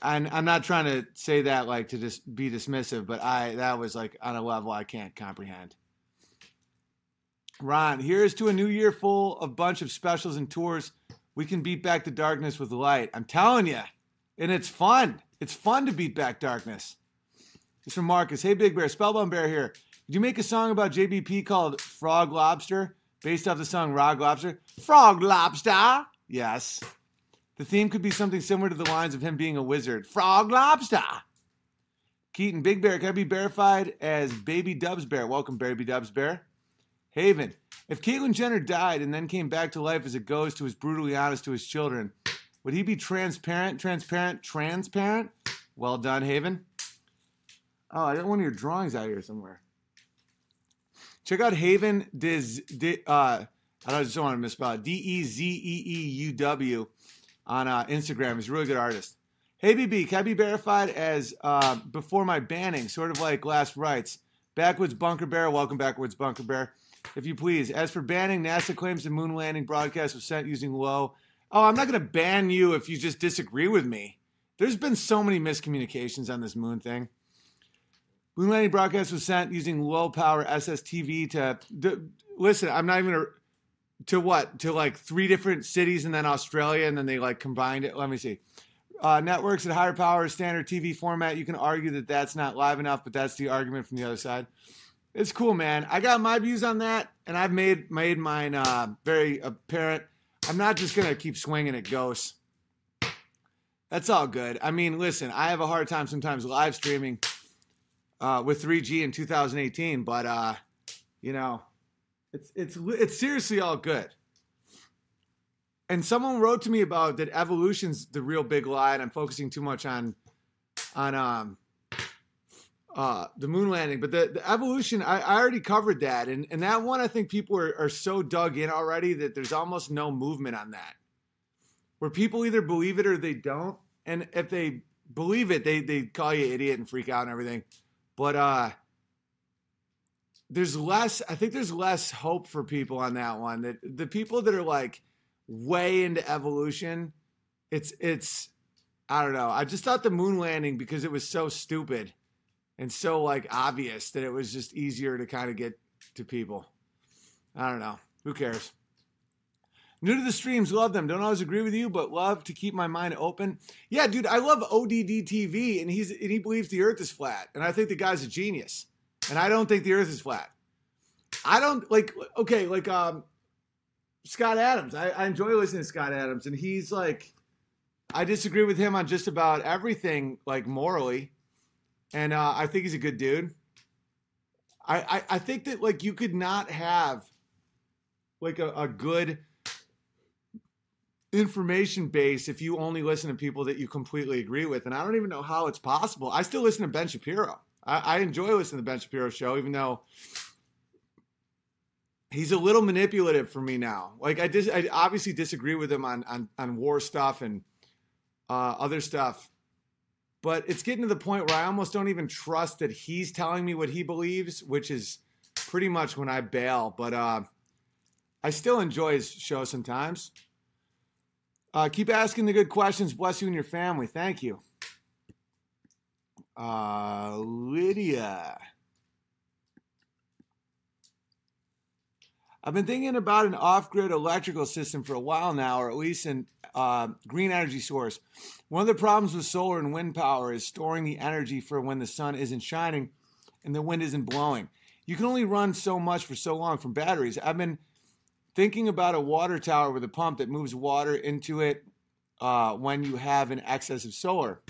And I'm not trying to say that like to just be dismissive, but I that was like on a level I can't comprehend. Ron, here's to a new year full of bunch of specials and tours we can beat back the darkness with light. I'm telling you. And it's fun. It's fun to beat back darkness. It's from Marcus. Hey, Big Bear, Spellbound Bear here. Did you make a song about JBP called Frog Lobster, based off the song Rock Lobster? Frog Lobster? Yes. The theme could be something similar to the lines of him being a wizard. Frog Lobster. Keaton, Big Bear, can I be verified as Baby Dubs Bear? Welcome, Baby Dubs Bear. Haven, if Caitlyn Jenner died and then came back to life as a ghost who was brutally honest to his children, would he be transparent, transparent, transparent? Well done, Haven. Oh, I got one of your drawings out here somewhere. Check out Haven Diz. Di, uh, I don't want to misspell it. D E Z E E U W on uh, Instagram. He's a really good artist. Hey BB, can I be verified as uh, before my banning, sort of like last rites? Backwoods Bunker Bear, welcome Backwoods Bunker Bear. If you please. As for banning, NASA claims the moon landing broadcast was sent using low. Oh, I'm not going to ban you if you just disagree with me. There's been so many miscommunications on this moon thing. Moon landing broadcast was sent using low power SSTV to, to listen. I'm not even gonna, to what to like three different cities and then Australia and then they like combined it. Let me see. Uh, networks at higher power standard TV format. You can argue that that's not live enough, but that's the argument from the other side. It's cool, man. I got my views on that, and I've made made mine uh, very apparent. I'm not just gonna keep swinging at ghosts. That's all good. I mean, listen, I have a hard time sometimes live streaming uh, with 3G in 2018, but uh, you know, it's it's it's seriously all good. And someone wrote to me about that evolution's the real big lie, and I'm focusing too much on on um uh the moon landing. But the, the evolution, I, I already covered that, and and that one I think people are, are so dug in already that there's almost no movement on that. Where people either believe it or they don't, and if they believe it, they they call you idiot and freak out and everything. But uh there's less I think there's less hope for people on that one. That the people that are like way into evolution, it's it's I don't know. I just thought the moon landing because it was so stupid and so like obvious that it was just easier to kind of get to people. I don't know. Who cares? New to the streams, love them. Don't always agree with you, but love to keep my mind open. Yeah, dude, I love ODD TV, and he's and he believes the Earth is flat, and I think the guy's a genius, and I don't think the Earth is flat. I don't like okay, like um, Scott Adams. I, I enjoy listening to Scott Adams, and he's like, I disagree with him on just about everything, like morally, and uh, I think he's a good dude. I, I I think that like you could not have like a, a good information base if you only listen to people that you completely agree with. And I don't even know how it's possible. I still listen to Ben Shapiro. I, I enjoy listening to Ben Shapiro show, even though he's a little manipulative for me now. Like I dis- I obviously disagree with him on on, on war stuff and uh, other stuff. But it's getting to the point where I almost don't even trust that he's telling me what he believes, which is pretty much when I bail. But uh, I still enjoy his show sometimes. Uh, keep asking the good questions. Bless you and your family. Thank you. Uh, Lydia. I've been thinking about an off grid electrical system for a while now, or at least a uh, green energy source. One of the problems with solar and wind power is storing the energy for when the sun isn't shining and the wind isn't blowing. You can only run so much for so long from batteries. I've been thinking about a water tower with a pump that moves water into it uh, when you have an excess of solar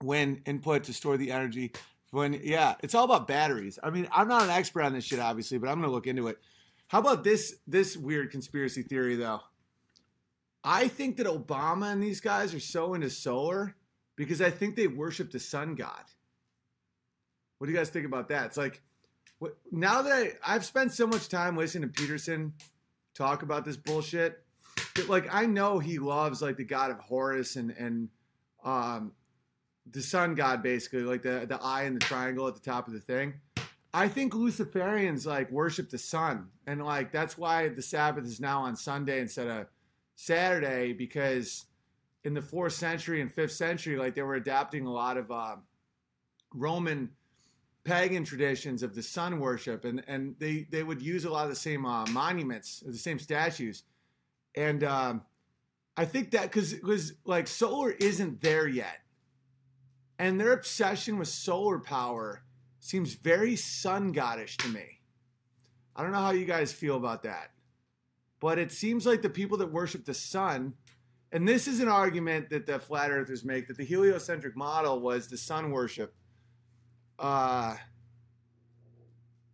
when input to store the energy when yeah it's all about batteries. I mean i'm not an expert on this shit obviously but i'm gonna look into it. How about this this weird conspiracy theory though? I think that obama and these guys are so into solar because i think they worship the sun god. What do you guys think about that? It's like what, now that I, i've spent so much time listening to peterson talk about this bullshit that like i know he loves like the god of horus and and um the sun god basically like the the eye and the triangle at the top of the thing. I think luciferians like worship the sun. And like that's why the sabbath is now on sunday instead of saturday because in the fourth century and fifth century like they were adapting a lot of uh, roman pagan traditions of the sun worship. And and they they would use a lot of the same uh, monuments the same statues. And um, i think that because because like solar isn't there yet and their obsession with solar power seems very sun goddish to me. I don't know how you guys feel about that, but it seems like the people that worship the sun, and this is an argument that the flat earthers make that the heliocentric model was the sun worship. Uh,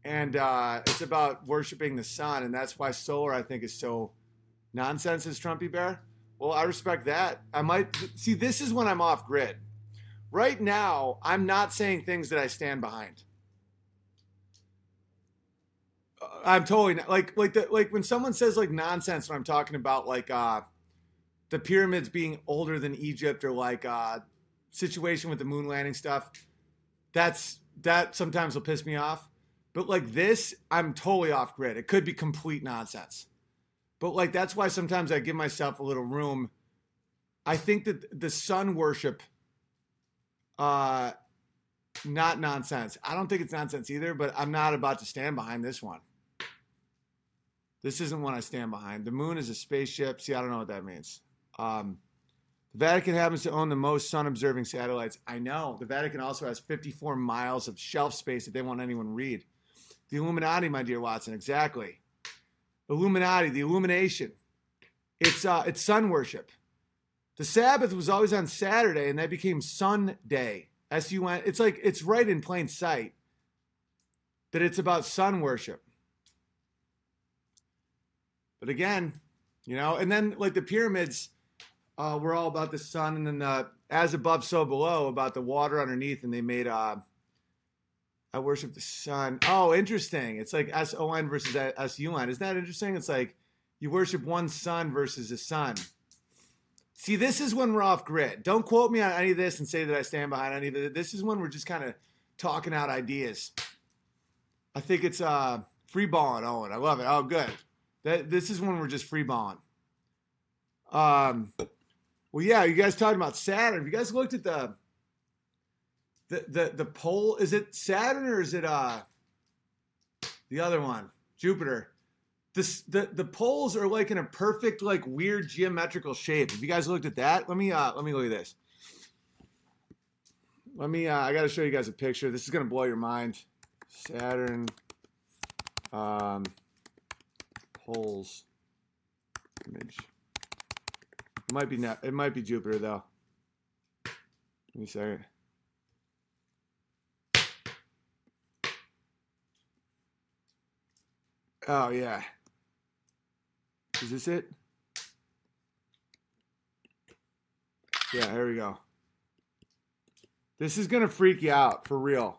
and uh, it's about worshiping the sun, and that's why solar, I think, is so nonsense as Trumpy Bear. Well, I respect that. I might see this is when I'm off grid right now, I'm not saying things that I stand behind. I'm totally not, like like the like when someone says like nonsense when I'm talking about like uh the pyramids being older than Egypt or like uh situation with the moon landing stuff. That's that sometimes will piss me off. But like this, I'm totally off grid. It could be complete nonsense. But like that's why sometimes I give myself a little room. I think that the sun worship uh not nonsense. I don't think it's nonsense either, but I'm not about to stand behind this one. This isn't one I stand behind. The moon is a spaceship. See, I don't know what that means. Um, the Vatican happens to own the most sun observing satellites. I know. The Vatican also has 54 miles of shelf space that they won't anyone read. The Illuminati, my dear Watson, exactly. Illuminati, the illumination. It's uh, it's sun worship. The Sabbath was always on Saturday, and that became Sunday. S U N. It's like it's right in plain sight that it's about sun worship. But again, you know, and then like the pyramids uh, were all about the sun, and then the as above, so below about the water underneath, and they made uh, I worship the sun. Oh, interesting. It's like S O N versus S U N. Isn't that interesting? It's like you worship one sun versus a sun. See, this is when we're off grid. Don't quote me on any of this and say that I stand behind any of it. This is when we're just kind of talking out ideas. I think it's uh free balling, Owen. I love it. Oh, good. That this is when we're just free balling. Um, well, yeah, you guys talking about Saturn. Have you guys looked at the the the the pole? Is it Saturn or is it uh the other one, Jupiter? This, the the poles are like in a perfect like weird geometrical shape. If you guys looked at that? Let me uh let me look at this. Let me uh I got to show you guys a picture. This is to blow your mind. Saturn um poles image. It might be not, it might be Jupiter though. Let me see. Oh yeah. Is this it? Yeah, here we go. This is gonna freak you out for real.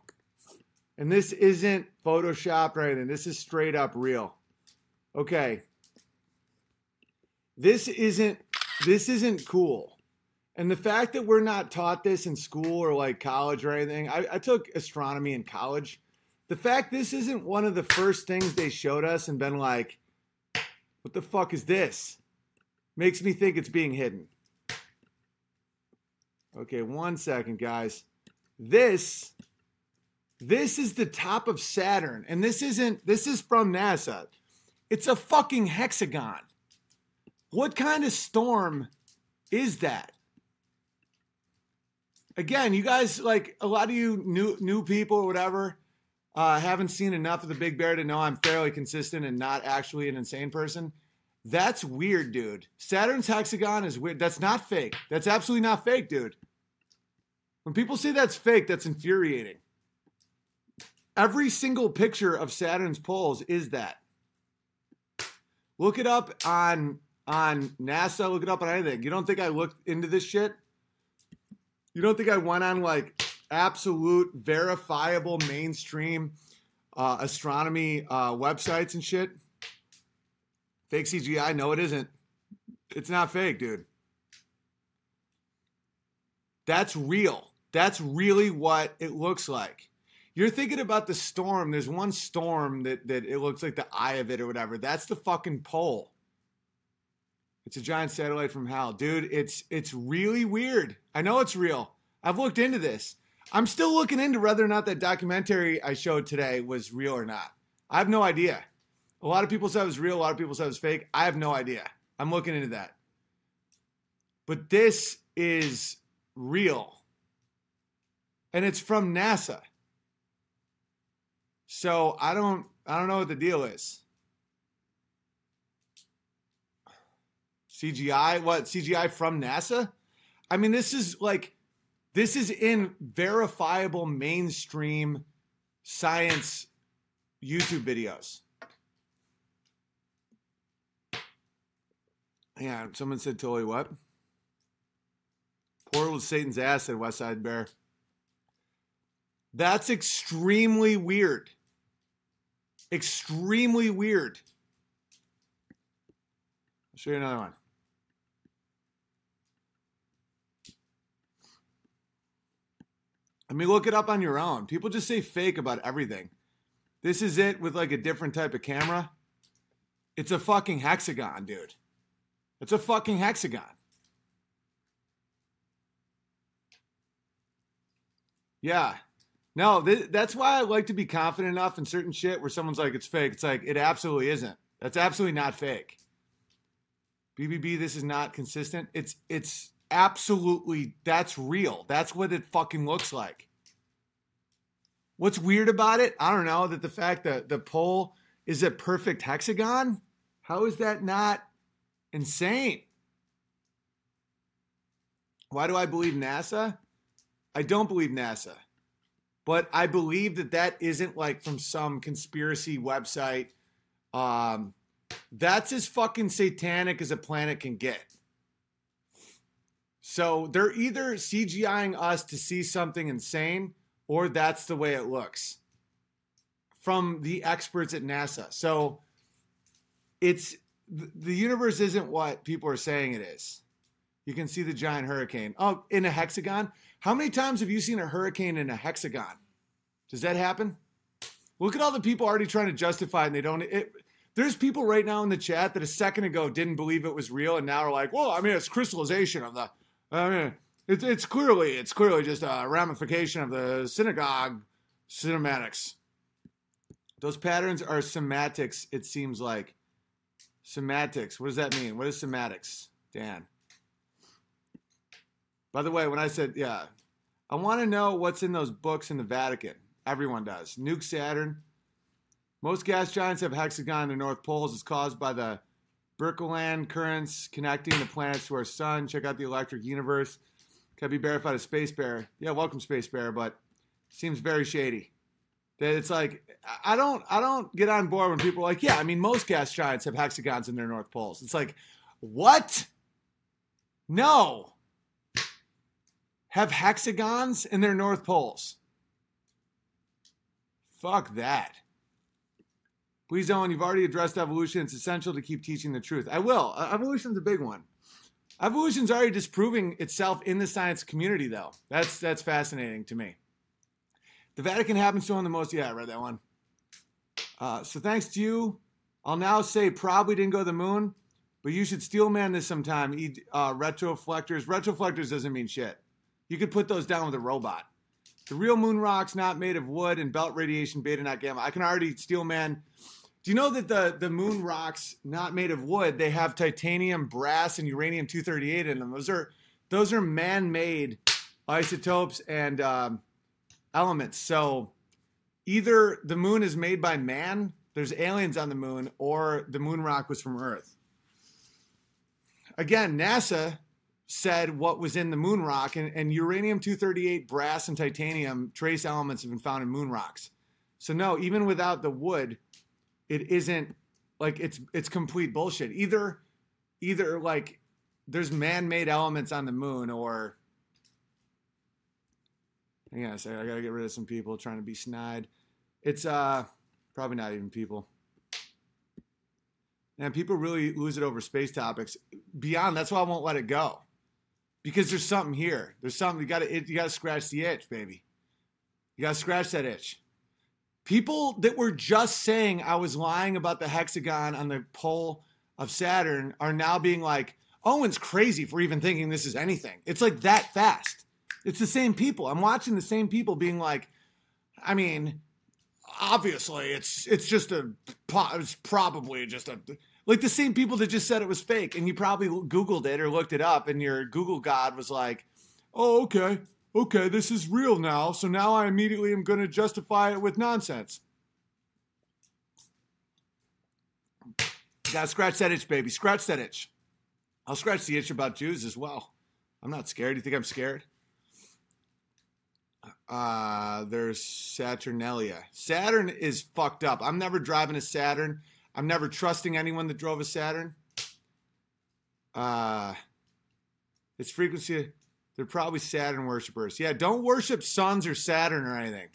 And this isn't Photoshop or anything. This is straight up real. Okay. This isn't this isn't cool. And the fact that we're not taught this in school or like college or anything, I, I took astronomy in college. The fact this isn't one of the first things they showed us and been like, what the fuck is this? Makes me think it's being hidden. Okay, one second, guys. This this is the top of Saturn, and this isn't this is from NASA. It's a fucking hexagon. What kind of storm is that? Again, you guys like a lot of you new new people or whatever uh, haven't seen enough of the Big Bear to know I'm fairly consistent and not actually an insane person. That's weird, dude. Saturn's hexagon is weird. That's not fake. That's absolutely not fake, dude. When people say that's fake, that's infuriating. Every single picture of Saturn's poles is that. Look it up on on NASA. Look it up on anything. You don't think I looked into this shit? You don't think I went on like absolute verifiable mainstream uh, astronomy uh, websites and shit? Fake CGI? No, it isn't. It's not fake, dude. That's real. That's really what it looks like. You're thinking about the storm. There's one storm that that it looks like the eye of it or whatever. That's the fucking pole. It's a giant satellite from hell, dude. It's it's really weird. I know it's real. I've looked into this. I'm still looking into whether or not that documentary I showed today was real or not. I have no idea. A lot of people said it was real. A lot of people said it was fake. I have no idea. I'm looking into that. But this is real, and it's from NASA. So I don't I don't know what the deal is. CGI? What CGI from NASA? I mean, this is like this is in verifiable mainstream science YouTube videos. Yeah, someone said totally what? Portal to Satan's ass, said West Side Bear. That's extremely weird. extremely weird. I'll show you another one. I mean, look it up on your own. People just say fake about everything. This is it with like a different type of camera. It's a fucking hexagon, dude. It's a fucking hexagon. Yeah. No, th- that's why I like to be confident enough in certain shit where someone's like, it's fake. It's like, it absolutely isn't. That's absolutely not fake. BBB, this is not consistent. It's, it's absolutely, that's real. That's what it fucking looks like. What's weird about it? I don't know that the fact that the pole is a perfect hexagon. How is that not insane? Why do I believe NASA? I don't believe NASA. But I believe that that isn't like from some conspiracy website. Um, that's as fucking satanic as a planet can get. So they're either CGIing us to see something insane, or that's the way it looks from the experts at NASA. So it's the universe isn't what people are saying it is. You can see the giant hurricane. Oh, in a hexagon? How many times have you seen a hurricane in a hexagon? Does that happen? Look at all the people already trying to justify it and they don't. It, there's people right now in the chat that a second ago didn't believe it was real and now are like, well, I mean, it's crystallization of the. I mean, it's it's clearly it's clearly just a ramification of the synagogue cinematics. Those patterns are semantics. It seems like semantics. What does that mean? What is semantics, Dan? By the way, when I said yeah, I want to know what's in those books in the Vatican. Everyone does. Nuke Saturn. Most gas giants have hexagon in their north poles. It's caused by the Birkeland currents connecting the planets to our sun. Check out the electric universe. Can be verified as Space Bear. Yeah, welcome Space Bear, but seems very shady. That it's like I don't I don't get on board when people are like, yeah, I mean most gas giants have hexagons in their north poles. It's like, what? No. Have hexagons in their north poles. Fuck that. Please, Owen, you've already addressed evolution. It's essential to keep teaching the truth. I will. Uh, evolution's a big one. Evolution's already disproving itself in the science community, though. That's that's fascinating to me. The Vatican happens to own the most. Yeah, I read that one. Uh, so thanks to you, I'll now say probably didn't go to the moon, but you should steel man this sometime. Uh, retroflectors. Retroflectors doesn't mean shit. You could put those down with a robot. The real moon rock's not made of wood and belt radiation, beta, not gamma. I can already steel man. Do you know that the, the moon rocks not made of wood? They have titanium, brass, and uranium 238 in them. Those are those are man-made isotopes and um, elements. So either the moon is made by man, there's aliens on the moon, or the moon rock was from Earth. Again, NASA said what was in the moon rock, and, and uranium 238, brass, and titanium trace elements have been found in moon rocks. So no, even without the wood, it isn't like it's it's complete bullshit. Either either like there's man-made elements on the moon or I gotta say I gotta get rid of some people trying to be snide. It's uh probably not even people. And people really lose it over space topics. Beyond that's why I won't let it go because there's something here. There's something you got to you got to scratch the itch, baby. You got to scratch that itch. People that were just saying I was lying about the hexagon on the pole of Saturn are now being like, Owen's crazy for even thinking this is anything. It's like that fast. It's the same people. I'm watching the same people being like, I mean, obviously it's it's just a it's probably just a like the same people that just said it was fake, and you probably Googled it or looked it up, and your Google God was like, "Oh, okay, okay, this is real now." So now I immediately am going to justify it with nonsense. Gotta scratch that itch, baby. Scratch that itch. I'll scratch the itch about Jews as well. I'm not scared. You think I'm scared? Uh, there's Saturnalia. Saturn is fucked up. I'm never driving a Saturn. I'm never trusting anyone that drove a Saturn. Uh, its frequency, they're probably Saturn worshippers. Yeah, don't worship suns or Saturn or anything.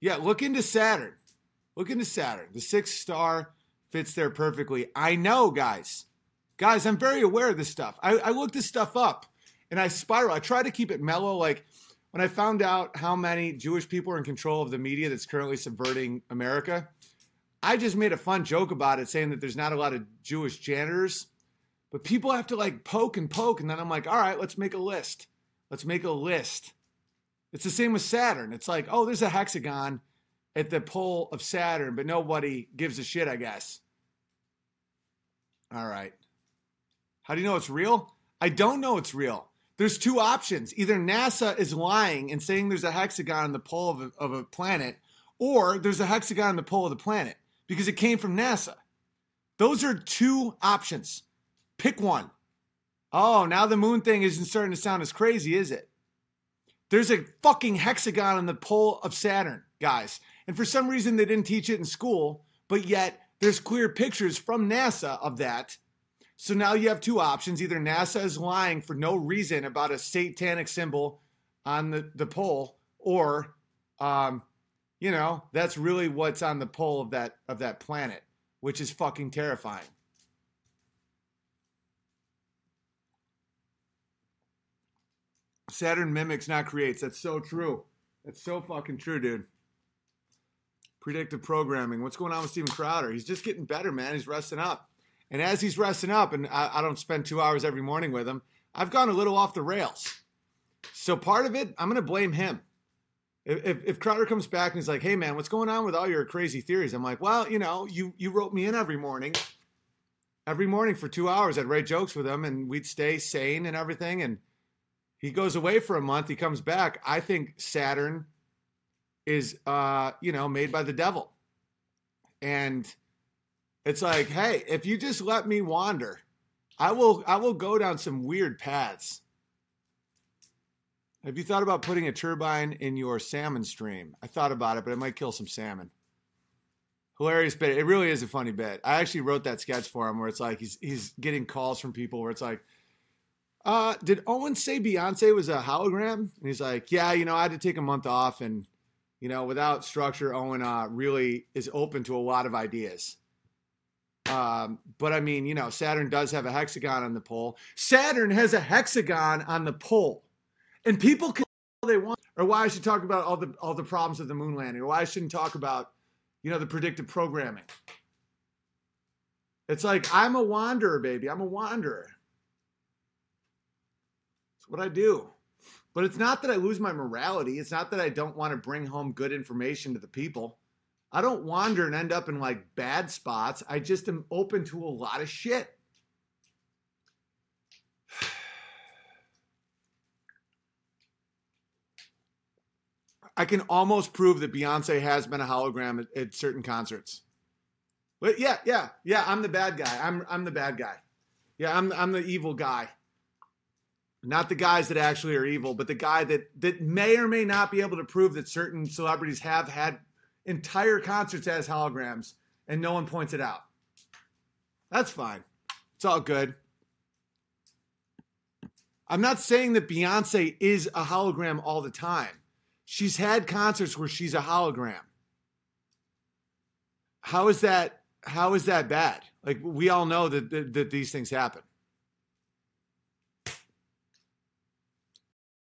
Yeah, look into Saturn. Look into Saturn. The sixth star fits there perfectly. I know, guys. Guys, I'm very aware of this stuff. I, I looked this stuff up and I spiral. I try to keep it mellow. Like when I found out how many Jewish people are in control of the media that's currently subverting America, I just made a fun joke about it, saying that there's not a lot of Jewish janitors, but people have to like poke and poke. And then I'm like, all right, let's make a list. Let's make a list. It's the same with Saturn. It's like, oh, there's a hexagon at the pole of Saturn, but nobody gives a shit, I guess. All right. How do you know it's real? I don't know it's real. There's two options. Either NASA is lying and saying there's a hexagon on the pole of a, of a planet, or there's a hexagon on the pole of the planet because it came from NASA. Those are two options. Pick one. Oh, now the moon thing isn't starting to sound as crazy, is it? There's a fucking hexagon on the pole of Saturn, guys. And for some reason, they didn't teach it in school, but yet there's clear pictures from NASA of that. So now you have two options. Either NASA is lying for no reason about a satanic symbol on the, the pole, or um, you know, that's really what's on the pole of that of that planet, which is fucking terrifying. Saturn mimics, not creates. That's so true. That's so fucking true, dude. Predictive programming. What's going on with Steven Crowder? He's just getting better, man. He's resting up. And as he's resting up, and I, I don't spend two hours every morning with him, I've gone a little off the rails. So part of it, I'm going to blame him. If, if Crowder comes back and he's like, "Hey man, what's going on with all your crazy theories?" I'm like, "Well, you know, you you wrote me in every morning, every morning for two hours. I'd write jokes with him, and we'd stay sane and everything. And he goes away for a month. He comes back. I think Saturn is, uh, you know, made by the devil, and it's like, hey, if you just let me wander, I will I will go down some weird paths. Have you thought about putting a turbine in your salmon stream? I thought about it, but it might kill some salmon. Hilarious bit. It really is a funny bit. I actually wrote that sketch for him where it's like he's he's getting calls from people where it's like, uh, did Owen say Beyonce was a hologram? And he's like, Yeah, you know, I had to take a month off and you know, without structure, Owen uh, really is open to a lot of ideas. Um, but I mean, you know, Saturn does have a hexagon on the pole. Saturn has a hexagon on the pole and people can they want, or why I should talk about all the all the problems of the moon landing, or why I shouldn't talk about, you know, the predictive programming. It's like I'm a wanderer, baby. I'm a wanderer. It's what I do. But it's not that I lose my morality. It's not that I don't want to bring home good information to the people. I don't wander and end up in like bad spots. I just am open to a lot of shit. I can almost prove that Beyonce has been a hologram at, at, certain concerts. But yeah, yeah, yeah. I'm the bad guy. I'm I'm the bad guy. Yeah, I'm I'm the evil guy. Not the guys that actually are evil, but the guy that that may or may not be able to prove that certain celebrities have had entire concerts as holograms, and no one points it out. That's fine. It's all good. I'm not saying that Beyonce is a hologram all the time. She's had concerts where she's a hologram. How is that? How is that bad? Like we all know that that, that these things happen.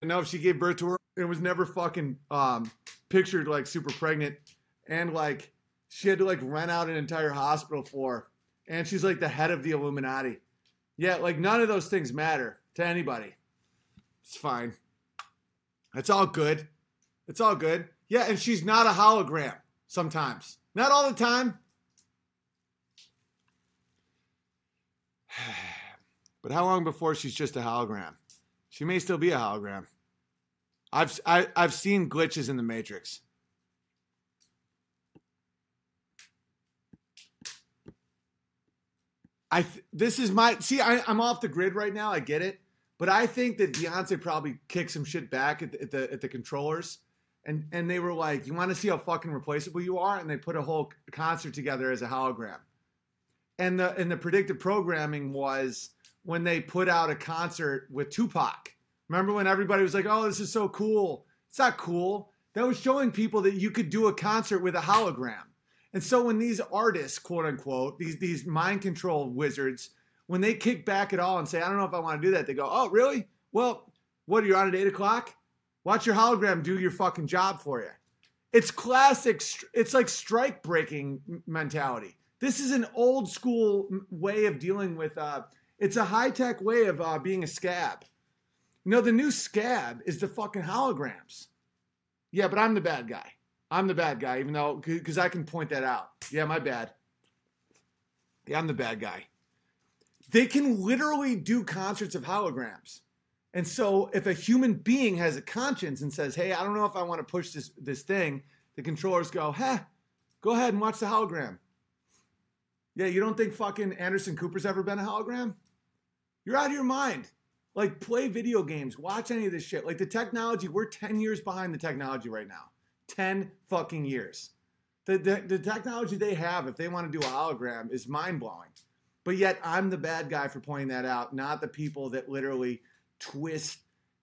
I know if she gave birth to her, it was never fucking um, pictured like super pregnant, and like she had to like rent out an entire hospital floor, and she's like the head of the Illuminati. Yeah, like none of those things matter to anybody. It's fine. It's all good. It's all good. Yeah, and she's not a hologram sometimes. Not all the time. But how long before she's just a hologram? She may still be a hologram. I've I, have i have seen glitches in the Matrix. I th- this is my see. I, I'm off the grid right now. I get it, but I think that Beyonce probably kicked some shit back at the, at the, at the controllers and and they were like, "You want to see how fucking replaceable you are?" And they put a whole concert together as a hologram. And the and the predictive programming was when they put out a concert with Tupac. Remember when everybody was like, "Oh, this is so cool." It's not cool. that was showing people that you could do a concert with a hologram. And so when these artists, quote unquote, these these mind control wizards, when they kick back at all and say, I don't know if I want to do that, they go, Oh, really? Well, what are you on at eight o'clock? Watch your hologram do your fucking job for you. It's classic. It's like strike breaking mentality. This is an old school way of dealing with. Uh, it's a high tech way of uh, being a scab. You know, the new scab is the fucking holograms. Yeah, but I'm the bad guy. I'm the bad guy, even though because I can point that out. Yeah, my bad. Yeah, I'm the bad guy. They can literally do concerts of holograms. And so if a human being has a conscience and says, "Hey, I don't know if I want to push this this thing," the controllers go, "Huh, go ahead and watch the hologram." Yeah, you don't think fucking Anderson Cooper's ever been a hologram? You're out of your mind. Like play video games, watch any of this shit. Like the technology, we're 10 years behind the technology right now. 10 fucking years. The, the, the technology they have, if they want to do a hologram, is mind blowing. But yet I'm the bad guy for pointing that out, not the people that literally twist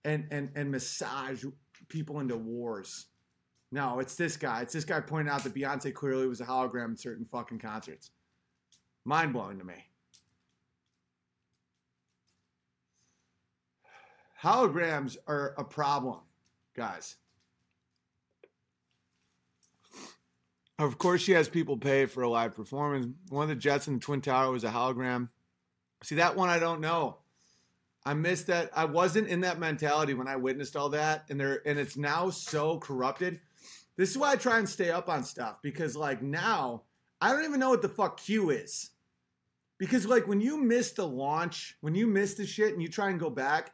and, and, and massage people into wars. No, it's this guy. It's this guy pointing out that Beyonce clearly was a hologram in certain fucking concerts. Mind blowing to me. Holograms are a problem, guys. Of course, she has people pay for a live performance. One of the jets in the Twin Tower was a hologram. See, that one I don't know. I missed that. I wasn't in that mentality when I witnessed all that, and there, and it's now so corrupted. This is why I try and stay up on stuff because, like, now I don't even know what the fuck Q is. Because, like, when you miss the launch, when you miss the shit and you try and go back,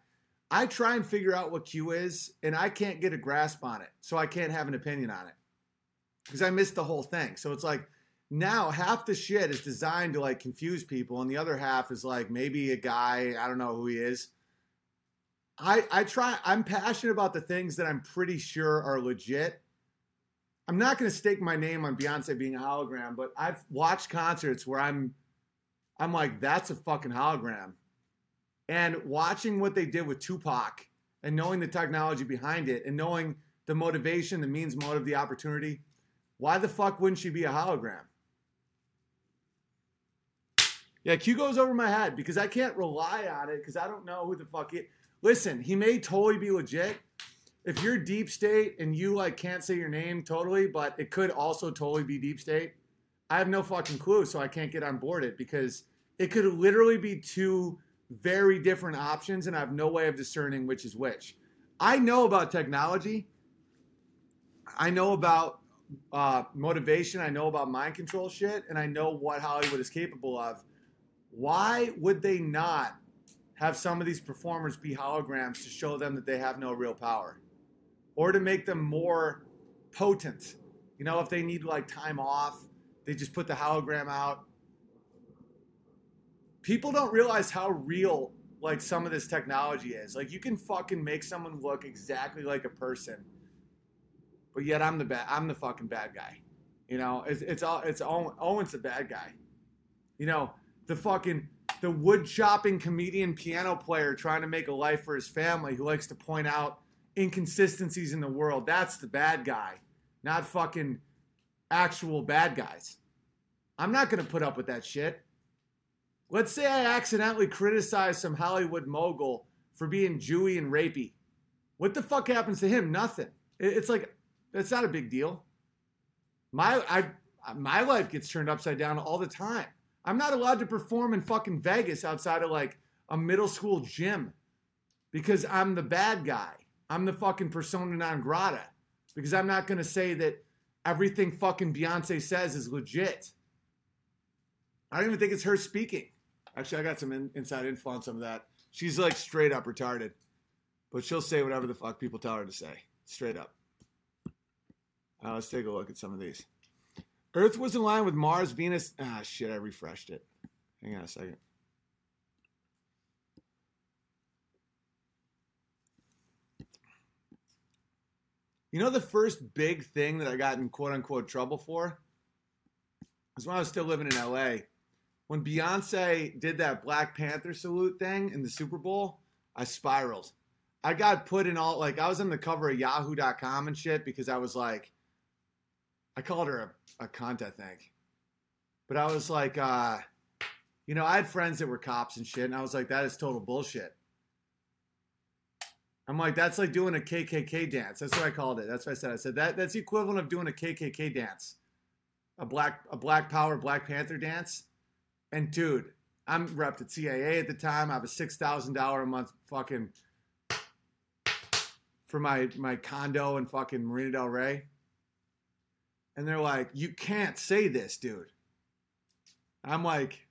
I try and figure out what Q is, and I can't get a grasp on it, so I can't have an opinion on it because I missed the whole thing. So it's like now half the shit is designed to like confuse people, and the other half is like maybe a guy I don't know who he is. I I try. I'm passionate about the things that I'm pretty sure are legit. I'm not going to stake my name on Beyonce being a hologram, but I've watched concerts where I'm I'm like that's a fucking hologram. And watching what they did with Tupac and knowing the technology behind it and knowing the motivation, the means motive, the opportunity, why the fuck wouldn't she be a hologram? Yeah, Q goes over my head because I can't rely on it because I don't know who the fuck it. Listen, he may totally be legit. If you're deep state and you like can't say your name totally, but it could also totally be deep state. I have no fucking clue, so I can't get on board it because it could literally be two very different options, and I have no way of discerning which is which. I know about technology. I know about uh, motivation. I know about mind control shit, and I know what Hollywood is capable of. Why would they not have some of these performers be holograms to show them that they have no real power, or to make them more potent? You know, if they need like time off, they just put the hologram out. People don't realize how real like some of this technology is. Like you can fucking make someone look exactly like a person but yet I'm the bad. I'm the fucking bad guy. You know, it's it's all it's Owen, Owen's the bad guy. You know, the fucking the wood chopping comedian piano player trying to make a life for his family who likes to point out inconsistencies in the world. That's the bad guy, not fucking actual bad guys. I'm not going to put up with that shit. Let's say I accidentally criticize some Hollywood mogul for being Jewy and rapey. What the fuck happens to him? Nothing. It's like it's not a big deal. My I my life gets turned upside down all the time. I'm not allowed to perform in fucking Vegas outside of like a middle school gym because I'm the bad guy. I'm the fucking persona non grata because I'm not going to say that everything fucking Beyonce says is legit. I don't even think it's her speaking. Actually, I got some in, inside info on some of that. She's like straight up retarded, but she'll say whatever the fuck people tell her to say. Straight up. Uh, let's take a look at some of these. Earth was in line with Mars, Venus. Ah, shit, I refreshed it. Hang on a second. You know, the first big thing that I got in quote unquote trouble for was when I was still living in LA. When Beyonce did that Black Panther salute thing in the Super Bowl, I spiraled. I got put in all like I was on the cover of Yahoo.com and shit because I was like, I called her a, a cunt, I think, but I was like, uh, you know, I had friends that were cops and shit, and I was like, that is total bullshit. I'm like, that's like doing a KKK dance. That's what I called it. That's what I said. I said that that's the equivalent of doing a KKK dance, a black a Black Power Black Panther dance. And dude, I'm repped at CAA at the time. I have a six thousand dollar a month fucking for my my condo in fucking Marina Del Rey. And they're like, you can't say this, dude. I'm like,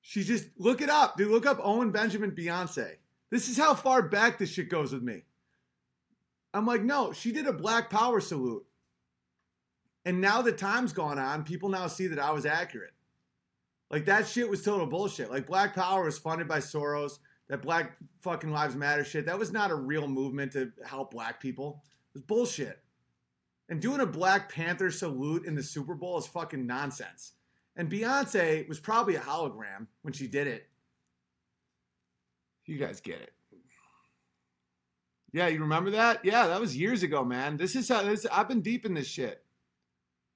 she's just look it up, dude. Look up Owen Benjamin Beyonce. This is how far back this shit goes with me. I'm like, no, she did a Black Power salute. And now the time's gone on, people now see that I was accurate. Like that shit was total bullshit. Like Black Power was funded by Soros. That Black fucking Lives Matter shit, that was not a real movement to help black people. It was bullshit. And doing a Black Panther salute in the Super Bowl is fucking nonsense. And Beyonce was probably a hologram when she did it. You guys get it. Yeah, you remember that? Yeah, that was years ago, man. This is how this I've been deep in this shit.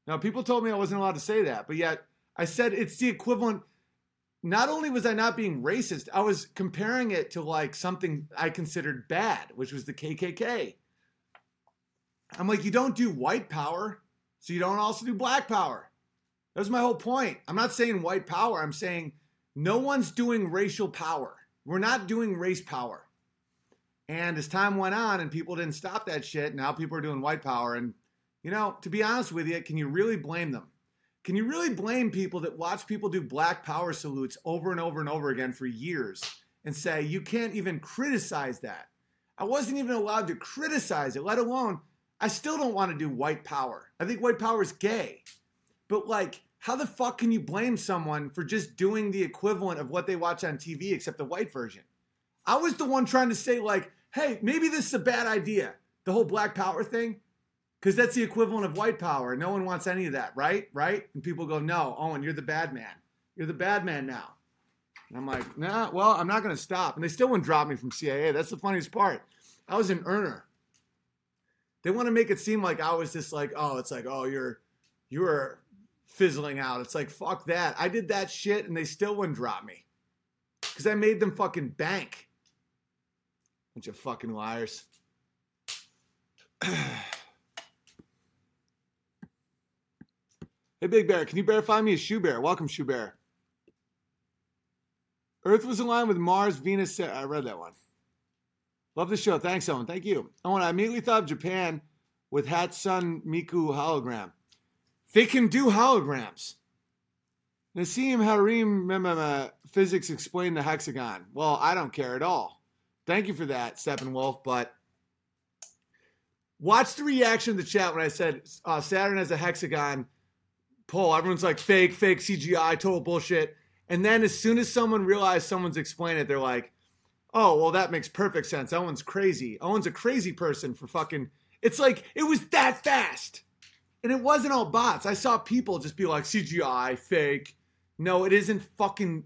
Now, people told me I wasn't allowed to say that, but yet I said it's the equivalent. Not only was I not being racist, I was comparing it to like something I considered bad, which was the KKK. I'm like, you don't do white power, so you don't also do black power. That was my whole point. I'm not saying white power, I'm saying no one's doing racial power. We're not doing race power. And as time went on and people didn't stop that shit, now people are doing white power. And, you know, to be honest with you, can you really blame them? Can you really blame people that watch people do black power salutes over and over and over again for years and say, you can't even criticize that? I wasn't even allowed to criticize it, let alone, I still don't want to do white power. I think white power is gay. But, like, how the fuck can you blame someone for just doing the equivalent of what they watch on TV except the white version? I was the one trying to say, like, hey, maybe this is a bad idea, the whole black power thing, because that's the equivalent of white power. No one wants any of that, right? Right? And people go, no, Owen, you're the bad man. You're the bad man now. And I'm like, nah, well, I'm not going to stop. And they still wouldn't drop me from CAA. That's the funniest part. I was an earner. They want to make it seem like I was just like, oh, it's like, oh, you're, you're fizzling out. It's like, fuck that. I did that shit and they still wouldn't drop me. Because I made them fucking bank. Bunch of fucking liars. hey, Big Bear, can you verify me a Shoe Bear? Welcome, Shoe Bear. Earth was aligned with Mars, Venus. I read that one. Love the show. Thanks, Owen. Thank you. Owen, I immediately thought of Japan with Hatsune Miku hologram. They can do holograms. Nassim Haramein physics explained the hexagon. Well, I don't care at all. Thank you for that, Steppenwolf. But watch the reaction of the chat when I said uh, Saturn has a hexagon pole. Everyone's like fake, fake CGI, total bullshit. And then as soon as someone realized someone's explained it, they're like, "Oh, well, that makes perfect sense. Owen's crazy. Owen's a crazy person for fucking." It's like it was that fast. And it wasn't all bots. I saw people just be like CGI, fake. No, it isn't fucking.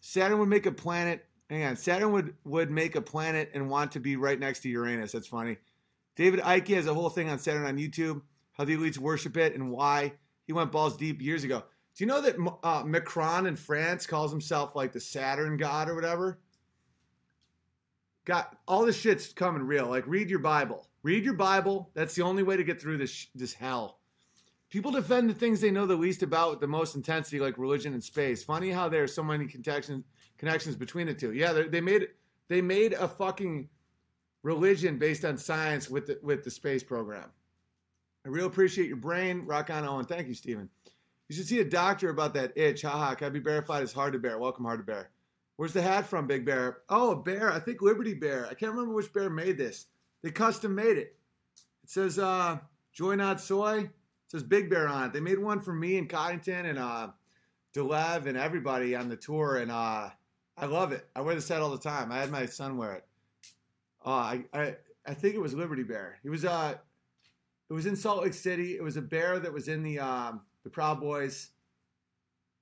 Saturn would make a planet. Hang on. Saturn would, would make a planet and want to be right next to Uranus. That's funny. David Icke has a whole thing on Saturn on YouTube, how the elites worship it and why. He went balls deep years ago. Do you know that uh, Macron in France calls himself like the Saturn god or whatever? Got all this shit's coming real. Like, read your Bible. Read your Bible. That's the only way to get through this this hell. People defend the things they know the least about with the most intensity, like religion and space. Funny how there are so many connections connections between the two. Yeah, they made they made a fucking religion based on science with the with the space program. I really appreciate your brain. Rock on, Owen. Thank you, Stephen. You should see a doctor about that itch. Haha, can I be verified It's hard to bear? Welcome, hard to bear. Where's the hat from, Big Bear? Oh, a bear. I think Liberty Bear. I can't remember which bear made this. They custom made it. It says uh, Joy Not Soy. It says Big Bear on it. They made one for me and Coddington and uh, Delev and everybody on the tour, and uh, I love it. I wear this hat all the time. I had my son wear it. Uh, I, I I think it was Liberty Bear. He was uh, it was in Salt Lake City. It was a bear that was in the um, the Proud Boys.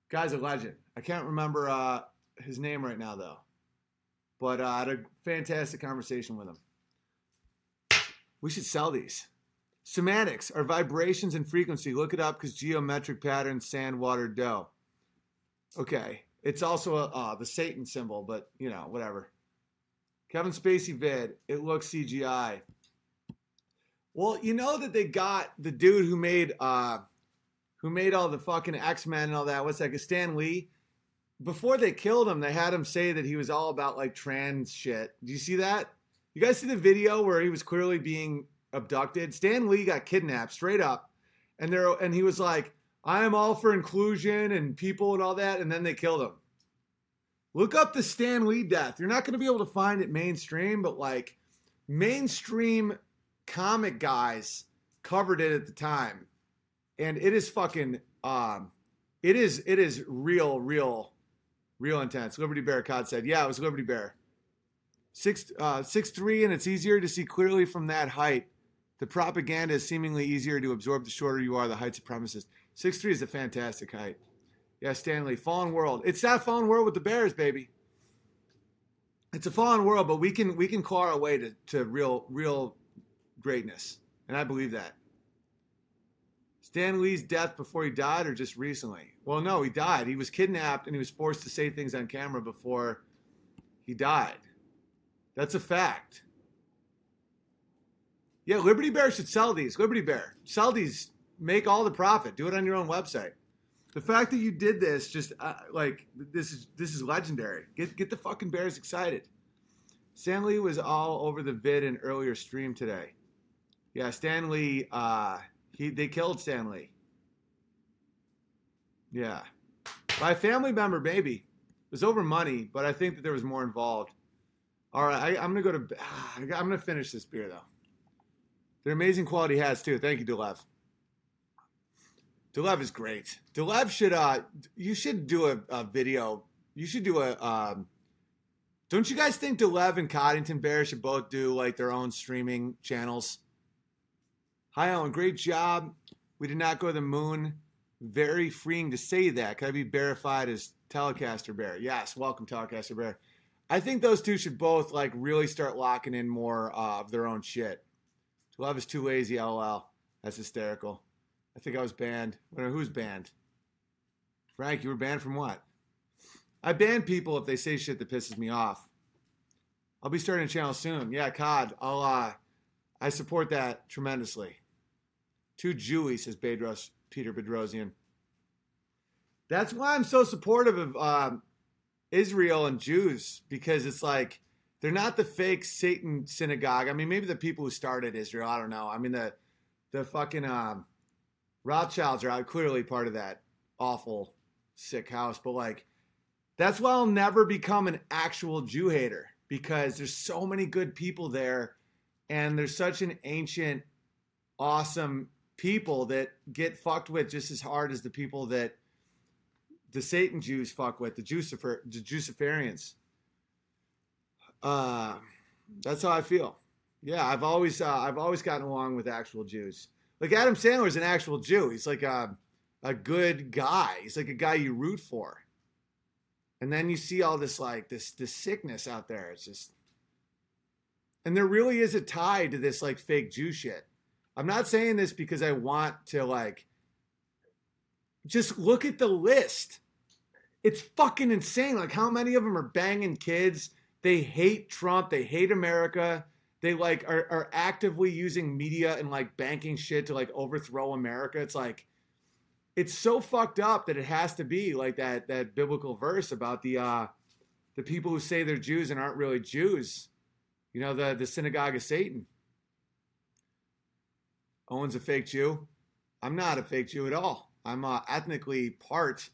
Guy's a legend. I can't remember uh, his name right now though. But uh, I had a fantastic conversation with him. We should sell these. Semantics are vibrations and frequency. Look it up because geometric patterns, sand, water, dough. Okay. It's also a, uh, the Satan symbol, but you know, whatever. Kevin Spacey vid. It looks CGI. Well, you know that they got the dude who made uh who made all the fucking X-Men and all that. What's that? Stan Lee. Before they killed him, they had him say that he was all about like trans shit. Do you see that? You guys see the video where he was clearly being abducted? Stan Lee got kidnapped straight up. And there and he was like, I am all for inclusion and people and all that, and then they killed him. Look up the Stan Lee death. You're not going to be able to find it mainstream, but like mainstream comic guys covered it at the time. And it is fucking um it is it is real, real, real intense. Liberty Bear Cod said, Yeah, it was Liberty Bear. Six uh six three, and it's easier to see clearly from that height. The propaganda is seemingly easier to absorb the shorter you are, the height supremacist. Six three is a fantastic height. Yeah, Stanley, Fallen World. It's that Fallen World with the Bears, baby. It's a fallen world, but we can we can claw our way to, to real real greatness. And I believe that. Stan Lee's death before he died or just recently? Well, no, he died. He was kidnapped and he was forced to say things on camera before he died. That's a fact. Yeah, Liberty Bear should sell these. Liberty Bear, sell these. Make all the profit. Do it on your own website. The fact that you did this, just uh, like this is this is legendary. Get get the fucking bears excited. Stan Lee was all over the vid in earlier stream today. Yeah, Stan Lee. Uh, he they killed Stan Lee. Yeah, by family member, maybe. It was over money, but I think that there was more involved. All right, I, am gonna go to. ah, I'm gonna finish this beer though. They're amazing quality hats too. Thank you, Dulev. Dulev is great. Dulev should. Uh, you should do a, a video. You should do a. Um, don't you guys think Dulev and Coddington Bear should both do like their own streaming channels? Hi, Alan. Great job. We did not go to the moon. Very freeing to say that. Can I be verified as Telecaster Bear? Yes. Welcome, Telecaster Bear. I think those two should both like really start locking in more uh, of their own shit. Love is too lazy. LOL. That's hysterical. I think I was banned. I know who's banned. Frank, you were banned from what? I ban people if they say shit that pisses me off. I'll be starting a channel soon. Yeah, COD. I'll uh I support that tremendously. Too Jewy, says Bedros, Peter Bedrosian. That's why I'm so supportive of um, Israel and Jews because it's like they're not the fake Satan synagogue. I mean, maybe the people who started Israel. I don't know. I mean, the the fucking um, Rothschilds are clearly part of that awful, sick house. But like, that's why I'll never become an actual Jew hater because there's so many good people there, and there's such an ancient, awesome people that get fucked with just as hard as the people that the Satan Jews fuck with, the Jucifer, the Juciferians. Uh, that's how I feel. Yeah, I've always uh, I've always gotten along with actual Jews. Like Adam Sandler is an actual Jew. He's like a a good guy. He's like a guy you root for. And then you see all this like this this sickness out there. It's just and there really is a tie to this like fake Jew shit. I'm not saying this because I want to like just look at the list. It's fucking insane. Like how many of them are banging kids? They hate Trump. They hate America. They like are, are actively using media and like banking shit to like overthrow America. It's like it's so fucked up that it has to be like that that biblical verse about the uh the people who say they're Jews and aren't really Jews. You know, the the synagogue of Satan. Owen's a fake Jew. I'm not a fake Jew at all. I'm uh, ethnically part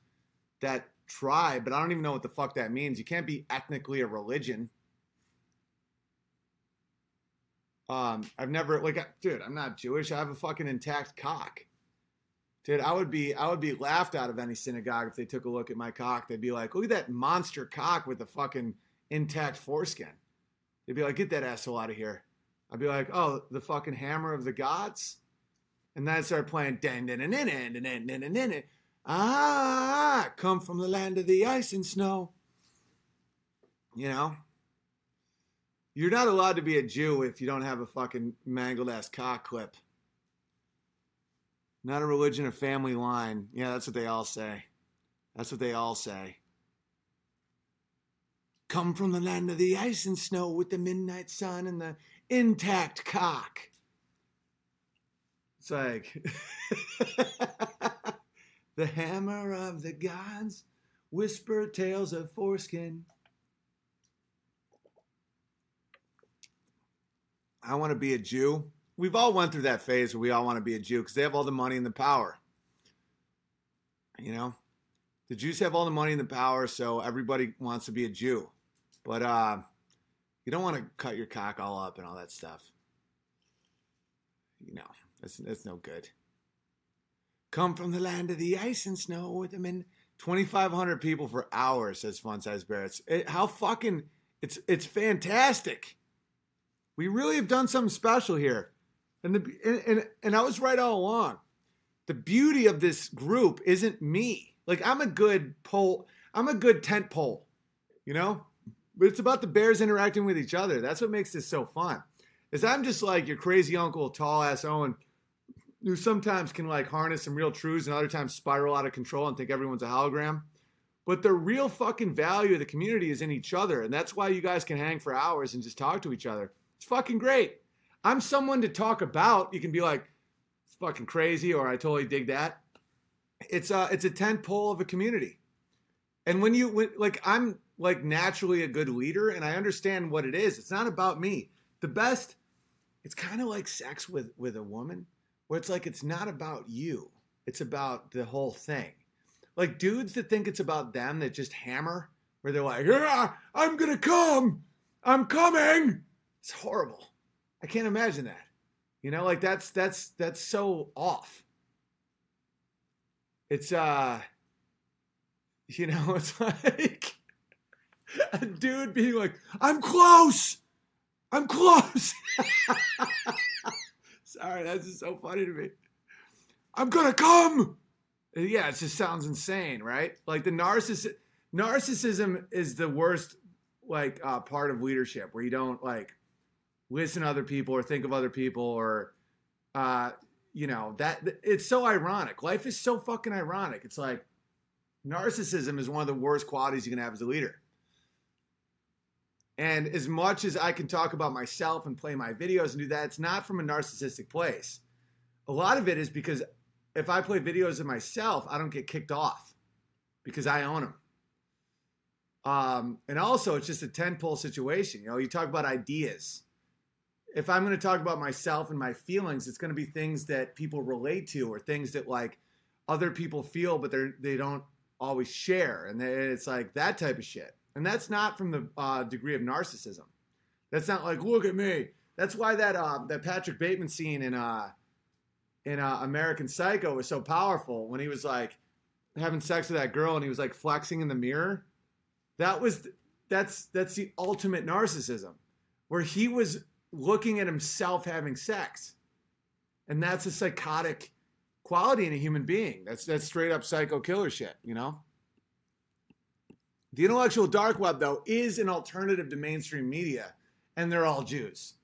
that tribe, but I don't even know what the fuck that means. You can't be ethnically a religion. Um, I've never like, dude, I'm not Jewish. I have a fucking intact cock. Dude, I would be I would be laughed out of any synagogue if they took a look at my cock. They'd be like, look at that monster cock with the fucking intact foreskin. They'd be like, get that asshole out of here. I'd be like, oh, the fucking hammer of the gods? And then I'd start playing. Ah, come from the land of the ice and snow. You know? You're not allowed to be a Jew if you don't have a fucking mangled ass cock clip. Not a religion or family line. Yeah, that's what they all say. That's what they all say. Come from the land of the ice and snow with the midnight sun and the intact cock. It's like the hammer of the gods, whisper tales of foreskin. I want to be a Jew. We've all went through that phase where we all want to be a Jew because they have all the money and the power. You know, the Jews have all the money and the power, so everybody wants to be a Jew. But uh, you don't want to cut your cock all up and all that stuff. You know, that's that's no good. Come from the land of the ice and snow with them in 2,500 people for hours, says Fun Size Barrett's. How fucking it's it's fantastic. We really have done something special here, and the and, and and I was right all along. The beauty of this group isn't me. Like I'm a good pole. I'm a good tent pole, you know. But it's about the bears interacting with each other. That's what makes this so fun. Is I'm just like your crazy uncle, tall ass Owen, who sometimes can like harness some real truths and other times spiral out of control and think everyone's a hologram. But the real fucking value of the community is in each other. And that's why you guys can hang for hours and just talk to each other. It's fucking great. I'm someone to talk about. You can be like, it's fucking crazy, or I totally dig that. It's a it's a tent pole of a community. And when you when, like I'm like naturally a good leader and I understand what it is. It's not about me. The best it's kind of like sex with with a woman where it's like it's not about you. It's about the whole thing. Like dudes that think it's about them that just hammer where they're like, "Yeah, I'm going to come. I'm coming." It's horrible. I can't imagine that. You know, like that's that's that's so off. It's uh you know, it's like a dude being like, I'm close. I'm close. Sorry, that's just so funny to me. I'm gonna come. Yeah, it just sounds insane, right? Like the narciss narcissism is the worst like uh, part of leadership where you don't like listen to other people or think of other people or uh, you know that it's so ironic. Life is so fucking ironic. It's like narcissism is one of the worst qualities you can have as a leader. And as much as I can talk about myself and play my videos and do that, it's not from a narcissistic place. A lot of it is because if I play videos of myself, I don't get kicked off because I own them. Um, and also, it's just a 10 pull situation. You know, you talk about ideas. If I'm going to talk about myself and my feelings, it's going to be things that people relate to or things that like other people feel, but they're, they don't always share. And it's like that type of shit. And that's not from the uh, degree of narcissism. That's not like, look at me. That's why that uh, that Patrick Bateman scene in uh, in uh, American Psycho was so powerful when he was like having sex with that girl and he was like flexing in the mirror. That was that's that's the ultimate narcissism, where he was looking at himself having sex, and that's a psychotic quality in a human being. That's that's straight up psycho killer shit, you know. The intellectual dark web, though, is an alternative to mainstream media, and they're all Jews.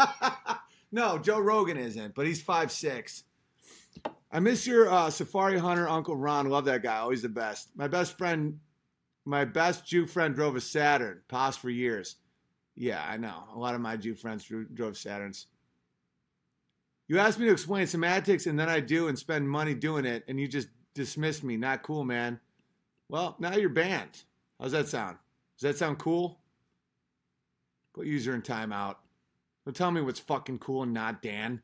no, Joe Rogan isn't, but he's five six. I miss your uh, safari hunter, Uncle Ron. Love that guy. Always the best. My best friend, my best Jew friend drove a Saturn, paused for years. Yeah, I know. A lot of my Jew friends drove Saturns. You asked me to explain cymatics, and then I do and spend money doing it, and you just dismiss me. Not cool, man. Well, now you're banned. How's that sound? Does that sound cool? Put user in timeout. Don't tell me what's fucking cool and not Dan.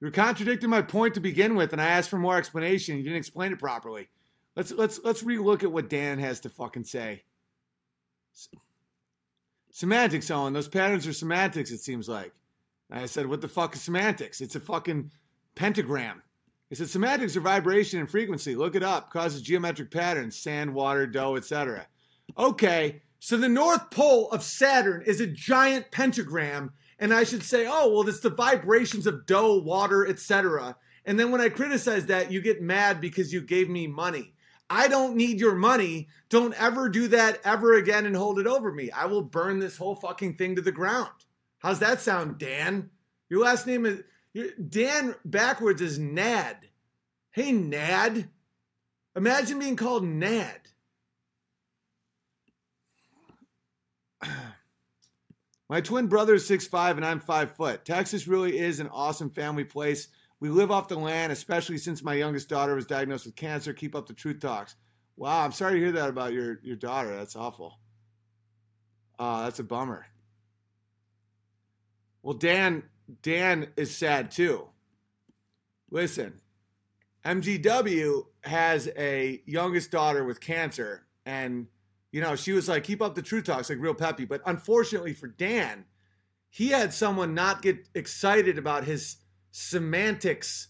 You're contradicting my point to begin with, and I asked for more explanation. You didn't explain it properly. Let's let's let's relook at what Dan has to fucking say. Cymatics, Owen. Those patterns are cymatics. It seems like. And I said, "What the fuck is cymatics? It's a fucking pentagram." He said cymatics are vibration and frequency. Look it up. Causes geometric patterns, sand, water, dough, etc. Okay, so the North Pole of Saturn is a giant pentagram, and I should say, oh, well, it's the vibrations of dough, water, etc. And then when I criticize that, you get mad because you gave me money. I don't need your money. Don't ever do that ever again and hold it over me. I will burn this whole fucking thing to the ground. How's that sound, Dan? Your last name is Dan backwards is Nad. Hey, Nad. Imagine being called Nad. My twin brother is 6'5 and I'm 5 foot. Texas really is an awesome family place. We live off the land, especially since my youngest daughter was diagnosed with cancer. Keep up the truth talks. Wow, I'm sorry to hear that about your, your daughter. That's awful. Uh, that's a bummer. Well, Dan Dan is sad too. Listen, MGW has a youngest daughter with cancer, and you know she was like, "Keep up the true talks," like real peppy. But unfortunately for Dan, he had someone not get excited about his cymatics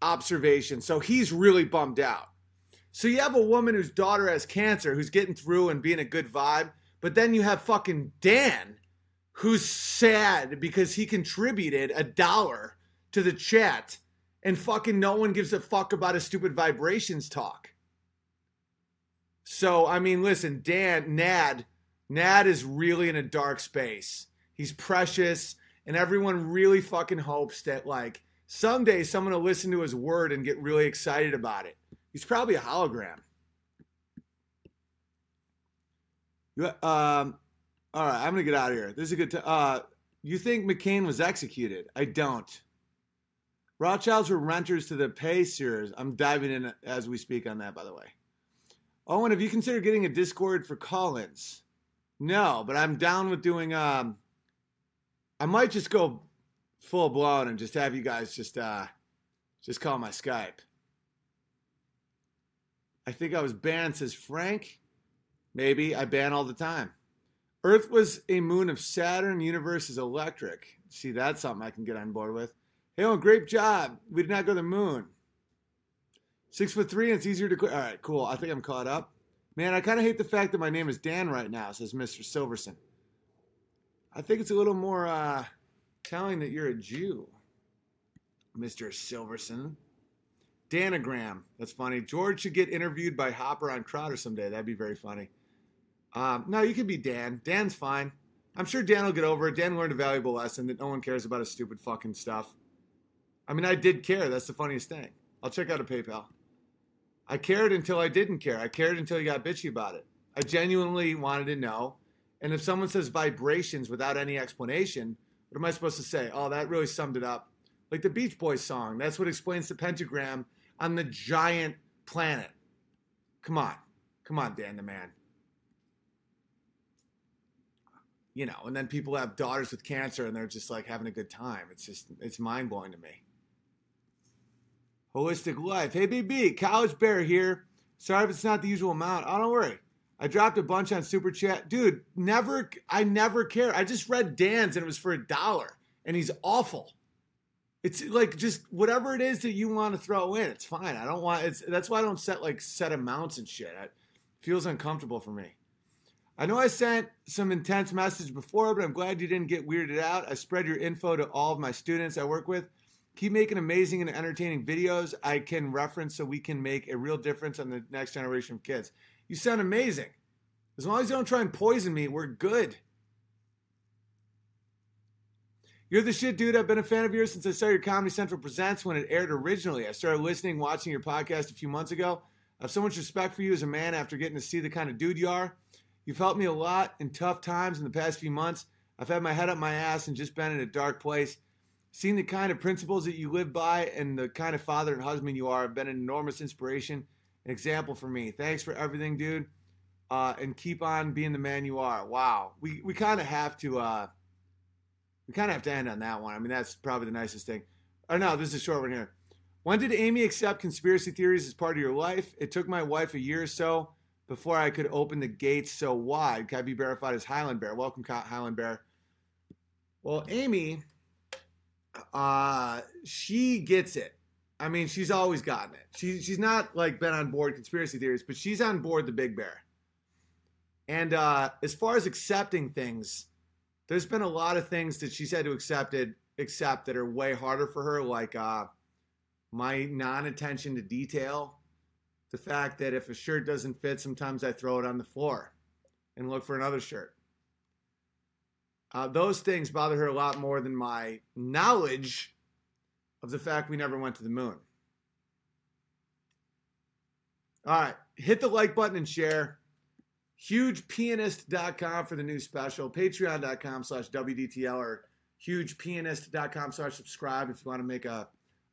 observation, so he's really bummed out. So you have a woman whose daughter has cancer, who's getting through and being a good vibe, but then you have fucking Dan who's sad because he contributed a dollar to the chat and fucking no one gives a fuck about his stupid vibrations talk. So, I mean, listen, Dan, Nad, Nad is really in a dark space. He's precious, and everyone really fucking hopes that, like, someday someone will listen to his word and get really excited about it. He's probably a hologram. Um, all right, I'm gonna get out of here. This is a good. T- uh, you think McCain was executed? I don't. Rothschilds were renters to the Pay series. I'm diving in as we speak on that, by the way. Owen, have you considered getting a Discord for Collins? No, but I'm down with doing. Um, I might just go full blown and just have you guys just uh, just call my Skype. I think I was banned, says Frank. Maybe I ban all the time. Earth was a moon of Saturn. Universe is electric. See, that's something I can get on board with. Hey, oh, great job. We did not go to the moon. Six foot three, and it's easier to. All right, cool. I think I'm caught up. Man, I kind of hate the fact that my name is Dan right now, says Mr. Silverson. I think it's a little more uh, telling that you're a Jew, Mr. Silverson. Danagram. That's funny. George should get interviewed by Hopper on Crowder someday. That'd be very funny. Um, no, you could be Dan. Dan's fine. I'm sure Dan will get over it. Dan learned a valuable lesson that no one cares about his stupid fucking stuff. I mean, I did care. That's the funniest thing. I'll check out a PayPal. I cared until I didn't care. I cared until he got bitchy about it. I genuinely wanted to know. And if someone says vibrations without any explanation, what am I supposed to say? Oh, that really summed it up. Like the Beach Boys song. That's what explains the pentagram on the giant planet. Come on. Come on, Dan the man you know, and then people have daughters with cancer and they're just like having a good time. It's just, it's mind blowing to me. Holistic Life. Hey, BB, College Bear here. Sorry if it's not the usual amount. Oh, don't worry. I dropped a bunch on Super Chat. Dude, never, I never care. I just read Dan's and it was for a dollar and he's awful. It's like just whatever it is that you want to throw in, it's fine. I don't want, it's, that's why I don't set like set amounts and shit. It feels uncomfortable for me. I know I sent some intense message before, but I'm glad you didn't get weirded out. I spread your info to all of my students I work with. Keep making amazing and entertaining videos I can reference so we can make a real difference on the next generation of kids. You sound amazing. As long as you don't try and poison me, we're good. You're the shit, dude. I've been a fan of yours since I saw your Comedy Central Presents when it aired originally. I started listening, watching your podcast a few months ago. I have so much respect for you as a man after getting to see the kind of dude you are. You've helped me a lot in tough times in the past few months. I've had my head up my ass and just been in a dark place. Seeing the kind of principles that you live by and the kind of father and husband you are have been an enormous inspiration, an example for me. Thanks for everything, dude. Uh, and keep on being the man you are. Wow. We, we kind of have to uh, we kind of have to end on that one. I mean, that's probably the nicest thing. Oh no, this is a short one here. When did Amy accept conspiracy theories as part of your life? It took my wife a year or so before I could open the gates so wide. Can I be verified as Highland Bear? Welcome, Highland Bear. Well, Amy, uh, she gets it. I mean, she's always gotten it. She, she's not like been on board conspiracy theories, but she's on board the Big Bear. And uh, as far as accepting things, there's been a lot of things that she's had to accept it, accept that are way harder for her, like uh, my non-attention to detail the fact that if a shirt doesn't fit, sometimes I throw it on the floor and look for another shirt. Uh, those things bother her a lot more than my knowledge of the fact we never went to the moon. All right, hit the like button and share. HugePianist.com for the new special. Patreon.com slash WDTL or HugePianist.com slash subscribe if you want to make a,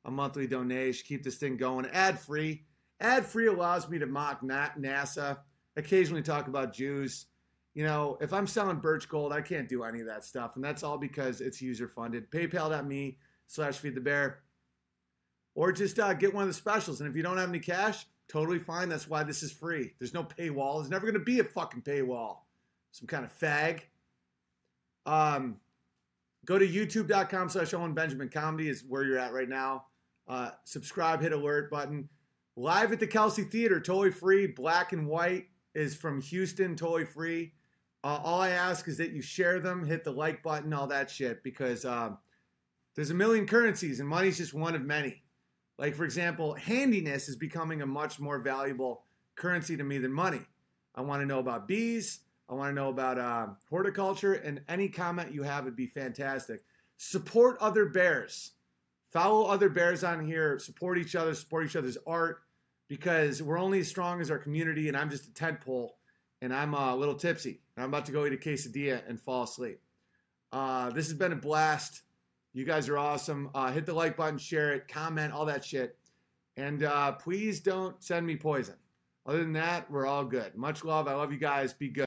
a monthly donation. Keep this thing going ad free. Ad free allows me to mock NASA, occasionally talk about Jews. You know, if I'm selling birch gold, I can't do any of that stuff. And that's all because it's user funded. PayPal.me slash feed the bear. Or just uh, get one of the specials. And if you don't have any cash, totally fine. That's why this is free. There's no paywall. There's never going to be a fucking paywall. Some kind of fag. Um, go to youtube.com slash Owen Benjamin Comedy is where you're at right now. Uh, subscribe, hit alert button. Live at the Kelsey Theater, totally free. Black and white is from Houston, totally free. Uh, all I ask is that you share them, hit the like button, all that shit, because um, there's a million currencies and money's just one of many. Like, for example, handiness is becoming a much more valuable currency to me than money. I want to know about bees. I want to know about uh, horticulture, and any comment you have would be fantastic. Support other bears. Follow other bears on here. Support each other. Support each other's art because we're only as strong as our community, and I'm just a tent pole and I'm uh, a little tipsy. And I'm about to go eat a quesadilla and fall asleep. Uh, this has been a blast. You guys are awesome. Uh, hit the like button, share it, comment, all that shit. And uh, please don't send me poison. Other than that, we're all good. Much love. I love you guys. Be good.